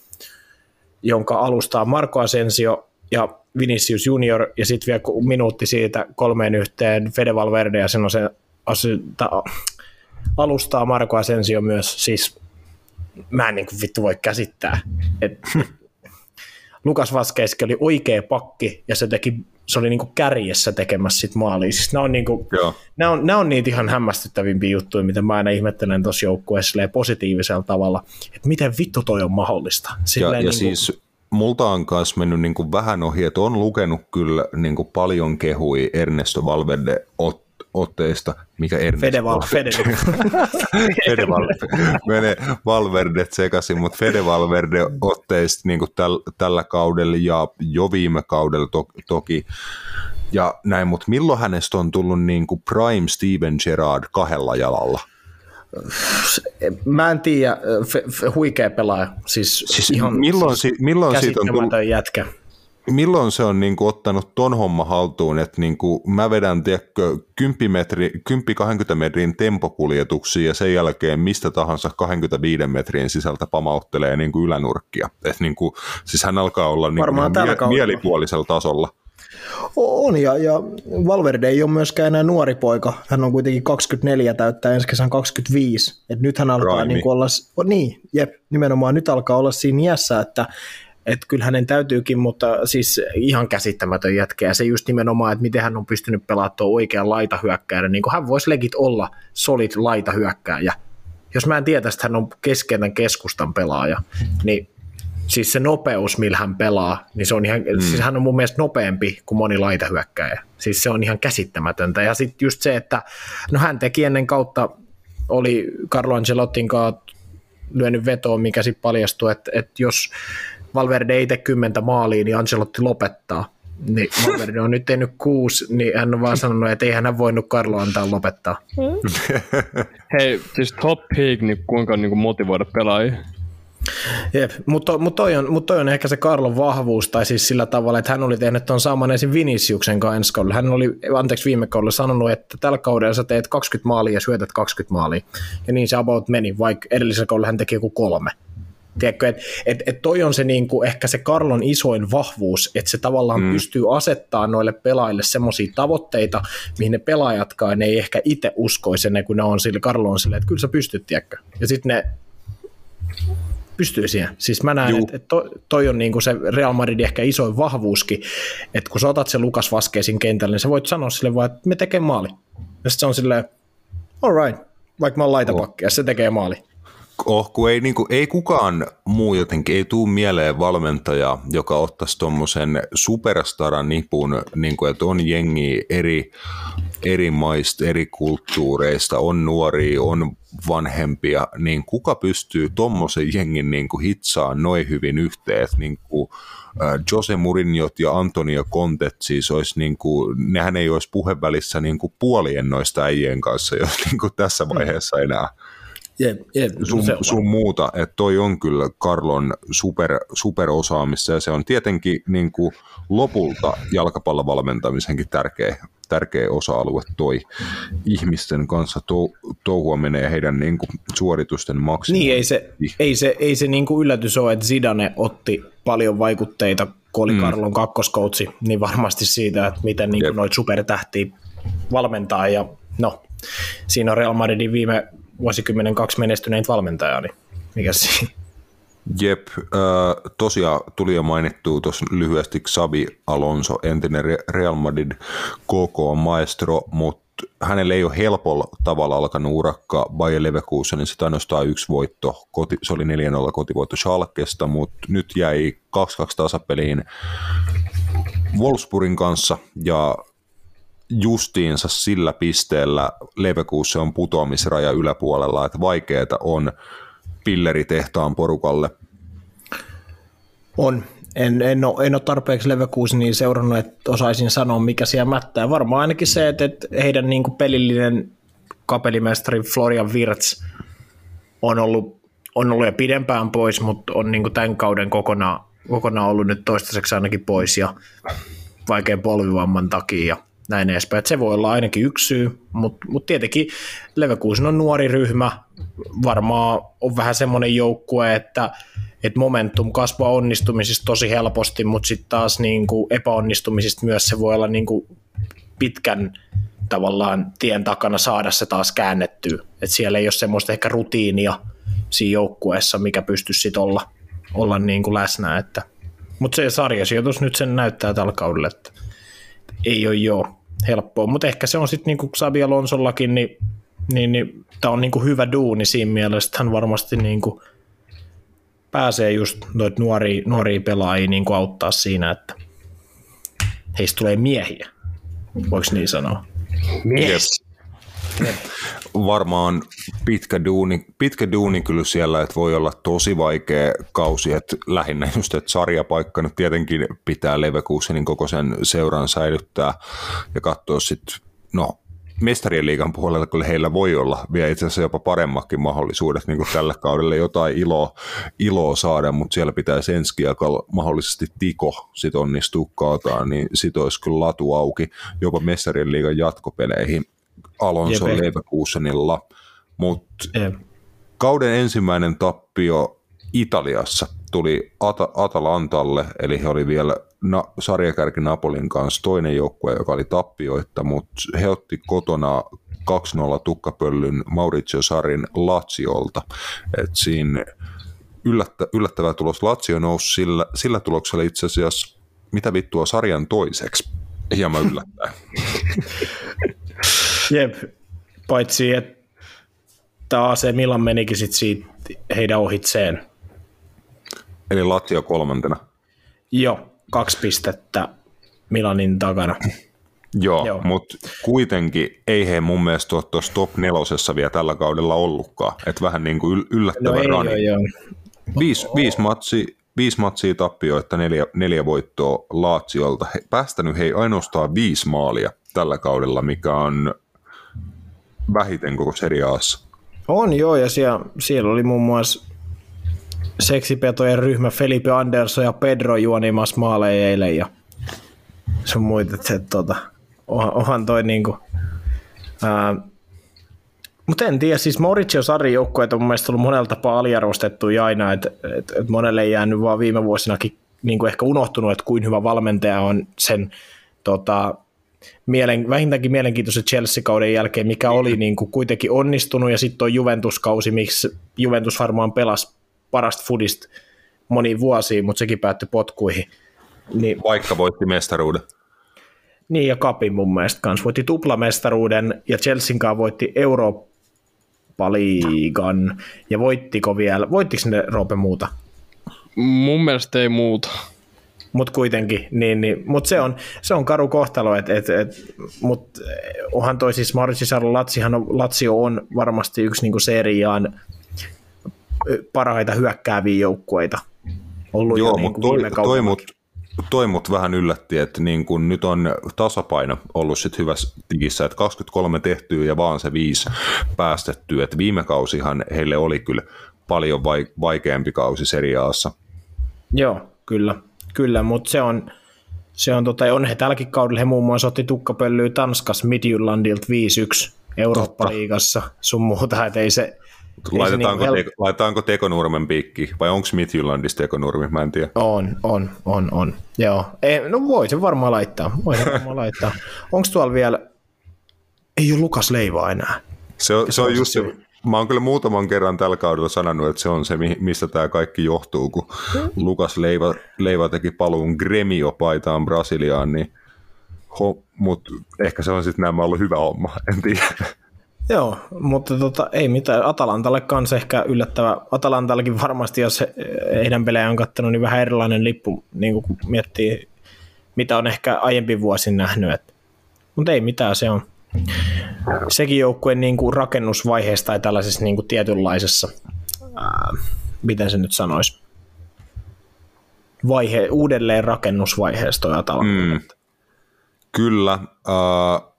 [SPEAKER 3] jonka alustaa Marko Asensio ja Vinicius Junior, ja sitten vielä minuutti siitä kolmeen yhteen Fede Valverde, ja sen on se ta, alustaa Marko Asensio myös, siis mä en niin kuin vittu voi käsittää, että [LAUGHS] Lukas Vaskeiskin oli oikea pakki, ja se teki se oli niinku kärjessä tekemässä sit maalia. Siis nämä, on niinku, nämä, on, nämä on niitä ihan hämmästyttävimpiä juttuja, mitä mä aina ihmettelen tuossa joukkueessa positiivisella tavalla, että miten vittu toi on mahdollista.
[SPEAKER 1] Silleen ja, ja niinku, siis multa on myös mennyt niin kuin vähän ohi, että on lukenut kyllä niin kuin paljon kehui Ernesto Valverde ot, otteista, mikä Ernest
[SPEAKER 3] Fedeval, [LAUGHS] Fedeval.
[SPEAKER 1] Fedeval, menee Valverdet sekaisin, mutta Fede Valverde otteista niin täl, tällä kaudella ja jo viime kaudella to, toki ja näin, mutta milloin hänestä on tullut niin kuin prime Steven Gerrard kahdella jalalla?
[SPEAKER 3] Mä en tiedä, huikea pelaaja. Siis,
[SPEAKER 1] siis ihan milloin,
[SPEAKER 3] siis
[SPEAKER 1] milloin siitä on tullut,
[SPEAKER 3] jätkä.
[SPEAKER 1] Milloin se on niin kuin, ottanut ton homma haltuun, että niin kuin, mä vedän tiedätkö, 10-20 metrin tempokuljetuksia ja sen jälkeen mistä tahansa 25 metrin sisältä pamauttelee niin kuin ylänurkkia. Et niin kuin, siis hän alkaa olla niin kuin, mie- mielipuolisella tasolla.
[SPEAKER 3] On, ja, ja Valverde ei ole myöskään enää nuori poika. Hän on kuitenkin 24, täyttää ensi kesän 25. Et nyt hän alkaa niin olla, niin, jep, nimenomaan nyt alkaa olla siinä iässä, että että kyllä hänen täytyykin, mutta siis ihan käsittämätön jätkä. Ja se just nimenomaan, että miten hän on pystynyt pelaamaan tuo oikean laitahyökkääjän, niin kuin hän voisi legit olla solid laitahyökkääjä. Jos mä en tiedä, että hän on keskeinen keskustan pelaaja, niin siis se nopeus, millä hän pelaa, niin se on ihan, mm. siis hän on mun mielestä nopeampi kuin moni laitahyökkäjä. Siis se on ihan käsittämätöntä. Ja sitten just se, että no hän teki ennen kautta, oli Carlo Ancelottin kanssa lyönyt vetoon, mikä sitten paljastui, että, että jos Valverde ei tee kymmentä maaliin, niin Ancelotti lopettaa. Niin [LAUGHS] Valverde on nyt tehnyt kuusi, niin hän on vaan sanonut, että ei hän voinut Carlo antaa lopettaa. [LAUGHS]
[SPEAKER 4] Hei, siis top peak, niin kuinka niin kuin motivoida pelaajia?
[SPEAKER 3] Jep, mutta mut toi, on, mut toi on ehkä se Karlon vahvuus, tai siis sillä tavalla, että hän oli tehnyt tuon saman esim. Viniciuksen kanssa ensi kaudella. Hän oli, anteeksi viime kaudella sanonut, että tällä kaudella sä teet 20 maalia ja syötät 20 maalia. Ja niin se about meni, vaikka edellisellä kaudella hän teki joku kolme. Tiedätkö, että et, et toi on se niinku, ehkä se Karlon isoin vahvuus, että se tavallaan mm. pystyy asettaa noille pelaajille semmoisia tavoitteita, mihin ne pelaajatkaan ei ehkä itse uskoisi ennen kuin ne on sille, Karlo on silleen, että kyllä sä pystyt, tiedätkö. Ja sitten ne pystyy siihen. Siis mä näen, että et toi, toi on niinku se Real Madridin ehkä isoin vahvuuskin, että kun sä otat se Lukas Vaskeesin kentälle, niin sä voit sanoa sille vaan, että me tekee maali. Ja sitten se on silleen, all right, vaikka mä oon laitapakki, ja se tekee maali
[SPEAKER 1] oh, kun ei, niin kuin, ei kukaan muu jotenkin, ei tuu mieleen valmentaja, joka ottaisi tuommoisen superstaran nipun, niin kuin, että on jengi eri, eri maista, eri kulttuureista, on nuoria, on vanhempia, niin kuka pystyy tuommoisen jengin niin kuin hitsaan noin hyvin yhteen, että niin kuin, Jose Mourinhot ja Antonio Contet siis olisi niin kuin, nehän ei olisi puhevälissä niin kuin puolien noista äijien kanssa, jos niin kuin tässä vaiheessa enää.
[SPEAKER 3] Jep, jep,
[SPEAKER 1] sun, sun muuta, että toi on kyllä Karlon super, superosaamista ja se on tietenkin niin kuin lopulta jalkapallon valmentamisenkin tärkeä, tärkeä osa-alue toi ihmisten kanssa. Tou, touhua menee heidän niin kuin, suoritusten maksimiin.
[SPEAKER 3] Niin, ei se, ei se, ei se niin kuin yllätys ole, että Zidane otti paljon vaikutteita, kun oli mm. Karlon kakkoskoutsi, niin varmasti siitä, että miten niin noita supertähtiä valmentaa. Ja no, siinä on Real Madridin viime vuosikymmenen kaksi menestyneitä valmentajaa, niin mikä siinä?
[SPEAKER 1] Jep, äh, tosiaan tuli jo mainittu tuossa lyhyesti Xabi Alonso, entinen Real Madrid KK maestro, mutta hänellä ei ole helpolla tavalla alkanut urakka Bayer Leverkusen, niin se ainoastaan yksi voitto, koti, se oli 4-0 kotivoitto Schalkesta, mutta nyt jäi 2-2 tasapeliin Wolfsburgin kanssa ja justiinsa sillä pisteellä Leverkusen on putoamisraja yläpuolella, että vaikeeta on pilleritehtaan porukalle.
[SPEAKER 3] On. En, en, ole, en ole tarpeeksi Leverkusen niin seurannut, että osaisin sanoa, mikä siellä mättää. Varmaan ainakin se, että, että heidän niin kuin pelillinen kapelimestari Florian Wirtz on ollut, on ollut jo pidempään pois, mutta on niin kuin tämän kauden kokonaan, kokonaan ollut nyt toistaiseksi ainakin pois ja vaikean polvivamman takia. Näin edespäin. Että se voi olla ainakin yksi syy, mutta mut tietenkin Leverkusen on nuori ryhmä, varmaan on vähän semmoinen joukkue, että, että momentum kasvaa onnistumisista tosi helposti, mutta sitten taas niin kuin epäonnistumisista myös se voi olla niin kuin pitkän tavallaan tien takana saada se taas käännettyä. että siellä ei ole semmoista ehkä rutiinia siinä joukkueessa, mikä pystyisi sitten olla, olla niin kuin läsnä. Että. Mutta se sarjasijoitus nyt sen näyttää tällä kaudella, että ei ole jo helppoa, mutta ehkä se on sitten niin kuin Xabi Alonsollakin, niin, niin, niin tämä on niin kuin hyvä duuni siinä mielessä, että hän varmasti niin kuin pääsee just noita nuoria, nuoria pelaajia niin kuin auttaa siinä, että heistä tulee miehiä, voiko niin sanoa?
[SPEAKER 4] Mies.
[SPEAKER 1] Varmaan pitkä duuni, pitkä duuni kyllä siellä, että voi olla tosi vaikea kausi, että lähinnä just, että sarjapaikka nyt tietenkin pitää Leverkusenin koko sen seuran säilyttää ja katsoa sitten, no mestarien liigan puolella kyllä heillä voi olla vielä itse asiassa jopa paremmakin mahdollisuudet niin kuin tällä kaudella. Jotain iloa, iloa saada, mutta siellä pitäisi ensi kiekalla mahdollisesti Tiko sit onnistuu kaataan, niin sit olisi kyllä latu auki jopa mestarien liigan jatkopeleihin Alonso
[SPEAKER 3] Jep.
[SPEAKER 1] Leverkusenilla, mutta kauden ensimmäinen tappio Italiassa tuli At- Atalantalle, eli he oli vielä na- sarjakärki Napolin kanssa toinen joukkue, joka oli tappioitta, mutta he otti kotona 2-0 tukkapöllyn Maurizio Sarin Laziolta. Et siinä yllättä, yllättävä tulos. Lazio nousi sillä, sillä tuloksella itse asiassa mitä vittua sarjan toiseksi. Hieman yllättäen. [LAUGHS]
[SPEAKER 3] Jep, paitsi että AC Milan menikin sit siitä heidän ohitseen.
[SPEAKER 1] Eli Lazio kolmantena.
[SPEAKER 3] Jo, kaksi pistettä Milanin takana.
[SPEAKER 1] Joo,
[SPEAKER 3] Joo.
[SPEAKER 1] Joo. mutta kuitenkin ei he mun mielestä ole tuossa top nelosessa vielä tällä kaudella ollutkaan. Että vähän niin kuin yl- yllättävä
[SPEAKER 3] No ei
[SPEAKER 1] rani.
[SPEAKER 3] joo.
[SPEAKER 1] Viisi, viisi, matsi, viisi matsia tappioita, neljä, neljä voittoa Laatsiolta. He, päästänyt hei ainoastaan viisi maalia tällä kaudella, mikä on vähiten koko Serie A:ssa.
[SPEAKER 3] On joo, ja siellä, siellä oli muun muassa seksipetojen ryhmä Felipe Anderson ja Pedro juonimassa maaleja eilen ja sun muita, että, tota, onhan, onhan toi niinku, mutta en tiedä, siis Maurizio Sarri joukkueet on mun mielestä ollut monella tapaa aliarvostettu aina, että et, et monelle ei jäänyt vaan viime vuosinakin niin kuin ehkä unohtunut, että kuin hyvä valmentaja on sen tota, mielen, vähintäänkin mielenkiintoisen Chelsea-kauden jälkeen, mikä oli niin kuin kuitenkin onnistunut, ja sitten on Juventus-kausi, miksi Juventus varmaan pelasi parasta fudista moniin vuosiin, mutta sekin päättyi potkuihin. Niin,
[SPEAKER 1] Vaikka voitti mestaruuden.
[SPEAKER 3] niin ja Kapin mun mielestä kanssa. Voitti tuplamestaruuden, ja Chelsean kanssa voitti Eurooppa-liigan, ja voittiko vielä, voittiko ne Roope muuta?
[SPEAKER 4] Mun mielestä ei muuta.
[SPEAKER 3] Mutta kuitenkin, niin, niin, mutta se on, se on karu kohtalo, et, et, et, mutta onhan toi siis Mauricio Sarro Latsihan on, Lazio on varmasti yksi niinku seriaan parhaita hyökkääviä joukkueita. Ollut jo
[SPEAKER 1] Joo,
[SPEAKER 3] niinku
[SPEAKER 1] mutta toi,
[SPEAKER 3] viime
[SPEAKER 1] toi,
[SPEAKER 3] kaudella.
[SPEAKER 1] mut, toi mut vähän yllätti, että niin kun nyt on tasapaino ollut sit hyvässä tikissä, että 23 tehtyä ja vaan se viisi päästetty, että viime kausihan heille oli kyllä paljon vai- vaikeampi kausi Serie A:ssa.
[SPEAKER 3] Joo, kyllä, kyllä mutta se on, se on, tota, on he tälläkin kaudella he muun muassa otti tukkapöllyä Tanskas Midjyllandilta 5-1 Eurooppa-liigassa sun muuta, että ei se, se
[SPEAKER 1] Laitetaanko,
[SPEAKER 3] niinku
[SPEAKER 1] te, laitetaanko Tekonurmen piikki, vai onko Midtjyllandissa Tekonurmi, mä en tiedä.
[SPEAKER 3] On, on, on, on. Joo. Ei, no voi se varmaan laittaa. Voi se varmaan laittaa. [LAUGHS] Onko tuolla vielä... Ei ole Lukas Leivaa enää.
[SPEAKER 1] Se on, se on
[SPEAKER 3] on
[SPEAKER 1] just
[SPEAKER 3] se
[SPEAKER 1] se, mä oon kyllä muutaman kerran tällä kaudella sanonut, että se on se, mi- mistä tämä kaikki johtuu, kun Lukas Leiva, Leiva teki paluun Gremio-paitaan Brasiliaan, niin mutta ehkä se on sitten nämä ollut hyvä homma, [LAUGHS] en tiedä.
[SPEAKER 3] Joo, mutta tota, ei mitään. Atalantalle kanssa ehkä yllättävä. Atalantallakin varmasti, jos he- heidän pelejä on katsonut, niin vähän erilainen lippu, niin kun miettii, mitä on ehkä aiempi vuosin nähnyt. Mutta ei mitään, se on sekin joukkueen niin kuin rakennusvaiheessa tai tällaisessa niin kuin tietynlaisessa, ää, miten se nyt sanoisi, vaihe, uudelleen rakennusvaiheessa toi.
[SPEAKER 1] Mm. Kyllä. Äh,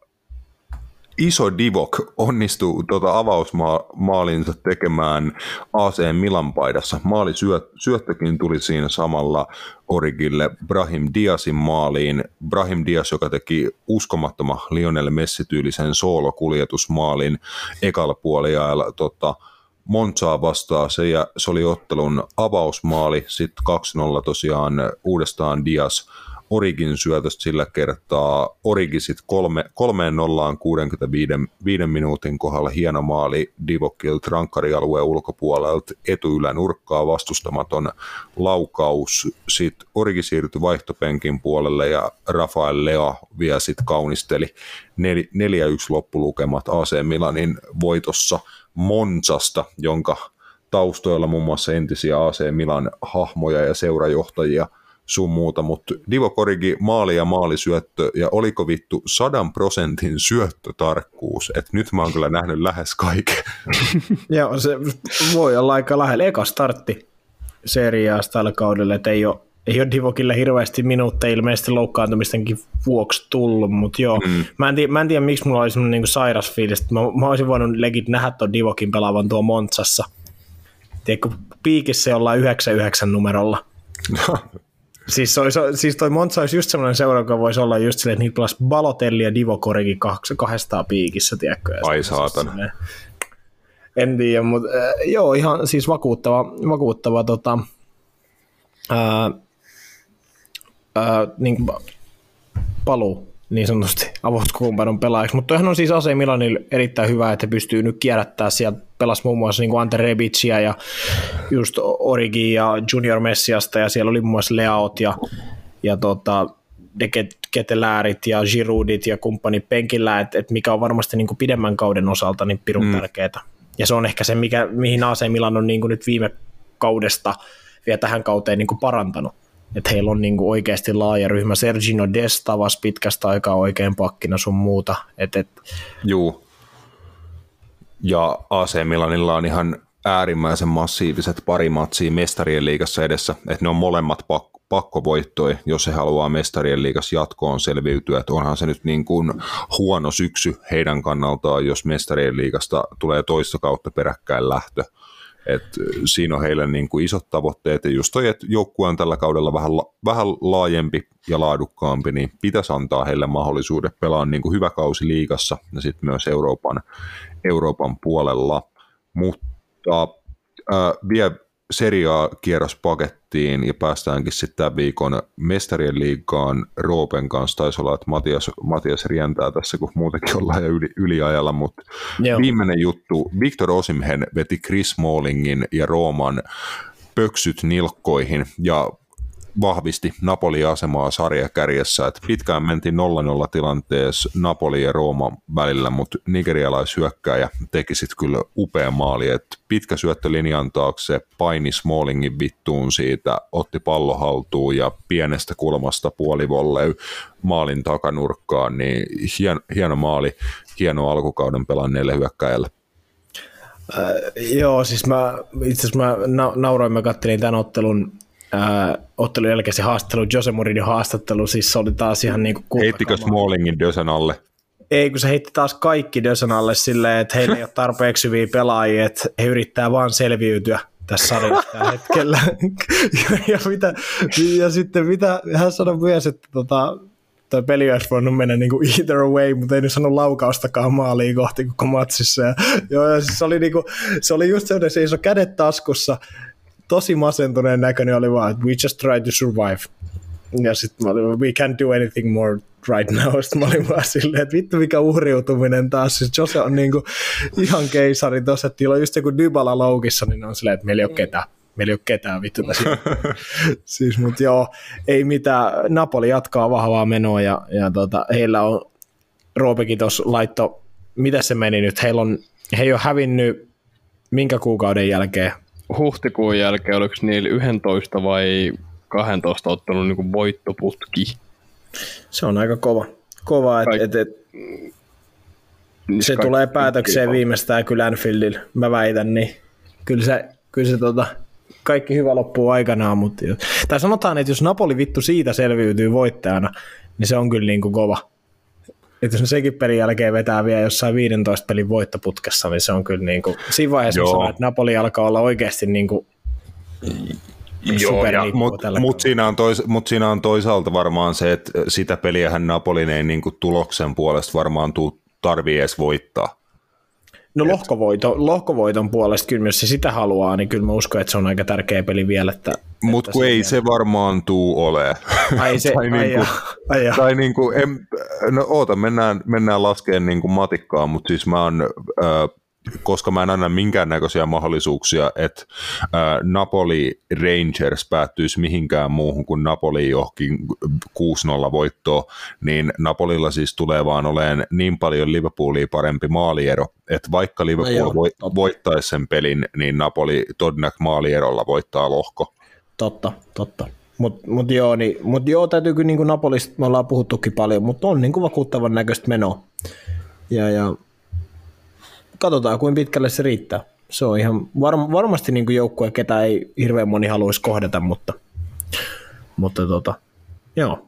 [SPEAKER 1] iso Divok onnistuu tuota avausmaalinsa tekemään AC Milan paidassa. Maali syöt, syöttökin tuli siinä samalla Origille Brahim Diasin maaliin. Brahim Dias, joka teki uskomattoman Lionel Messi-tyylisen soolokuljetusmaalin ekalla puoliajalla tota, Monzaa vastaan. Se, ja, se oli ottelun avausmaali, sitten 2-0 tosiaan uudestaan Dias Origin syötöstä sillä kertaa. Origi sitten kolme, kolmeen nollaan 65 viiden minuutin kohdalla hieno maali Divokilta rankkarialueen ulkopuolelta etuylänurkkaa vastustamaton laukaus. Sitten Origi siirtyi vaihtopenkin puolelle ja Rafael Leo vielä sitten kaunisteli 4-1 loppulukemat AC Milanin voitossa Monzasta, jonka taustoilla muun muassa entisiä AC Milan hahmoja ja seurajohtajia sun muuta, mutta Divo Korigi maali ja maalisyöttö, ja oliko vittu sadan prosentin syöttötarkkuus, että nyt mä oon kyllä nähnyt lähes kaiken. [LAUGHS]
[SPEAKER 3] Joo, se voi olla aika lähellä. Eka startti seriaasta tällä kaudella, että ei ole, ei ole Divokille hirveästi minuutteja ilmeisesti loukkaantumistenkin vuoksi tullut, mutta joo, mm. mä, en tiedä, mä en tiedä, miksi mulla oli semmoinen niin sairas fiilis, että mä, mä olisin voinut legit nähdä tuon Divokin pelaavan tuo Montsassa. Tiedätkö, piikissä jollain 99 numerolla. [LAUGHS] Siis, olisi, siis toi Monza olisi just semmoinen seura, joka voisi olla just silleen, että niitä Balotelli ja Divo Korikin kahdestaan piikissä, tiedätkö?
[SPEAKER 1] Ai saatan.
[SPEAKER 3] En tiedä, mutta äh, joo, ihan siis vakuuttava, vakuuttava tota, ää, ää, niin kuin, paluu niin sanotusti avustuskumppanon pelaajaksi, mutta toihan on siis AC Milanille erittäin hyvä, että pystyy nyt kierrättää sieltä, pelas muun muassa niin Ante Rebicia ja just Origi ja Junior Messiasta ja siellä oli muun muassa Leaot ja, ja tota, de Keteläärit ja Giroudit ja kumppani penkillä, että et mikä on varmasti niin kuin pidemmän kauden osalta niin pirun mm. tärkeää. Ja se on ehkä se, mikä, mihin AC Milan on niin kuin nyt viime kaudesta vielä tähän kauteen niin kuin parantanut että heillä on niinku oikeasti laaja ryhmä. Sergino Desta vas pitkästä aikaa oikein pakkina sun muuta. Et, et...
[SPEAKER 1] Juu. Ja AC Milanilla on ihan äärimmäisen massiiviset pari matsia mestarien liigassa edessä, että ne on molemmat pakko pakkovoittoi, jos he haluaa mestarien liigassa jatkoon selviytyä. Että onhan se nyt niin kuin huono syksy heidän kannaltaan, jos mestarien liigasta tulee toista kautta peräkkäin lähtö. Et siinä on heille niin kuin isot tavoitteet, ja just toi, että joukkue on tällä kaudella vähän, vähän laajempi ja laadukkaampi, niin pitäisi antaa heille mahdollisuudet pelaa niin kuin hyvä kausi liigassa ja sitten myös Euroopan, Euroopan puolella. Mutta äh, vielä seriaa kierros pakettiin ja päästäänkin sitten tämän viikon mestarien liigaan Roopen kanssa. Taisi olla, että Matias, Matias rientää tässä, kun muutenkin ollaan jo yli, yliajalla, mutta Joo. viimeinen juttu. Victor Osimhen veti Chris Smallingin ja Rooman pöksyt nilkkoihin ja vahvisti Napoli-asemaa sarjakärjessä. että pitkään mentiin 0-0 tilanteessa Napoli ja Rooma välillä, mutta nigerialaishyökkäjä teki sitten kyllä upea maali, että pitkä syöttö linjan taakse, paini Smallingin vittuun siitä, otti pallo haltuun ja pienestä kulmasta puolivolley maalin takanurkkaan, niin hien, hieno maali, hieno alkukauden pelanneelle hyökkäjälle.
[SPEAKER 3] Äh, joo, siis mä itse asiassa mä na- nauroin, mä kattelin tämän ottelun äh, ottelun jälkeen se haastattelu, Jose Mourinho haastattelu, siis se oli taas ihan niin kuin
[SPEAKER 1] Heittikö Smallingin Dösen alle?
[SPEAKER 3] Ei, kun se heitti taas kaikki Dösen alle silleen, että heillä ei ole tarpeeksi hyviä pelaajia, että he yrittää vaan selviytyä tässä sarjassa tällä hetkellä. ja, [LAUGHS] ja, mitä, ja sitten mitä, hän sanoi myös, että tota, toi peli olisi voinut mennä niin kuin either way, mutta ei nyt sano laukaustakaan maaliin kohti koko matsissa. Ja, joo, ja siis se, oli niin kuin, se oli just sellainen, se iso kädet taskussa, tosi masentuneen näköinen oli vaan, we just try to survive. Ja sitten mä olin, we can't do anything more right now. [LAUGHS] Sitten mä olin vaan silleen, että vittu mikä uhriutuminen taas. Siis Jose on niinku ihan keisari tossa, että on just joku Dybala loukissa, niin on silleen, että meillä ei ole ketään. Meillä ei ole ketään vittu [LAUGHS] siis, mutta joo, ei mitään. Napoli jatkaa vahvaa menoa ja, ja tota, heillä on, Roopekin tuossa laitto, mitä se meni nyt, heillä on, he ei ole hävinnyt minkä kuukauden jälkeen
[SPEAKER 4] huhtikuun jälkeen, oliko niillä 11 vai 12 ottanut niin voittoputki?
[SPEAKER 3] Se on aika kova. Kova, että et, et, niin se tulee päätökseen viimeistään kyllä Anfieldillä, mä väitän, niin kyllä se, kyllä se tota, kaikki hyvä loppuu aikanaan, mutta tai sanotaan, että jos Napoli vittu siitä selviytyy voittajana, niin se on kyllä niin kuin kova että jos sekin pelin jälkeen vetää vielä jossain 15 pelin voittoputkessa, niin se on kyllä niin kuin, siinä vaiheessa sanon, että Napoli alkaa olla oikeasti niin kuin
[SPEAKER 1] Joo, mutta mut siinä, on tois, mut siinä on toisaalta varmaan se, että sitä peliähän Napolin ei niin kuin tuloksen puolesta varmaan tuu, tarvii edes voittaa.
[SPEAKER 3] No lohkovoito, lohkovoiton puolesta kyllä, jos se sitä haluaa, niin kyllä mä uskon, että se on aika tärkeä peli vielä. Että,
[SPEAKER 1] Mutta kun ei se varmaan tuu ole.
[SPEAKER 3] Ai se, [LAUGHS] tai, ai niinku,
[SPEAKER 1] ai tai niinku, en, no oota, mennään, mennään laskeen niinku matikkaa, mutta siis mä oon äh, koska mä en anna minkäännäköisiä mahdollisuuksia, että Napoli Rangers päättyisi mihinkään muuhun kuin Napoli johonkin 6-0 voittoon, niin Napolilla siis tulee vaan olemaan niin paljon Liverpoolia parempi maaliero, että vaikka Liverpool no joo, voittaisi sen pelin, niin Napoli todennäköisesti maalierolla voittaa lohko.
[SPEAKER 3] Totta, totta. Mutta mut joo, niin, mut joo, täytyy kyllä niin Napolista, me ollaan puhuttukin paljon, mutta on niin kuin vakuuttavan näköistä menoa. Ja, ja katsotaan, kuinka pitkälle se riittää. Se on ihan var, varmasti niin kuin joukkue, ketä ei hirveän moni haluaisi kohdata, mutta, mutta tota, joo.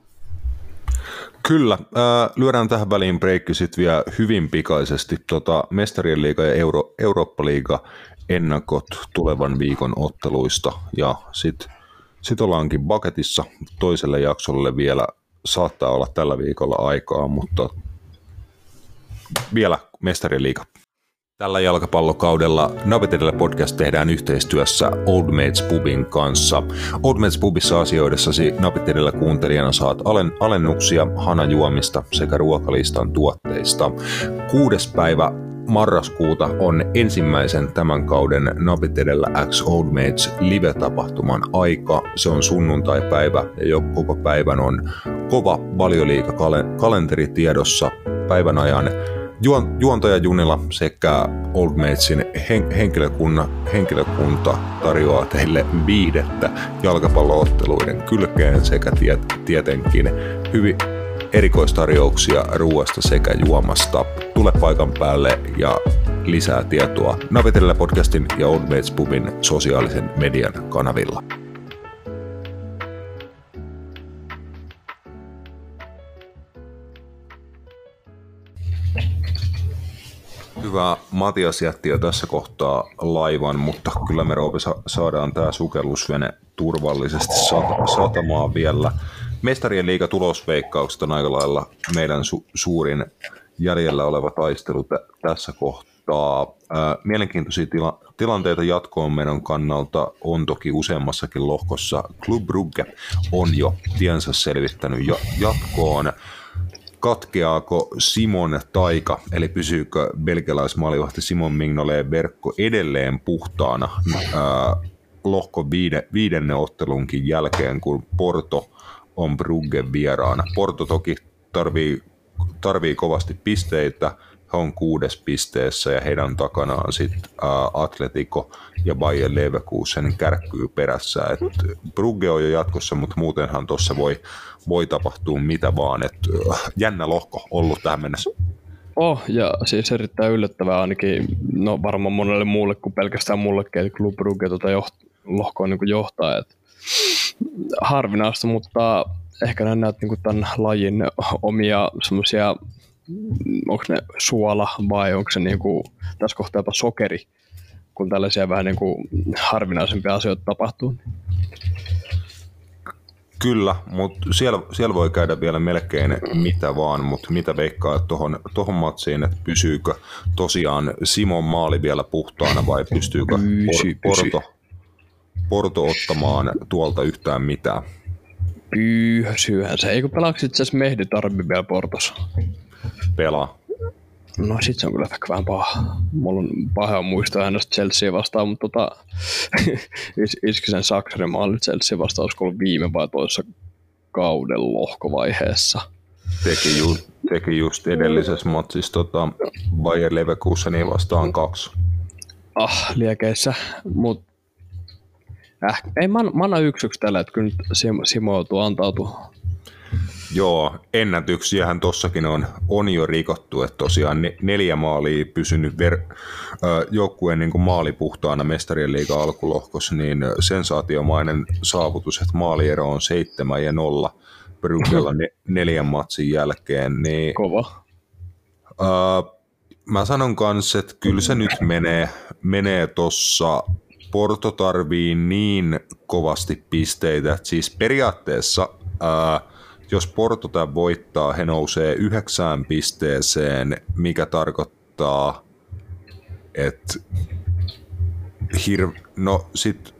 [SPEAKER 1] Kyllä. Äh, lyödään tähän väliin breikki sitten vielä hyvin pikaisesti. Tota, Mestarien liiga ja Euro, Eurooppa-liiga ennakot tulevan viikon otteluista ja sitten sit ollaankin paketissa toiselle jaksolle vielä saattaa olla tällä viikolla aikaa, mutta vielä Mestarien liiga. Tällä jalkapallokaudella Navitedellä podcast tehdään yhteistyössä Old Mates Pubin kanssa. Old Mates Pubissa asioidessasi Navitedellä kuuntelijana saat alen, alennuksia hanajuomista sekä ruokalistan tuotteista. Kuudes päivä marraskuuta on ensimmäisen tämän kauden Napitedellä X Old Mates live-tapahtuman aika. Se on sunnuntai-päivä ja koko päivän on kova valioliikakalenteri tiedossa päivän ajan juontaja Junila sekä Old Matesin hen, henkilökunta, henkilökunta tarjoaa teille viidettä jalkapallootteluiden kylkeen sekä tiet, tietenkin hyvin erikoistarjouksia ruoasta sekä juomasta. Tule paikan päälle ja lisää tietoa Navitella podcastin ja Old Mates Pubin sosiaalisen median kanavilla. Hyvä. Matias jätti jo tässä kohtaa laivan, mutta kyllä me Roope saadaan tämä sukellusvene turvallisesti satamaan vielä. Mestarien liiga tulosveikkaukset on aika lailla meidän su- suurin jäljellä oleva taistelu t- tässä kohtaa. Ää, mielenkiintoisia tila- tilanteita jatkoon meidän kannalta on toki useammassakin lohkossa. Club Brugge on jo tiensä selvittänyt ja- jatkoon katkeaako Simon taika, eli pysyykö belgialaismaalivahti Simon Mignoleen verkko edelleen puhtaana ää, lohko viide, viidenne ottelunkin jälkeen, kun Porto on Brugge vieraana. Porto toki tarvii, tarvii kovasti pisteitä, he on kuudes pisteessä ja heidän takanaan sitten Atletico ja Bayer Leverkusen kärkkyy perässä. Et Brugge on jo jatkossa, mutta muutenhan tuossa voi, voi tapahtua mitä vaan. Et, jännä lohko ollut tähän mennessä.
[SPEAKER 4] Oh, ja siis erittäin yllättävää ainakin, no varmaan monelle muulle kuin pelkästään mullekin, että Club Brugge tuota joht, lohkoa niin johtaa. Et harvinaista, mutta ehkä nämä näet niin tämän lajin omia semmoisia onko ne suola vai onko se niin kuin, tässä kohtaa jopa sokeri, kun tällaisia vähän niin kuin harvinaisempia asioita tapahtuu.
[SPEAKER 1] Kyllä, mutta siellä, siellä voi käydä vielä melkein mitä vaan, mutta mitä veikkaa tuohon tohon matsiin, että pysyykö tosiaan Simon maali vielä puhtaana vai pystyykö pysy, Por- Porto, Porto ottamaan tuolta yhtään mitään?
[SPEAKER 4] Pyyhsyyhän se. Eikö pelaako itse asiassa Mehdi Tarbi vielä Portossa?
[SPEAKER 1] pelaa.
[SPEAKER 4] No sit se on kyllä vähän paha. Mulla on paha muistaa hänestä Chelsea vastaan, mutta tota, [LAUGHS] is, iski sen Saksarin maali Chelsea vastaan, olisiko ollut viime vai toisessa kauden lohkovaiheessa.
[SPEAKER 1] Teki, ju, teki just edellisessä matsissa tota, Bayer Leverkusenin vastaan kaksi.
[SPEAKER 4] Ah, liekeissä, mutta äh, ei, mä, mä annan yksi yksi tällä, että kyllä Simo, Simo joutuu antautua
[SPEAKER 1] Joo, ennätyksiähän tossakin on, on jo rikottu, että tosiaan neljä maalia pysynyt ver- joukkueen niin maalipuhtaana mestarien liiga alkulohkossa, niin sensaatiomainen saavutus, että maaliero on seitsemän ja nolla Brugella ne, neljän matsin jälkeen. Niin,
[SPEAKER 4] Kova.
[SPEAKER 1] Uh, mä sanon kanssa, että kyllä se nyt menee, menee tossa Porto tarvii niin kovasti pisteitä, että siis periaatteessa uh, jos Porto tämän voittaa, he nousee yhdeksään pisteeseen, mikä tarkoittaa, että hir- no sit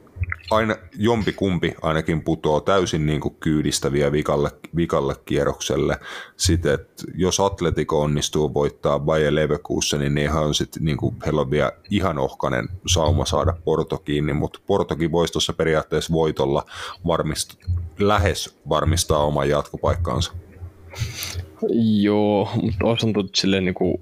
[SPEAKER 1] aina jompi kumpi ainakin putoo täysin niin kuin kyydistäviä vikalle, vikalle kierrokselle. Sitten, että jos Atletico onnistuu voittaa Bayer Leverkusen, niin on sitten niin kuin, heillä on vielä ihan ohkainen sauma saada Porto kiinni, mutta Portokin voisi tuossa periaatteessa voitolla varmist, lähes varmistaa oman jatkopaikkaansa.
[SPEAKER 4] Joo, mutta olisi tullut silleen niin kuin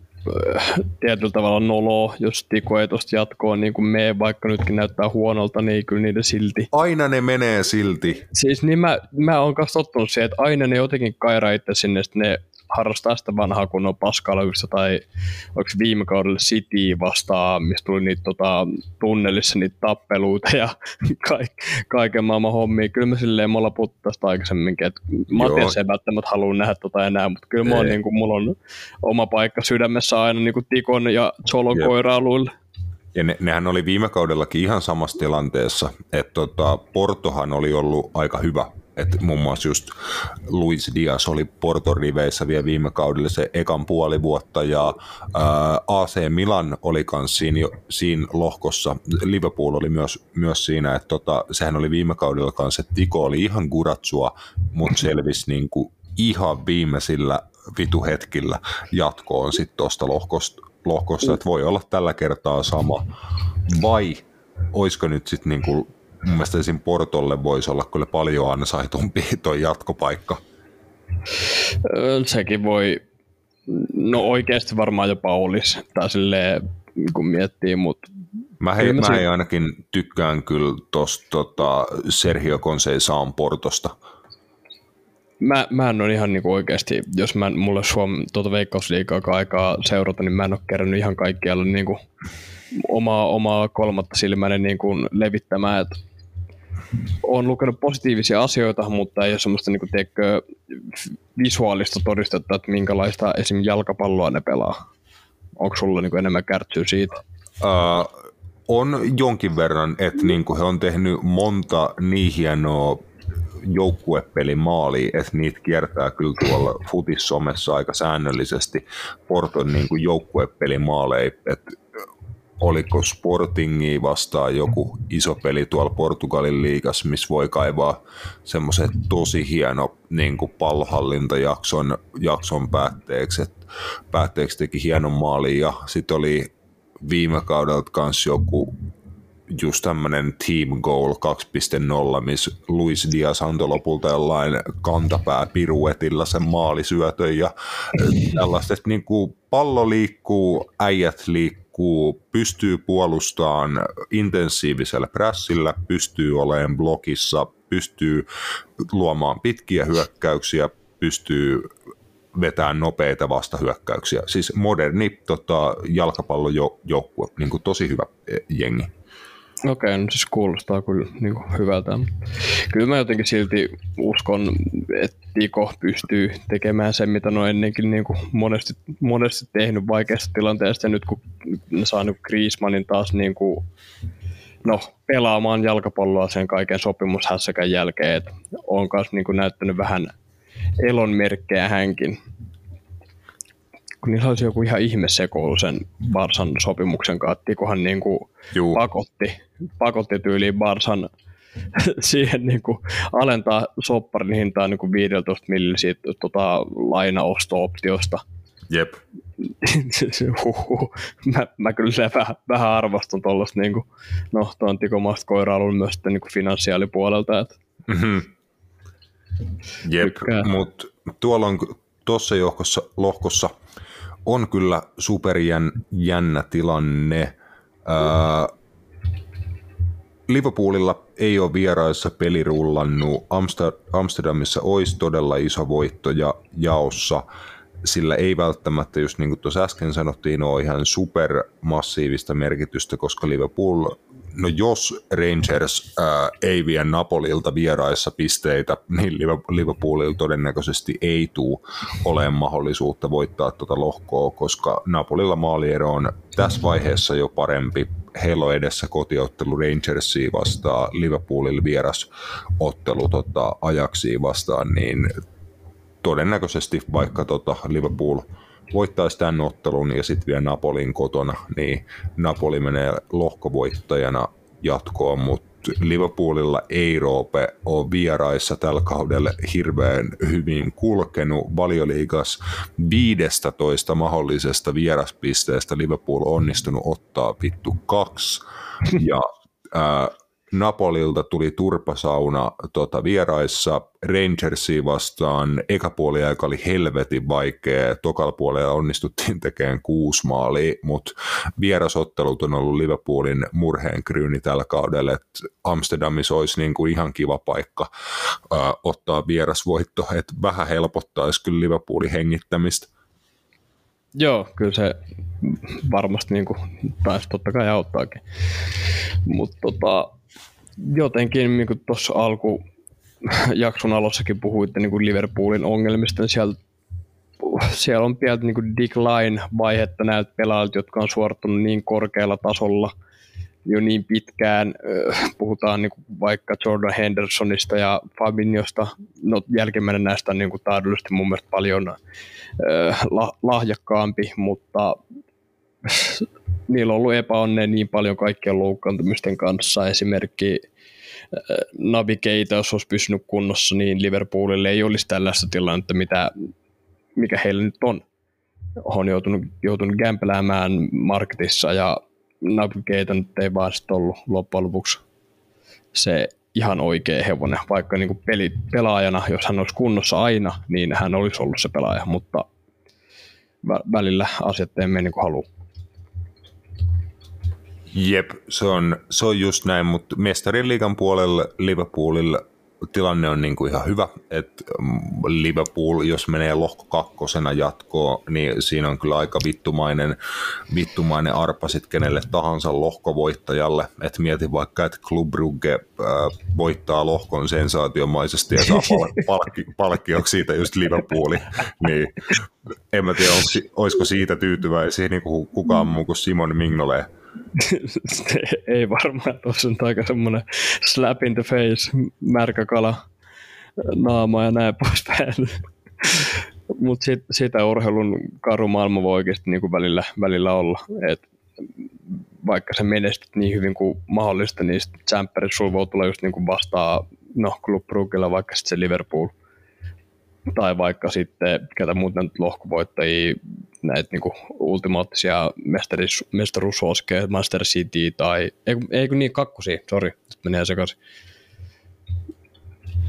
[SPEAKER 4] tietyllä tavalla noloa, jos Tiko ei tuosta jatkoa niin kuin me, vaikka nytkin näyttää huonolta, niin kyllä niitä silti.
[SPEAKER 1] Aina ne menee silti.
[SPEAKER 4] Siis niin mä, mä oon kanssa tottunut siihen, että aina ne jotenkin kairaa itse sinne, ne harrastaa sitä vanhaa kunnon paskalaukista tai onko viime kaudella City vastaan, missä tuli niitä tota, tunnelissa niitä tappeluita ja [LAUGHS] kaik, kaiken maailman hommia. Kyllä mä silleen, me ollaan puhuttu tästä aikaisemminkin, että Matias ei välttämättä halua nähdä tota enää, mutta kyllä mä oon, niin kuin, mulla on oma paikka sydämessä aina niin kuin Tikon ja Solon koirailuille.
[SPEAKER 1] Ja ne, nehän oli viime kaudellakin ihan samassa tilanteessa, että tota, Portohan oli ollut aika hyvä että muun muassa just Luis Diaz oli Porton riveissä vielä viime kaudella se ekan puoli vuotta ja ää, AC Milan oli myös siinä, siinä lohkossa. Liverpool oli myös, myös siinä, että tota, sehän oli viime kaudella kanssa, että Tiko oli ihan guratsua, mutta selvisi niin kuin ihan viimeisillä vituhetkillä jatkoon sitten tuosta lohkosta, lohkosta, että voi olla tällä kertaa sama. Vai olisiko nyt sitten niinku mun mielestä esim. Portolle voisi olla kyllä paljon ansaitumpi [LAUGHS] tuo jatkopaikka.
[SPEAKER 4] Sekin voi, no oikeasti varmaan jopa olisi, tai silleen kun miettii, mutta
[SPEAKER 1] Mä, hei, mä hei ainakin tykkään kyllä tuosta tota, Sergio Conceição Portosta.
[SPEAKER 4] Mä, mä en ole ihan niinku oikeasti, jos mä, mulle Suom tuota veikkausliikaa aikaa seurata, niin mä en ole kerännyt ihan kaikkialla niinku omaa, omaa kolmatta silmäni niinku levittämään, että olen lukenut positiivisia asioita, mutta ei ole semmoista niin kuin, tiedätkö, visuaalista todistetta, että minkälaista esim. jalkapalloa ne pelaa. Onko sulla niin kuin, enemmän kärtsyä siitä?
[SPEAKER 1] Uh, on jonkin verran, että niin kuin he on tehnyt monta niin hienoa joukkuepelimaali, että niitä kiertää kyllä tuolla futissomessa aika säännöllisesti Porton niin kuin joukkuepelimaaleja, että oliko Sportingi vastaan joku iso peli tuolla Portugalin liigas, missä voi kaivaa semmoisen tosi hieno niin kuin pallohallintajakson jakson päätteeksi, että päätteeksi teki hienon maalin ja sitten oli viime kaudelta kanssa joku just tämmöinen team goal 2.0, missä Luis Diaz antoi lopulta jollain kantapää piruetilla sen maalisyötön ja tällaista, että niin kuin pallo liikkuu, äijät liikkuu, liikkuu, pystyy puolustamaan intensiivisellä prässillä, pystyy olemaan blokissa, pystyy luomaan pitkiä hyökkäyksiä, pystyy vetämään nopeita vastahyökkäyksiä. Siis moderni tota, jalkapallojoukkue, niin tosi hyvä e, jengi.
[SPEAKER 4] Okei, okay, no siis kuulostaa kyllä niin kuin hyvältä. Kyllä mä jotenkin silti uskon, että Tiko pystyy tekemään sen, mitä on ennenkin niin kuin monesti, monesti tehnyt vaikeassa tilanteessa. Ja nyt kun ne saa niin Griezmannin taas niin kuin, no, pelaamaan jalkapalloa sen kaiken sopimushässäkän jälkeen, että on myös niin kuin näyttänyt vähän elonmerkkejä hänkin kun niillä olisi joku ihan ihme sekoilu sen Barsan sopimuksen kanssa, Tikohan niin kuin pakotti, pakotti tyyliin Barsan [LAUGHS] siihen niin kuin alentaa sopparin hintaa niin kuin 15 millillä siitä tota, lainaosto-optiosta.
[SPEAKER 1] Jep. [LAUGHS]
[SPEAKER 4] mä, mä kyllä vähän, vähän arvostan tuollaista, niin kuin, no tuon tikomasta koirailun myös sitten, niin kuin finanssiaalipuolelta. Että mm-hmm.
[SPEAKER 1] Jep, mutta tuolla on tuossa lohkossa, lohkossa on kyllä superjän jännä tilanne. Ää, Liverpoolilla ei ole vieraissa peli rullannut. Amsterdamissa olisi todella iso voitto ja jaossa, sillä ei välttämättä, just niin kuin tuossa äsken sanottiin, ole ihan supermassiivista merkitystä, koska Liverpool no jos Rangers ää, ei vie Napolilta vieraissa pisteitä, niin Liverpoolilla todennäköisesti ei tule olemaan mahdollisuutta voittaa tuota lohkoa, koska Napolilla maaliero on tässä vaiheessa jo parempi. Heillä on edessä kotiottelu Rangersia vastaan, Liverpoolilla vieras ottelu tota, ajaksi vastaan, niin todennäköisesti vaikka tota Liverpool – voittaisi tämän ottelun ja sitten vielä Napolin kotona, niin Napoli menee lohkovoittajana jatkoon, mutta Liverpoolilla ei Roope ole vieraissa tällä kaudella hirveän hyvin kulkenut. Valioliigas 15 mahdollisesta vieraspisteestä Liverpool on onnistunut ottaa vittu kaksi. Ja ää, Napolilta tuli turpasauna tota, vieraissa Rangersia vastaan. Eka puoli aika oli helvetin vaikea. Tokalla puolella onnistuttiin tekemään kuusi maalia, mutta vierasottelut on ollut Liverpoolin murheen kryyni tällä kaudella, että Amsterdamissa olisi niin kuin ihan kiva paikka ää, ottaa vierasvoitto, että vähän helpottaisi kyllä Liverpoolin hengittämistä.
[SPEAKER 4] Joo, kyllä se varmasti niin kuin, taisi totta kai auttaakin. Mutta tota, jotenkin niin tuossa alku jakson alussakin puhuitte niin kuin Liverpoolin ongelmista, niin siellä, siellä on pientä niin decline-vaihetta näiltä pelaajilta, jotka on suorittanut niin korkealla tasolla jo niin pitkään. Puhutaan niin kuin vaikka Jordan Hendersonista ja Fabinhosta. No jälkimmäinen näistä on niin kuin taidollisesti mun mielestä paljon lahjakkaampi, mutta niillä on ollut epäonnea niin paljon kaikkien loukkaantumisten kanssa. Esimerkki Navi Keita, jos olisi pysynyt kunnossa, niin Liverpoolille ei olisi tällaista tilannetta, mitä, mikä heillä nyt on. On joutunut, joutunut kämpeläämään marketissa ja Navi Keita nyt ei vaan ollut loppujen lopuksi se ihan oikea hevonen, vaikka niin peli, pelaajana, jos hän olisi kunnossa aina, niin hän olisi ollut se pelaaja, mutta välillä asiat ei mene niin kuin haluaa.
[SPEAKER 1] Jep, se on, se on just näin, mutta mestarin liigan puolella Liverpoolilla tilanne on niin kuin ihan hyvä, että Liverpool, jos menee lohko kakkosena jatkoon, niin siinä on kyllä aika vittumainen, vittumainen arpa sitten kenelle tahansa lohkovoittajalle. että mieti vaikka, että Club Brugge äh, voittaa lohkon sensaatiomaisesti ja saa [LAUGHS] palkki, palkkioksi siitä just Liverpooli, niin en mä tiedä, olisiko siitä tyytyväisiä niin kuin kukaan muu kuin Simon Mignolet
[SPEAKER 4] ei varmaan, tuossa on aika semmoinen slap in the face, märkä kala naama ja näin poispäin. Mutta sit, sitä urheilun karu maailma voi oikeasti niin kuin välillä, välillä olla. Et vaikka sä menestyt niin hyvin kuin mahdollista, niin tsemppärit sulla voi tulla just niin kuin vastaa no, Club vaikka sitten se Liverpool. Tai vaikka sitten, ketä muuten lohkovoittajia, näitä niinku ultimaattisia mestaris, mestaruussuoskeja, Master City tai, ei, ei kun niin, kakkosia, sori, menee sekaisin.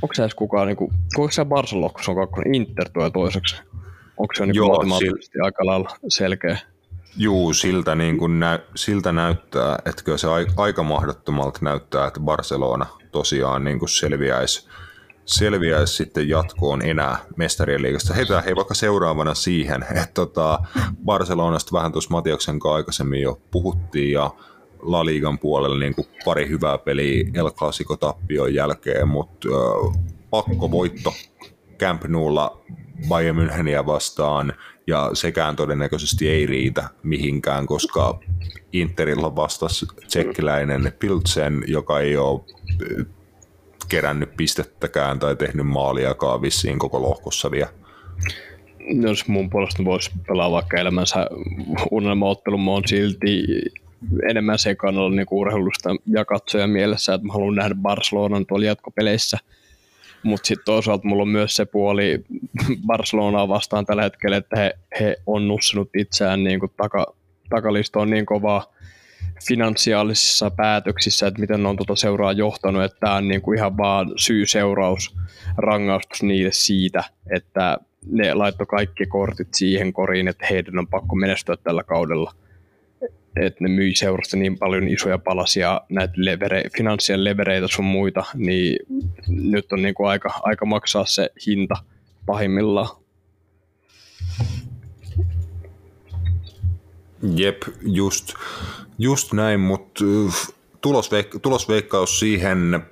[SPEAKER 4] Onko se edes kukaan, niinku, kuinka se Barcelona, kun se on kakkonen, Inter tulee toiseksi? Onko se niinku matemaattisesti sil... aika lailla selkeä?
[SPEAKER 1] Juu, siltä, niin kuin nä, siltä näyttää, että kyllä se aika mahdottomalta näyttää, että Barcelona tosiaan niin kuin selviäisi selviäisi sitten jatkoon enää mestarien liigasta. Heitään hei vaikka seuraavana siihen, [LAUGHS] että tota Barcelonasta vähän tuossa Matiaksen kanssa aikaisemmin jo puhuttiin ja La Ligan puolella niin kuin pari hyvää peliä El Clasico tappion jälkeen, mutta äh, pakko voitto Camp Noulla Bayern Müncheniä vastaan ja sekään todennäköisesti ei riitä mihinkään, koska Interilla vastasi tsekkiläinen Piltsen, joka ei ole kerännyt pistettäkään tai tehnyt maaliakaan vissiin koko lohkossa vielä.
[SPEAKER 4] Jos mun puolesta voisi pelaa vaikka elämänsä unelmaottelu, mä oon silti enemmän sen kannalla niin urheilusta ja katsoja mielessä, että mä haluan nähdä Barcelonan tuolla jatkopeleissä. Mutta sitten toisaalta mulla on myös se puoli Barcelonaa vastaan tällä hetkellä, että he, he on nussinut itseään niin kuin taka, takalistoon niin kovaa finansiaalisissa päätöksissä, että miten ne on tuota seuraa johtanut, että tämä on niin kuin ihan vaan syy-seuraus rangaistus niille siitä, että ne laittoi kaikki kortit siihen koriin, että heidän on pakko menestyä tällä kaudella. Että ne myi seurasta niin paljon isoja palasia, näitä levere, finanssien levereitä sun muita, niin nyt on niin kuin aika, aika maksaa se hinta pahimmillaan.
[SPEAKER 1] Jep, just. Just näin, mutta tulosveik- tulosveikkaus siihen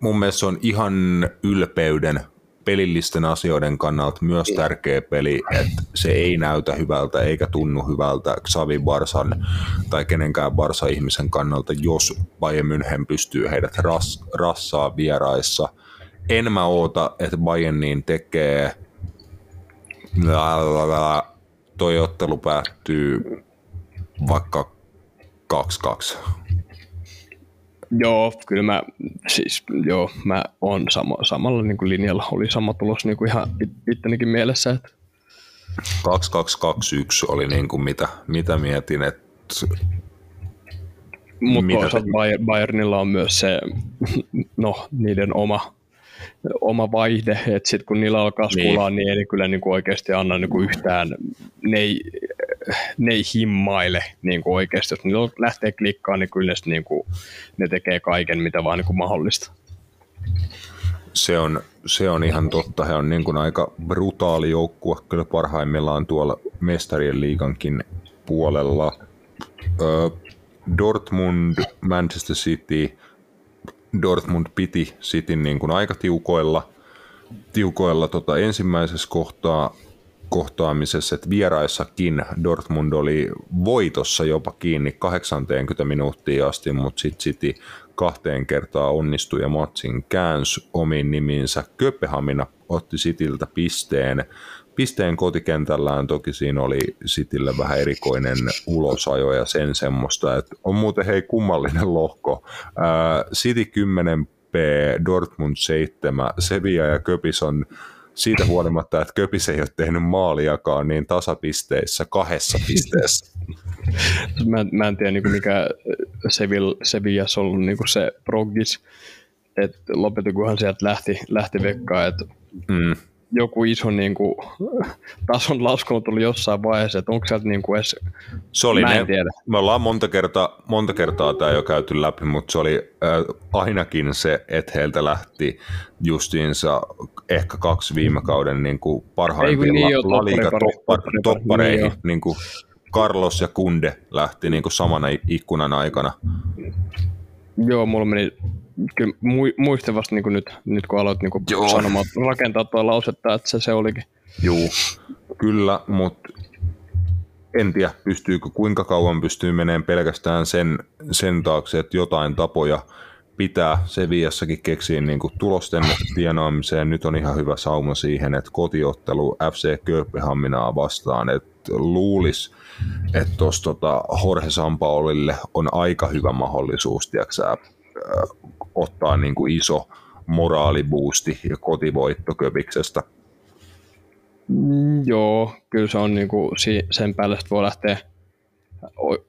[SPEAKER 1] mun mielestä se on ihan ylpeyden pelillisten asioiden kannalta myös tärkeä peli, että se ei näytä hyvältä eikä tunnu hyvältä Xavi Barsan tai kenenkään Barsa-ihmisen kannalta, jos Bayern München pystyy heidät ras, rassaa vieraissa. En mä oota, että Bayerniin tekee toi ottelu päättyy vaikka 2-2.
[SPEAKER 4] Joo, kyllä mä, siis, joo, mä oon sama, samalla niin kuin linjalla. Oli sama tulos niin kuin ihan ittenikin mielessä. Että...
[SPEAKER 1] 2-2-2-1 oli niin kuin mitä, mitä mietin, että
[SPEAKER 4] Mutta
[SPEAKER 1] Mitä
[SPEAKER 4] Bayernilla on myös se, [LAUGHS] no, niiden oma, oma vaihde, että sitten kun niillä alkaa
[SPEAKER 1] Niin.
[SPEAKER 4] skulaa, niin. ei ne kyllä niinku oikeasti anna niinku yhtään, ne ei, ne ei himmaile niinku oikeasti. Jos niillä lähtee klikkaan, niin kyllä ne, sit niinku, ne tekee kaiken, mitä vaan niinku mahdollista.
[SPEAKER 1] Se on, se on ihan totta. He on niin kuin aika brutaali joukkue kyllä parhaimmillaan tuolla mestarien liigankin puolella. Ö, Dortmund, Manchester City, Dortmund piti Cityn niin kuin aika tiukoilla, tiukoilla tota ensimmäisessä kohtaa, kohtaamisessa, että vieraissakin Dortmund oli voitossa jopa kiinni 80 minuuttia asti, mutta sitten City kahteen kertaan onnistui ja matsin käänsi omiin nimiinsä. Kööpenhamina otti Cityltä pisteen. Pisteen kotikentällään toki siinä oli Citylle vähän erikoinen ulosajo ja sen semmoista, että on muuten hei kummallinen lohko. Ää, City 10 P, Dortmund 7, Sevilla ja Köpis on siitä huolimatta, että Köpis ei ole tehnyt maaliakaan, niin tasapisteissä kahdessa pisteessä. [LAUGHS]
[SPEAKER 4] Mä, en- mä en tiedä niinku mikä Sevilla, Sevillas on ollut niinku se proggis, että lopetikohan sieltä lähti, lähti vekkaan, että
[SPEAKER 1] Mm.
[SPEAKER 4] Joku iso niinku, [LAUGHS] tason lasku on tullut jossain vaiheessa, että onko sieltä niinku edes,
[SPEAKER 1] Se oli
[SPEAKER 4] Mä en
[SPEAKER 1] ne,
[SPEAKER 4] tiedä.
[SPEAKER 1] me ollaan monta kertaa, monta kertaa tämä jo käyty läpi, mutta se oli äh, ainakin se, että heiltä lähti justiinsa ehkä kaksi viime kauden niin kuin parhaimpia
[SPEAKER 4] niin
[SPEAKER 1] La
[SPEAKER 4] topparipari,
[SPEAKER 1] toppareihin,
[SPEAKER 4] niin
[SPEAKER 1] niin kuin Carlos ja Kunde lähti niin kuin samana ikkunan aikana.
[SPEAKER 4] joo, mulla meni, kyllä mui- muistin vasta niinku nyt, nyt kun aloit niinku
[SPEAKER 1] Joo.
[SPEAKER 4] sanomaan, rakentaa tuo lausetta, että se, se olikin.
[SPEAKER 1] Juu, kyllä, mutta en tiedä, pystyykö, kuinka kauan pystyy menemään pelkästään sen, sen taakse, että jotain tapoja pitää Seviassakin keksiä niin kuin tulosten tienaamiseen. Nyt on ihan hyvä sauma siihen, että kotiottelu FC Kööpenhaminaa vastaan, että luulis, että tuossa tota Jorge Sampaolille on aika hyvä mahdollisuus, tiiäksä, ottaa niin kuin iso moraalibuusti ja kotivoitto Köpiksestä.
[SPEAKER 4] Mm, joo, kyllä se on niinku, si- sen päälle voi lähteä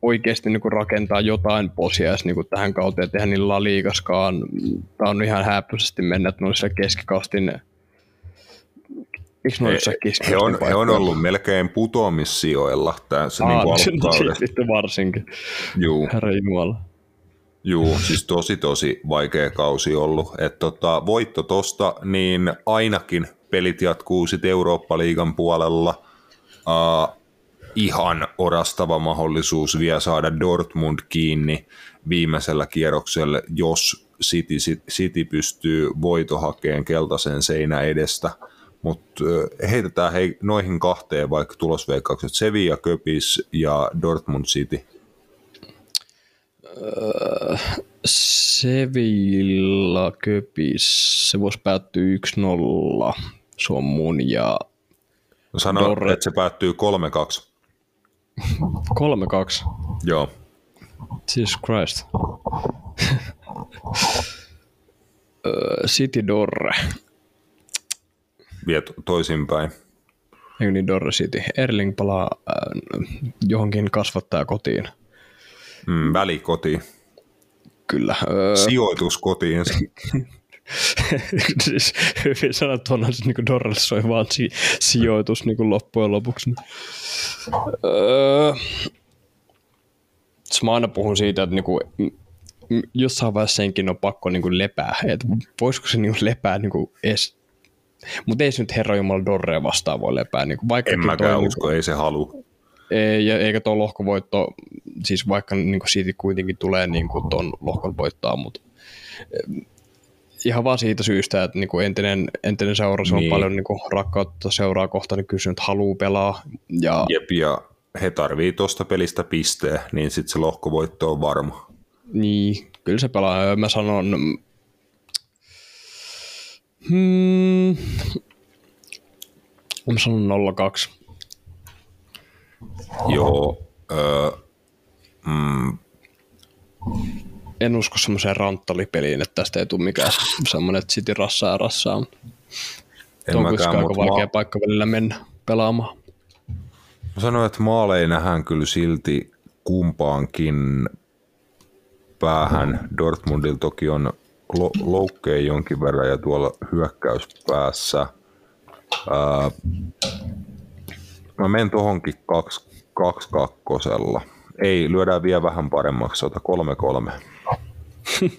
[SPEAKER 4] oikeasti niinku rakentaa jotain posias niinku tähän kauteen, että eihän niillä La Ligaskaan, tämä on ihan häppöisesti mennä, että noissa keskikastin Eikö
[SPEAKER 1] he,
[SPEAKER 4] keskikastin
[SPEAKER 1] on, he on ollut melkein putoamissijoilla tässä niin
[SPEAKER 4] Aa, [LAUGHS]
[SPEAKER 1] kuin
[SPEAKER 4] no
[SPEAKER 1] alkukaudesta.
[SPEAKER 4] varsinkin,
[SPEAKER 1] Juu,
[SPEAKER 4] herra Jumala.
[SPEAKER 1] Juu, siis tosi tosi vaikea kausi ollut. Et tota, voitto tosta, niin ainakin pelit jatkuu sitten Eurooppa-liigan puolella. Uh, ihan orastava mahdollisuus vielä saada Dortmund kiinni viimeisellä kierroksella, jos City, City pystyy voito hakeen keltaisen seinä edestä. Mutta heitetään hei, noihin kahteen vaikka tulosveikkaukset, Sevilla, Köpis ja Dortmund City.
[SPEAKER 4] Sevilla Köpis, se voisi päättyä 1-0. Se on mun ja
[SPEAKER 1] Sano,
[SPEAKER 4] Dorre.
[SPEAKER 1] että se päättyy 3-2.
[SPEAKER 4] 3-2.
[SPEAKER 1] Joo.
[SPEAKER 4] Jesus Christ. City Dorre.
[SPEAKER 1] Vie to- toisinpäin.
[SPEAKER 4] Eikö niin Dorre City? Erling palaa äh, johonkin kasvattaa kotiin.
[SPEAKER 1] Mm, välikoti.
[SPEAKER 4] Kyllä. Öö,
[SPEAKER 1] Sijoitus kotiin. [LAUGHS]
[SPEAKER 4] siis hyvin sanottu, onhan se niin Dorrelle soi vaan si- sijoitus niin loppujen lopuksi. Öö, mä aina puhun siitä, että niinku, m- jossain vaiheessa senkin on pakko niinku lepää. Et voisiko se niinku lepää niinku edes mutta ei se nyt Herra Jumala Dorrea vastaan voi lepää. Niinku, vaikka
[SPEAKER 1] En mäkään usko, ei se halu.
[SPEAKER 4] Ei, eikä tuo lohkovoitto, siis vaikka niin City kuitenkin tulee niin tuon lohkon voittaa, mutta eh, ihan vaan siitä syystä, että niin entinen, entinen seura, se on
[SPEAKER 1] Niin.
[SPEAKER 4] paljon niin rakkautta seuraa kohtaan, niin kyllä se nyt haluaa pelaa. Ja
[SPEAKER 1] Jep, ja he tarvii tuosta pelistä pisteen, niin sitten se lohkovoitto on varma.
[SPEAKER 4] niin, kyllä se pelaa. Mä sanon, hmm, mä sanon 0-2.
[SPEAKER 1] Joo. Öö, mm,
[SPEAKER 4] En usko semmoiseen ranttalipeliin, että tästä ei tule mikään semmoinen, että City rassaa ja rassaa.
[SPEAKER 1] en
[SPEAKER 4] Tuo on kuitenkin aika vaikea
[SPEAKER 1] ma-
[SPEAKER 4] paikka välillä mennä pelaamaan.
[SPEAKER 1] Mä sanoin, että maaleja nähdään kyllä silti kumpaankin päähän. Dortmundilla toki on lo- loukkeja jonkin verran ja tuolla hyökkäyspäässä. Ää, mä menen tohonkin kaksi kakkosella. Ei, lyödään vielä vähän paremmaksi, ota kolme kolme. [LAUGHS]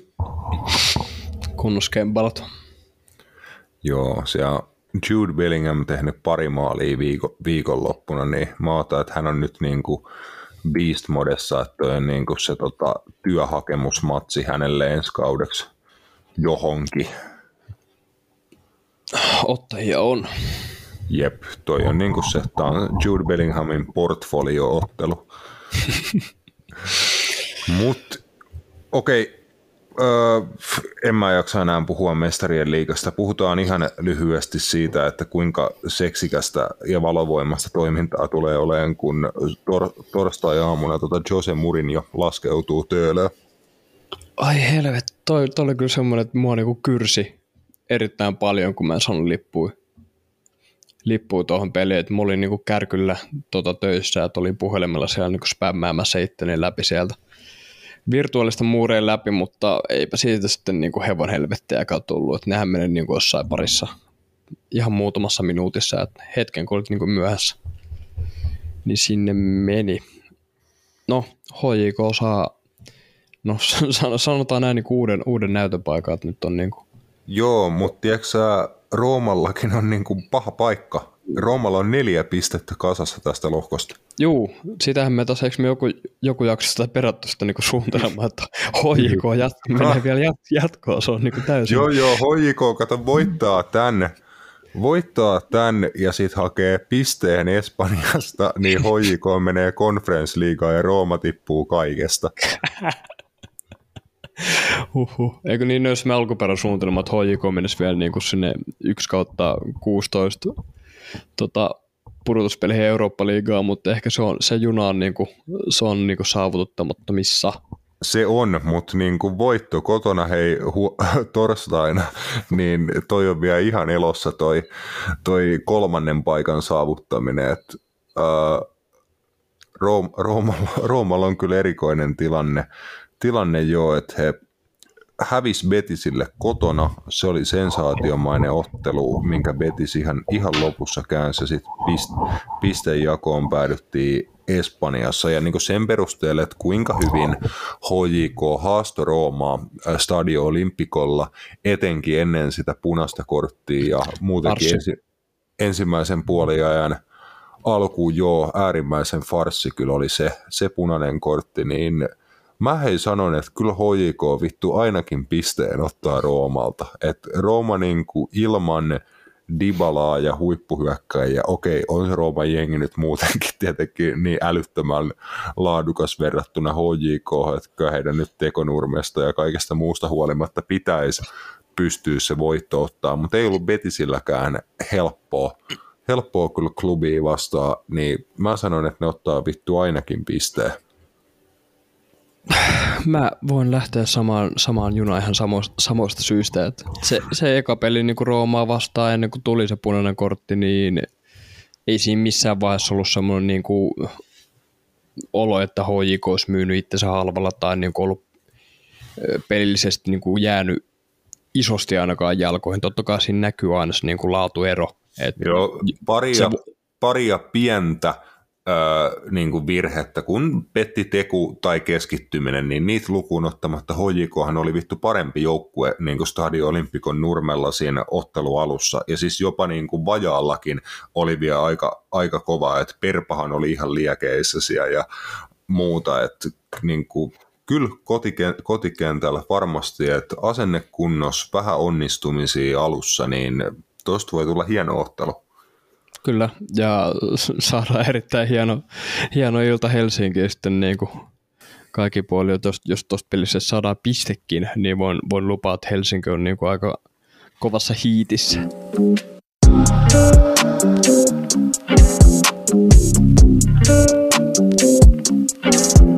[SPEAKER 4] Kunnos kembalot.
[SPEAKER 1] Joo, siellä Jude Bellingham tehnyt pari maalia viiko, viikonloppuna, niin mä otan, että hän on nyt niin kuin beast modessa, että toi on niin kuin se tota, työhakemusmatsi hänelle ensi kaudeksi johonkin.
[SPEAKER 4] Ottajia on.
[SPEAKER 1] Jep, toi on niin kuin se, tää on Jude Bellinghamin portfolio-ottelu. [LAUGHS] Mut, okei, okay, öö, en mä jaksa enää puhua mestarien liigasta. Puhutaan ihan lyhyesti siitä, että kuinka seksikästä ja valovoimasta toimintaa tulee olemaan, kun tor- torstai-aamuna tota Jose Mourinho laskeutuu töölöön.
[SPEAKER 4] Ai helvet, toi, toi oli kyllä semmoinen, että mua niinku kyrsi erittäin paljon, kun mä en saanut lippua, lippua tuohon peliin. että mä olin niinku kärkyllä tota töissä, että olin puhelimella siellä niinku spämmäämässä itteni läpi sieltä virtuaalista muureen läpi, mutta eipä siitä sitten niinku hevon helvettiäkään tullut. Että nehän meni niinku jossain parissa ihan muutamassa minuutissa, että hetken kun olit niinku myöhässä, niin sinne meni. No, HJK saa, no [LAUGHS] sanotaan näin niin uuden, uuden näytöpaikan, että nyt on niin kuin...
[SPEAKER 1] Joo, mutta tiedätkö Roomallakin on niin kuin paha paikka. Roomalla on neljä pistettä kasassa tästä lohkosta.
[SPEAKER 4] Juu, sitähän me taas, eikö me joku, joku jakso sitä perätty sitä niin suunnitelmaa, että HJK jat, menee vielä jat, jatkoon, se on niin täysin.
[SPEAKER 1] Joo, joo, HJK, kato, voittaa tänne voittaa tän ja sitten hakee pisteen Espanjasta, niin HJK menee Conference Leaguea ja Rooma tippuu kaikesta. [LAUGHS]
[SPEAKER 4] Huhhuh. Eikö niin, jos me alkuperän suunnitelma, että HJK menisi vielä niin kuin sinne 1 kautta 16 tota, pudotuspeliin Eurooppa-liigaa, mutta ehkä se, on, se juna on, niin kuin, se on niin kuin saavutettamattomissa.
[SPEAKER 1] Se on, mutta niin kuin voitto kotona hei hu- [LAUGHS] torstaina, niin toi on vielä ihan elossa toi, toi kolmannen paikan saavuttaminen. Et, äh, Room, Roomalla, Roomalla on kyllä erikoinen tilanne, tilanne jo, että he hävis Betisille kotona. Se oli sensaatiomainen ottelu, minkä Betis ihan, ihan lopussa käänsi. Sitten pist, pistejakoon päädyttiin Espanjassa ja niin sen perusteella, että kuinka hyvin HJK haasto Roomaa Stadio Olympikolla, etenkin ennen sitä punaista korttia ja muutenkin ensi, ensimmäisen puoliajan alkuun joo, äärimmäisen farssi kyllä oli se, se punainen kortti, niin mä hei sanon, että kyllä HJK vittu ainakin pisteen ottaa Roomalta. Että Rooma niinku ilman Dibalaa ja huippuhyökkäjiä, okei, on Rooman jengi nyt muutenkin [LAUGHS] tietenkin niin älyttömän laadukas verrattuna HJK, että heidän nyt tekonurmesta ja kaikesta muusta huolimatta pitäisi pystyä se voitto ottaa, mutta ei ollut Betisilläkään helppoa. Helppoa kyllä klubiin vastaan, niin mä sanon, että ne ottaa vittu ainakin pisteen.
[SPEAKER 4] Mä voin lähteä samaan, samaan junaan ihan samoista, samoista syistä. Että se, se eka peli niin kuin Roomaa vastaan ennen kuin tuli se punainen kortti, niin ei siinä missään vaiheessa ollut semmoinen niin kuin olo, että HJK olisi myynyt itsensä halvalla tai niin kuin ollut pelillisesti niin kuin jäänyt isosti ainakaan jalkoihin. Totta kai siinä näkyy aina se niin kuin laatuero.
[SPEAKER 1] Että Joo, paria, se... paria pientä niin kuin virhettä, kun petti teku tai keskittyminen, niin niitä lukuun ottamatta Hojikohan oli vittu parempi joukkue niin kuin Stadio Olympikon nurmella siinä ottelualussa, ja siis jopa niin kuin vajaallakin oli vielä aika, aika kova, että Perpahan oli ihan liekeissä ja muuta, että niin kuin, kyllä kotikentällä varmasti, että asennekunnos, vähän onnistumisia alussa, niin tuosta voi tulla hieno ottelu.
[SPEAKER 4] Kyllä, ja saadaan erittäin hieno, hieno ilta Helsinkiin sitten niin kuin kaikki puoli, jos tuosta pelissä saadaan pistekin, niin voin, voin lupaa, että Helsinki on niin kuin aika kovassa hiitissä. Thank